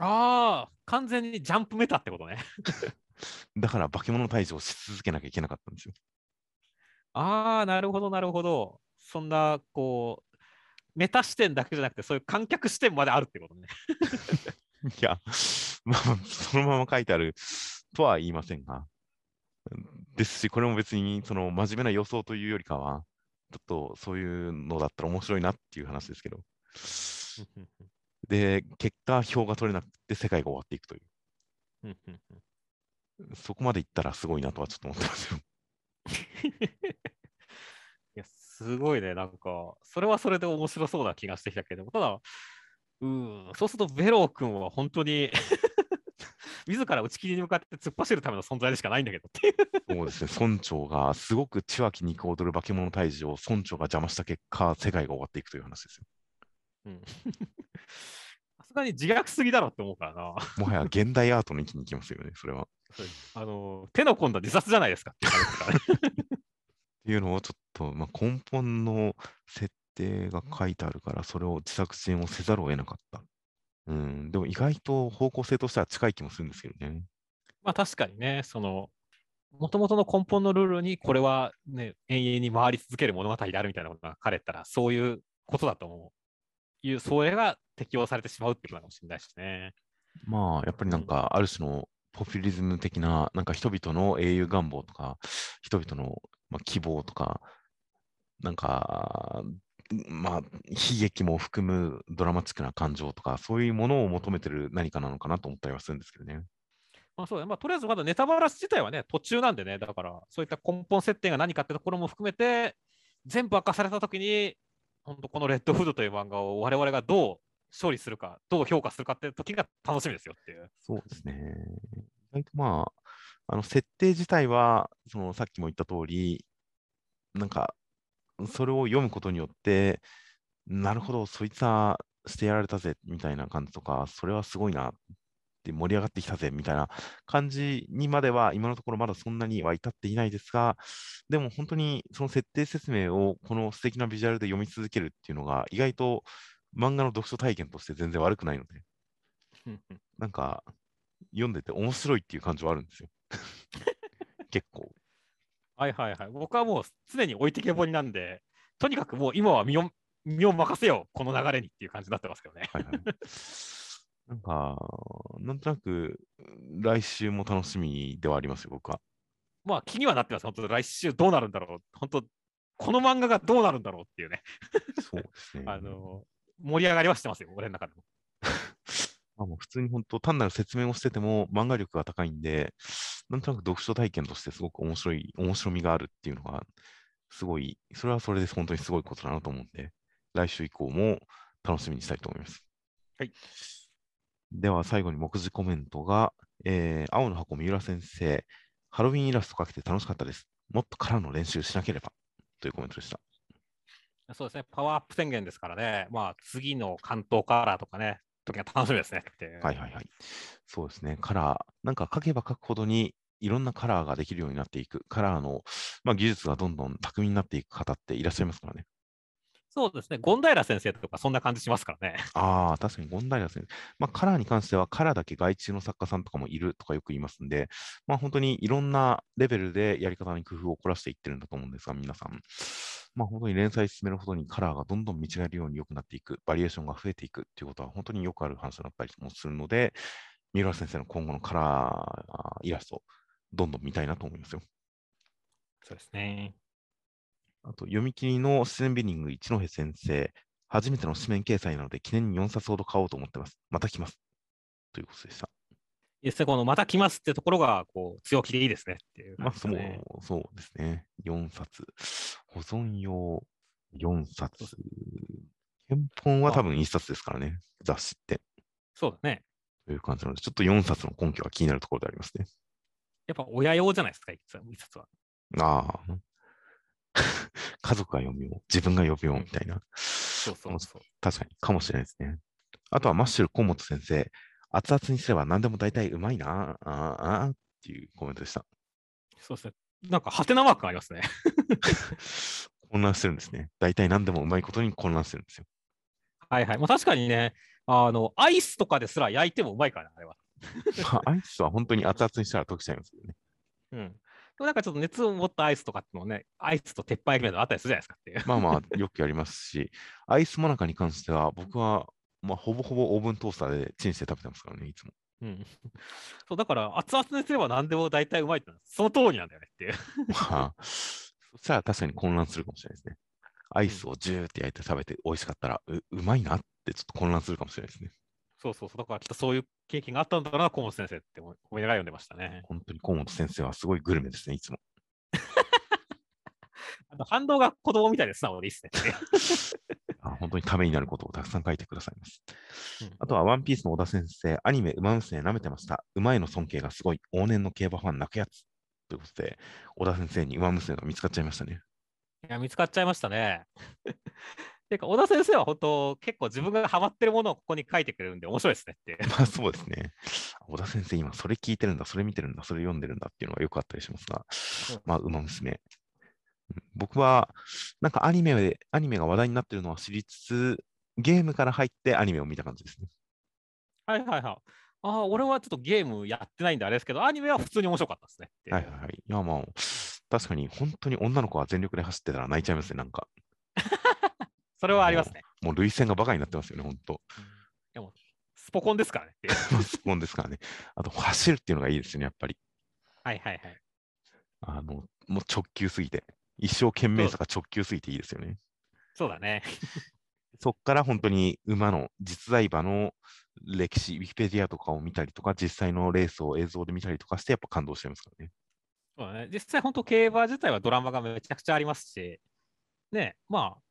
ああ、完全にジャンプメタってことね。だから化け物退治をし続けなきゃいけなかったんですよ。ああ、なるほど、なるほど。そんな、こう、メタ視点だけじゃなくて、そういう観客視点まであるってことね。いや、まあ、そのまま書いてあるとは言いませんが。ですし、これも別にその真面目な予想というよりかは、ちょっとそういうのだったら面白いなっていう話ですけど。で、結果、票が取れなくて世界が終わっていくという。そこまでいったらすごいなとはちょっと思ってますよ。いや、すごいね、なんか、それはそれで面白そうな気がしてきたけども、ただ、うん、そうするとベロー君は本当に 自ら打ち切りに向かって突っ走るための存在でしかないんだけどっていう。そうですね、村長がすごく血湧き肉踊る化け物退治を村長が邪魔した結果、世界が終わっていくという話ですよ。うんさすがに自虐すぎだろって思うからな。もはや現代アートの域に行きますよね、それは。あの手の込んだ自殺じゃないですかって。っていうのをちょっと、まあ、根本の設定が書いてあるから、それを自作自演をせざるを得なかった。うん、でも意外と方向性としては近い気もするんですけどね。まあ確かにね、その、もともとの根本のルールにこれはね、永遠に回り続ける物語であるみたいなことが書かれたら、そういうことだと思う。いう、それが適用されてしまうってことかもしれないしね。まあ、やっぱりなんか、ある種のポピュリズム的な、なんか人々の英雄願望とか、人々の、まあ、希望とか、なんか、まあ、悲劇も含むドラマチックな感情とか、そういうものを求めてる何かなのかなと思ったりはするんですけどね。まあそうだね。まあとりあえずまだネタバラシ自体はね、途中なんでね、だからそういった根本設定が何かってところも含めて、全部明かされたときに、本当このレッドフードという漫画を我々がどう勝利するか、どう評価するかっていう時が楽しみですよっていう。そうですね。意外とまあ、あの設定自体は、そのさっきも言った通り、なんか、それを読むことによって、なるほど、そいつはしてやられたぜみたいな感じとか、それはすごいなって盛り上がってきたぜみたいな感じにまでは、今のところまだそんなには至っていないですが、でも本当にその設定説明をこの素敵なビジュアルで読み続けるっていうのが、意外と漫画の読書体験として全然悪くないので、なんか読んでて面白いっていう感じはあるんですよ。結構。はいはいはい。僕はもう常に置いてけぼりなんで、とにかくもう今は身を身を任せよう、この流れにっていう感じになってますけどね。はいはい。なんか、なんとなく来週も楽しみではありますよ、僕は。まあ気にはなってます。本当来週どうなるんだろう。本当この漫画がどうなるんだろうっていうね。そうですね。あの盛り上がりはしてますよ、俺の中でも。まあ、もう普通に本当、単なる説明をしてても漫画力が高いんで、なんとなく読書体験としてすごく面白い、面白みがあるっていうのが、すごい、それはそれで本当にすごいことだなと思うんで、来週以降も楽しみにしたいと思います。はい。では最後に目次コメントが、えー青の箱三浦先生、ハロウィンイラスト描けて楽しかったです。もっとカラーの練習しなければというコメントでした。そうですね、パワーアップ宣言ですからね、まあ次の関東カラーとかね、時が楽しみですねっていう。はいはいはい。そうですね。カラー、なんか書けば書くほどにいろんなカラーができるようになっていく、カラーの、まあ、技術がどんどん巧みになっていく方っていらっしゃいますからね。そうですね、権平先生とかそんな感じしますからね。ああ、確かに権平先生。まあ、カラーに関しては、カラーだけ外注の作家さんとかもいるとかよく言いますんで、まあ、本当にいろんなレベルでやり方に工夫を凝らしていってるんだと思うんですが、皆さん。まあ、本当に連載進めるほどにカラーがどんどん見違えるように良くなっていく、バリエーションが増えていくっていうことは本当によくある話だったりもするので、三浦先生の今後のカラーイラスト、どんどん見たいなと思いますよ。そうですね。あと、読み切りの自然ビニング一戸先生、初めての紙面掲載なので記念に4冊ほど買おうと思ってます。また来ます。ということでした。ですね、このまた来ますってところがこう強気でいいですねっていうまあ、そう感じですね。そうですね。4冊。保存用4冊。原本は多分1冊ですからね、雑誌って。そうだね。という感じなので、ちょっと4冊の根拠が気になるところでありますね。やっぱ親用じゃないですか、一冊は。ああ。家族が読むよう、自分が読むようみたいな。そうそうそう。確かに、かもしれないですね。あとはマッシュル河本先生、熱々にすれば何でも大体うまいな、あーあーっていうコメントでした。そうですね。なんか、ハテナマークがありますね。混乱してるんですね。大体何でもうまいことに混乱してるんですよ。はいはい。まあ確かにね、あの、アイスとかですら焼いてもうまいからね、あれは。ま あアイスは本当に熱々にしたら溶けちゃいますよね。うん。でもなんかちょっと熱を持ったアイスとかってのもね、アイスと鉄板焼きみたいなのあったりするじゃないですかっていう。まあまあ、よくやりますし、アイスモナカに関しては、僕は、まあ、ほぼほぼオーブントースターでチンして食べてますからね、いつも。うん。そう、だから熱々にすれば何でも大体うまいってその通りなんだよねっていう。まあ、そしたら確かに混乱するかもしれないですね。アイスをジューって焼いて食べて美味しかったら、ううまいなってちょっと混乱するかもしれないですね。そうそうそう。だからきっとそういう経験があったんだな、河本先生って思いながら読んでましたね。本当に河本先生はすごいグルメですね、いつも。あの反動が子供みたいで素直でいいっすね。あ本当にためになることをたくさん書いてくださいます。うんあとは、ワンピースの小田先生、アニメ、馬娘舐めてました。馬への尊敬がすごい。往年の競馬ファン泣くやつ。ということで、小田先生に馬娘が見つかっちゃいましたね。いや、見つかっちゃいましたね。てか、小田先生は本当、結構自分がハマってるものをここに書いてくれるんで、面白いですねって。まあそうですね。小田先生、今それ聞いてるんだ、それ見てるんだ、それ読んでるんだっていうのがよくあったりしますが、うんまあ、馬娘。うん僕は、なんかアニメで、アニメが話題になってるのは知りつつ、ゲームから入ってアニメを見た感じですね。はいはいはい。ああ、俺はちょっとゲームやってないんであれですけど、アニメは普通に面白かったですね。はいはいはい。いや、まあ、確かに本当に女の子は全力で走ってたら泣いちゃいますね、なんか。それはありますね。もう涙腺がバカになってますよね、本当。でも、スポコンですからね スポンですからね。あと、走るっていうのがいいですよね、やっぱり。はいはいはい。あの、もう直球すぎて。一生懸命さが直球すぎていいですよね。そうだね。そっから本当に馬の実在馬の歴史、ウィキペディアとかを見たりとか、実際のレースを映像で見たりとかして、やっぱ感動しちゃいますからね。そうだね。実際本当競馬自体はドラマがめちゃくちゃありますし、ね、まあ、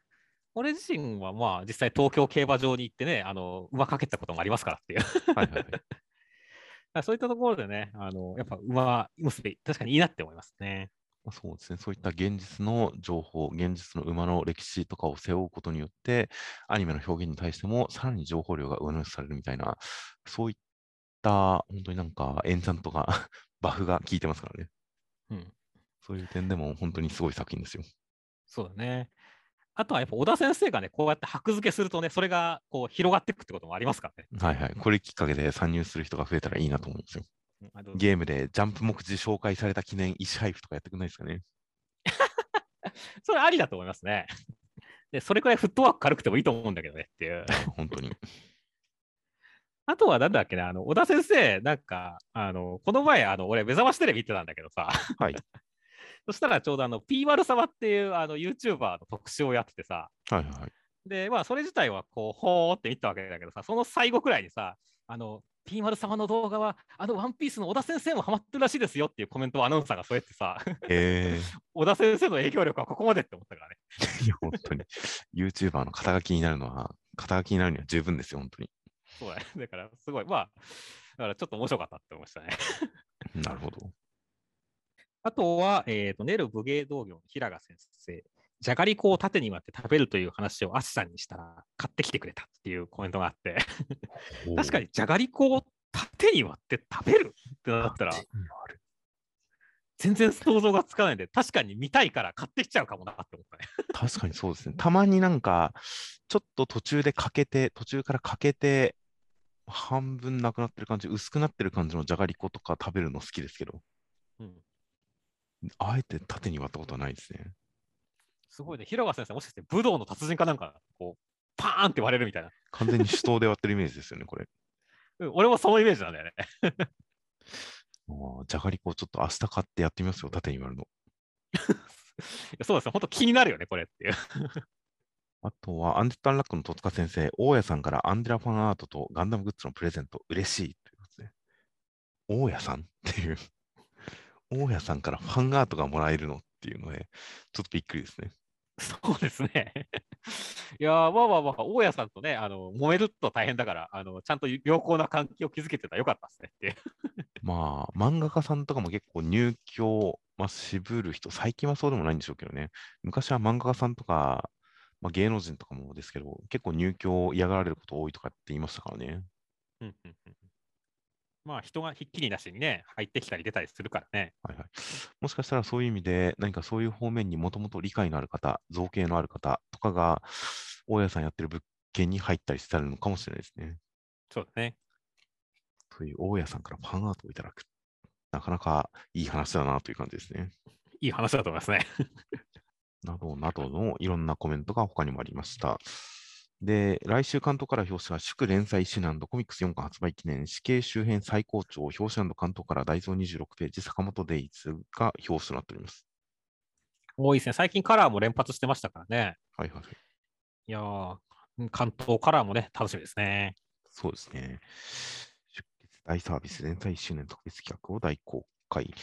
俺自身はまあ実際東京競馬場に行ってね、あの、馬かけたこともありますからっていう。はいはいはい。そういったところでね、あの、やっぱ馬娘、確かにいいなって思いますね。まあ、そうですね、そういった現実の情報、現実の馬の歴史とかを背負うことによって、アニメの表現に対してもさらに情報量が上乗せされるみたいな、そういった本当になんかエンチャントが、バフが効いてますからね。うん。そういう点でも本当にすごい作品ですよ。そうだね。あとはやっぱ小田先生がね、こうやって箔付けするとね、それがこう広がっていくってこともありますからね。はいはい。これきっかけで参入する人が増えたらいいなと思うんですよ。ゲームでジャンプ目次紹介された記念石配布とかやってくんないですかね。それありだと思いますね。で、それくらいフットワーク軽くてもいいと思うんだけどねっていう。本当に。あとはなんだっけな、あの、小田先生、なんか、あの、この前、あの、俺、目覚ましテレビ見てたんだけどさ、はい。そしたらちょうどあの、P 丸様っていうあの YouTuber の特集をやっててさ、はいはいはい。で、まあ、それ自体はこう、ほーって見たわけだけどさ、その最後くらいにさ、あの、P 丸様の動画は、あのワンピースの小田先生もハマってるらしいですよっていうコメントをアナウンサーが添えてさ、え 小田先生の影響力はここまでって思ったからね。ー、いや、本当に。YouTuber の肩書きになるのは、肩書きになるには十分ですよ、本当に。そうだね。だから、すごい、まあ、だからちょっと面白かったって思いましたね。なるほど。あとは、えーと、ネル武芸道業の平賀先生、じゃがりこを縦に割って食べるという話をアシさんにしたら、買ってきてくれたっていうコメントがあって、確かにじゃがりこを縦に割って食べるってなったら、全然想像がつかないんで、確かに見たいから買ってきちゃうかもなって思ったね。確かにそうですね。たまになんか、ちょっと途中でかけて、途中からかけて、半分なくなってる感じ、薄くなってる感じのじゃがりことか食べるの好きですけど、うん、あえて縦に割ったことはないですね。すごいね。平賀先生、もしかして武道の達人かなんか、こう、パーンって割れるみたいな。完全に手刀で割ってるイメージですよね、これ。うん俺もそのイメージなんだよね。もうじゃがりこちょっと明日買ってやってみますよ、縦に割るの。いやそうですね。本当気になるよね、これっていう。あとは、アンデッド・アンラックの戸塚先生、大家さんからアンデラファンアートとガンダムグッズのプレゼント、嬉しいということで。大家さんっていう、大家さんからファンアートがもらえるのっていうので、ちょっとびっくりですね。そうですね。いやーまあまあまあ、大家さんとね、あの揉めると大変だからあの、ちゃんと良好な関係を築けてたらよかったですねって。まあ、漫画家さんとかも結構入居、まあ、渋る人、最近はそうでもないんでしょうけどね。昔は漫画家さんとか、まあ、芸能人とかもですけど、結構入居を嫌がられること多いとかって言いましたからね。まあ、人がひっきりなしにね、入ってきたり出たりするからね。はいはい。もしかしたらそういう意味で、何かそういう方面にもともと理解のある方、造形のある方とかが、大家さんやってる物件に入ったりしてたのかもしれないですね。そうだね。そういう大家さんからファンアートをいただく。なかなかいい話だなという感じですね。いい話だと思いますね。などなどのいろんなコメントが他にもありました。で、来週関東から表紙は祝連載指南コミックス4巻発売記念死刑周辺最高潮表紙関東から大蔵26ページ坂本デイズが表紙となっております。多いですね。最近カラーも連発してましたからね。はいはいはい。いやー、関東カラーもね、楽しみですね。そうですね。出血大サービス連載1周年特別企画を大公開。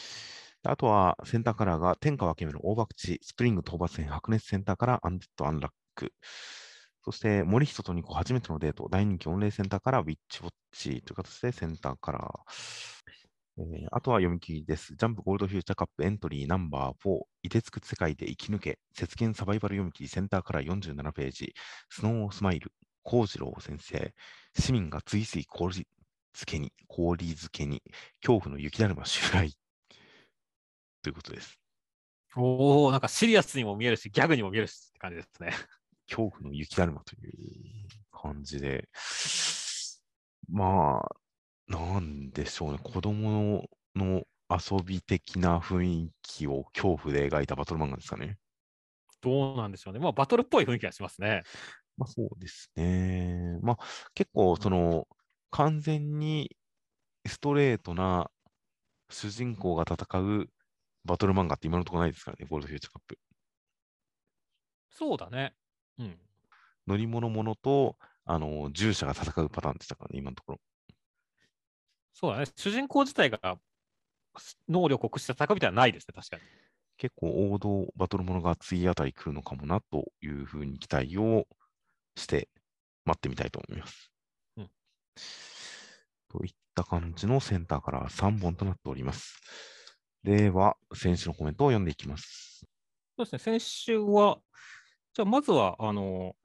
あとはセンターカラーが天下分け目の大博打、スプリング討伐戦白熱センターカラーアンデッドアンラック。そして森人とニコ初めてのデート、大人気御礼センターカラーウィッチウォッチという形でセンターカラー。えーあとは読み切りです。ジャンプゴールドフューチャーカップエントリーナンバー4、いてつく世界で生き抜け、節見サバイバル読み切りセンターカラー47ページ、スノースマイル、幸次郎先生、市民が次々氷漬けに、氷漬けに、恐怖の雪だるま襲来。ということです。おお、なんかシリアスにも見えるし、ギャグにも見えるしって感じですね。恐怖の雪だるまという感じで、まあ、なんでしょうね、子供の遊び的な雰囲気を恐怖で描いたバトル漫画ですかね。どうなんでしょうね。まあ、バトルっぽい雰囲気がしますね。まあそうですね。まあ結構その完全にストレートな主人公が戦うバトル漫画って今のところないですからね、ゴールドフューチャーカップ。そうだね。うん。乗り物ものとあの従者が戦うパターンでしたからね、今のところ。そうだね。主人公自体が能力を駆使した戦うみたいなのはないですね、確かに。結構王道バトルものが次あたり来るのかもなというふうに期待をして待ってみたいと思います。うんといった感じのセンターから3本となっております。では、選手のコメントを読んでいきます。そうですね。先週は、じゃあまずは、あの、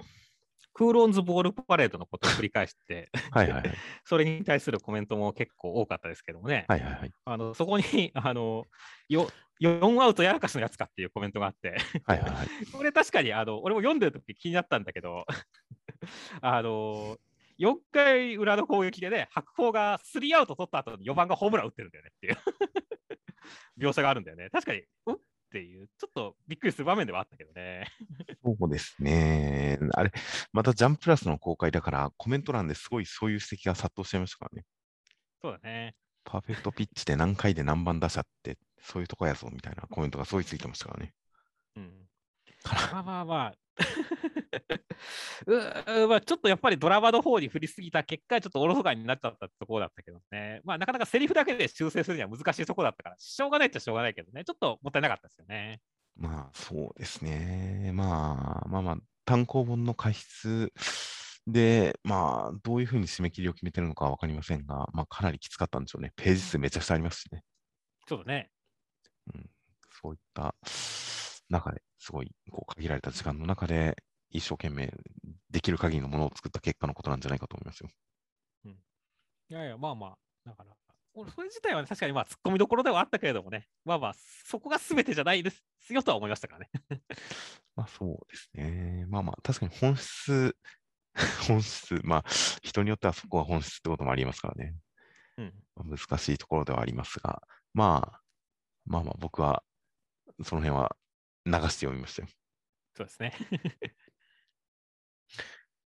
クーロンズボールパレードのことを繰り返して、はいはいはい。それに対するコメントも結構多かったですけどもね。はいはいはい。あのそこにあのよ4アウトやらかしのやつかっていうコメントがあって、はいはいはい。これ確かにあの俺も読んでる時気になったんだけど、あの4回裏の攻撃でね、白鵬が3アウト取った後に4番がホームラン打ってるんだよねっていう描写があるんだよね。確かに、うんっていう、ちょっとびっくりする場面ではあったけどね。そうですね。あれ、またジャンプラスの公開だから、コメント欄ですごいそういう指摘が殺到しちゃいましたからね。そうだね。パーフェクトピッチで何回で何番打者って、そういうとこやぞみたいなコメントがすごいついてましたからね。うん、まあまあまあ。うー まあ、ちょっとやっぱりドラマの方に振りすぎた結果、ちょっとおろそかになっちゃったところだったけどね。まあ、なかなかセリフだけで修正するには難しいところだったから、しょうがないっちゃしょうがないけどね、ちょっともったいなかったですよね。まあ、そうですね。まあ、まあまあ、単行本の過失で、まあ、どういうふうに締め切りを決めてるのかは分かりませんが、まあ、かなりきつかったんでしょうね。ページ数めちゃくちゃありますしね。そうだね。そういった中ですごいこう限られた時間の中で、一生懸命できる限りのものを作った結果のことなんじゃないかと思いますよ。いやいや、まあまあ、だから、俺それ自体は、ね、確かにまあ、突っ込みどころではあったけれどもね、まあまあ、そこが全てじゃないですよとは思いましたからね。まあそうですね。まあまあ、確かに本質、本質、まあ人によってはそこが本質ってこともありますからね。うん。まあ難しいところではありますが、まあ、まあまあ僕はその辺は流して読みましたよ。そうですね。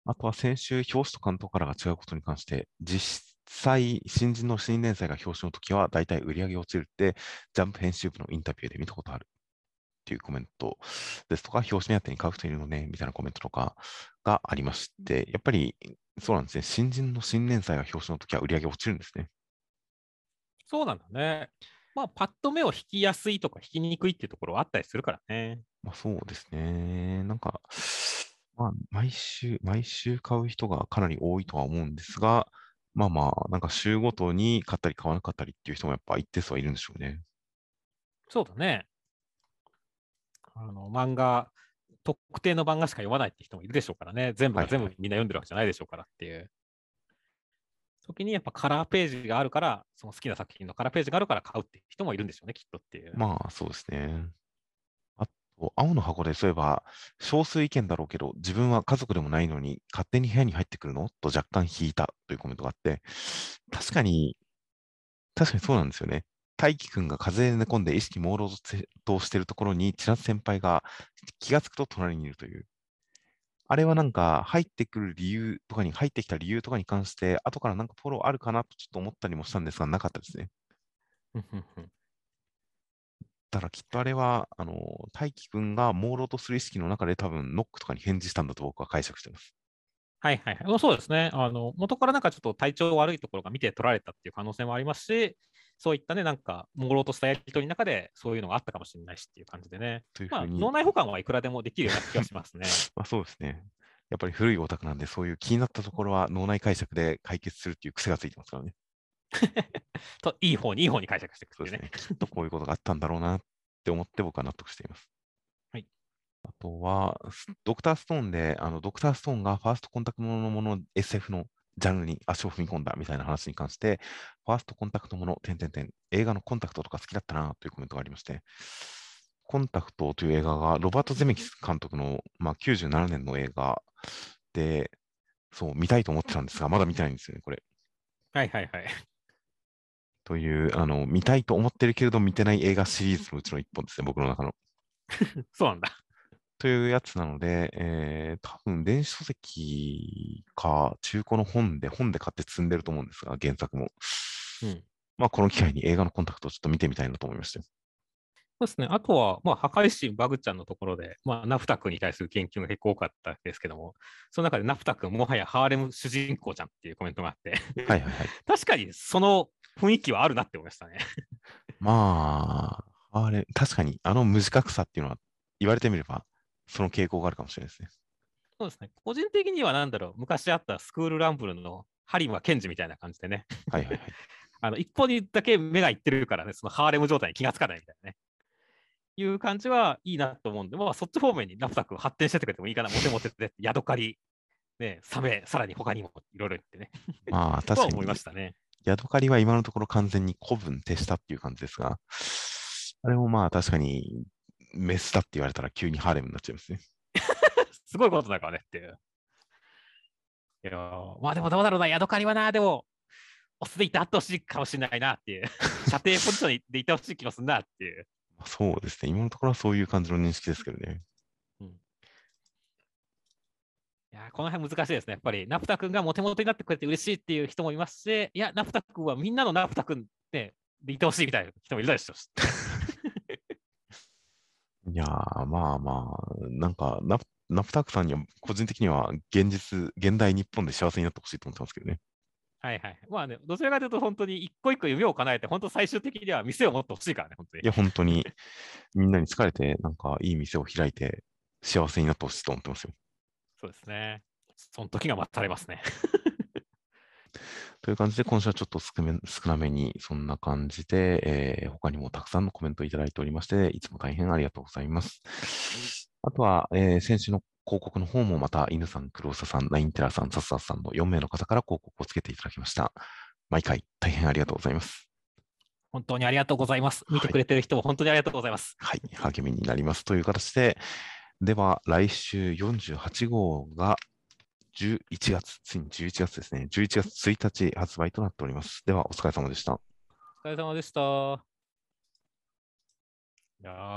あとは先週、表紙と関東カラーが違うことに関して、実際、新人の新連載が表紙の時は、大体売り上げ落ちるって、ジャンプ編集部のインタビューで見たことあるっていうコメントですとか、表紙目当てに買う人いるのね、みたいなコメントとかがありまして、やっぱりそうなんですね、新人の新連載が表紙の時は売り上げ落ちるんですね。そうなんだね。まあ、パッと目を引きやすいとか引きにくいっていうところはあったりするからね。まあそうですね。なんか、まあ毎週、毎週買う人がかなり多いとは思うんですが、まあまあ、なんか週ごとに買ったり買わなかったりっていう人もやっぱ一定数はいるんでしょうね。そうだね。あの漫画、特定の漫画しか読まないって人もいるでしょうからね。全部が全部みんな読んでるわけじゃないでしょうからっていう。時にやっぱカラーページがあるから、その好きな作品のカラーページがあるから買うっていう人もいるんでしょうね、きっとっていう。まあそうですね。あと、青の箱でそういえば、少数意見だろうけど、自分は家族でもないのに勝手に部屋に入ってくるの？と若干引いたというコメントがあって、確かに、確かにそうなんですよね。大輝くんが風邪で寝込んで意識朦朧としてるところに、千夏先輩が気がつくと隣にいるという。あれはなんか入ってくる理由とかに、入ってきた理由とかに関して、後からなんかフォローあるかなとちょっと思ったりもしたんですが、なかったですね。だからきっとあれは、あの、大輝くんが朦朧とする意識の中で多分ノックとかに返事したんだと僕は解釈してます。はいはいはい。そうですね。あの元からなんかちょっと体調悪いところが見て取られたっていう可能性もありますし、そういったね、なんか、朦朧としたやり取りの中で、そういうのがあったかもしれないしっていう感じでね。まあ、脳内保管はいくらでもできるような気がしますね。まあ、そうですね。やっぱり古いオタクなんで、そういう気になったところは脳内解釈で解決するっていう癖がついてますからね。と、いい方にいい方に解釈していくっていうね。そうですね。きっとこういうことがあったんだろうなって思って僕は納得しています。はい。あとは、スドクターストーンで、あのドクターストーンがファーストコンタクトもののもの SF のジャンルに足を踏み込んだみたいな話に関して、ファーストコンタクトもの、点々点、映画のコンタクトとか好きだったなというコメントがありまして、コンタクトという映画がロバート・ゼメキス監督の、まあ、97年の映画で、そう、見たいと思ってたんですが、まだ見てないんですよね、これ。はいはいはい。という、あの、見たいと思ってるけれど見てない映画シリーズのうちの一本ですね、僕の中の。そうなんだ。というやつなので、えー、多分電子書籍か中古の本で、本で買って積んでると思うんですが、原作も。うん。まあ、この機会に映画のコンタクトをちょっと見てみたいなと思いましたよ。そうですね。あとは、まあ、破壊神バグちゃんのところで、まあ、ナフタ君に対する研究が結構多かったですけども、その中でナフタ君、もはやハーレム主人公じゃんっていうコメントがあって、はいはいはい。確かにその雰囲気はあるなって思いましたね。まあ、あれ、確かにあの無自覚さっていうのは言われてみれば、その傾向があるかもしれないですね。そうですね。個人的にはなんだろう、昔あったスクールランブルのハリムはケンジみたいな感じでね、はいはいはい。あの一方にだけ目がいってるからね、そのハーレム状態に気がつかないみたいなね。いう感じはいいなと思うんで、まあ、そっち方面にナフタ君発展してってくれてもいいかな、モテモテで、ヤドカリ、ね、サメ、さらに他にもいろいろ言ってね、まあ、確かに。思いま、したね。ヤドカリは今のところ完全に古文徹したっていう感じですが、あれもまあ確かにメスだって言われたら急にハーレムになっちゃいますね。すごいことだからねっていう。いやーまあでもどうだろうな、ヤドカリはな、でも、オスでいてあってほしいかもしれないなっていう、射程ポジションでいてほしい気もするなっていう。まあそうですね。今のところはそういう感じの認識ですけどね。いやーこの辺難しいですね。やっぱり、ナフタ君がモテモテになってくれて嬉しいっていう人もいますし、いや、ナフタ君はみんなのナフタ君ででいてほしいみたいな人もいるでしょうし。いやー、まあまあ、なんかナプ、ナプタークさんには個人的には現実、現代日本で幸せになってほしいと思ってますけどね。はいはい。まあね、どちらかというと本当に一個一個夢を叶えて、本当最終的には店を持ってほしいからね、本当に。いや、本当にみんなに疲れて、なんかいい店を開いて幸せになってほしいと思ってますよ。そうですね。その時が待たれますね。という感じで、今週はちょっと少め少なめにそんな感じで、えー他にもたくさんのコメントをいただいておりまして、いつも大変ありがとうございます。あとは、えー先週の広告の方もまた、犬さん、黒沢さん、ナインテラさん、サスサスさんの4名の方から広告をつけていただきました。毎回大変ありがとうございます。本当にありがとうございます。見てくれてる人も本当にありがとうございます。はい、励みになりますという形で、では来週48号が11月、ついに11月ですね。11月1日発売となっております。では、お疲れ様でした。お疲れ様でした。いや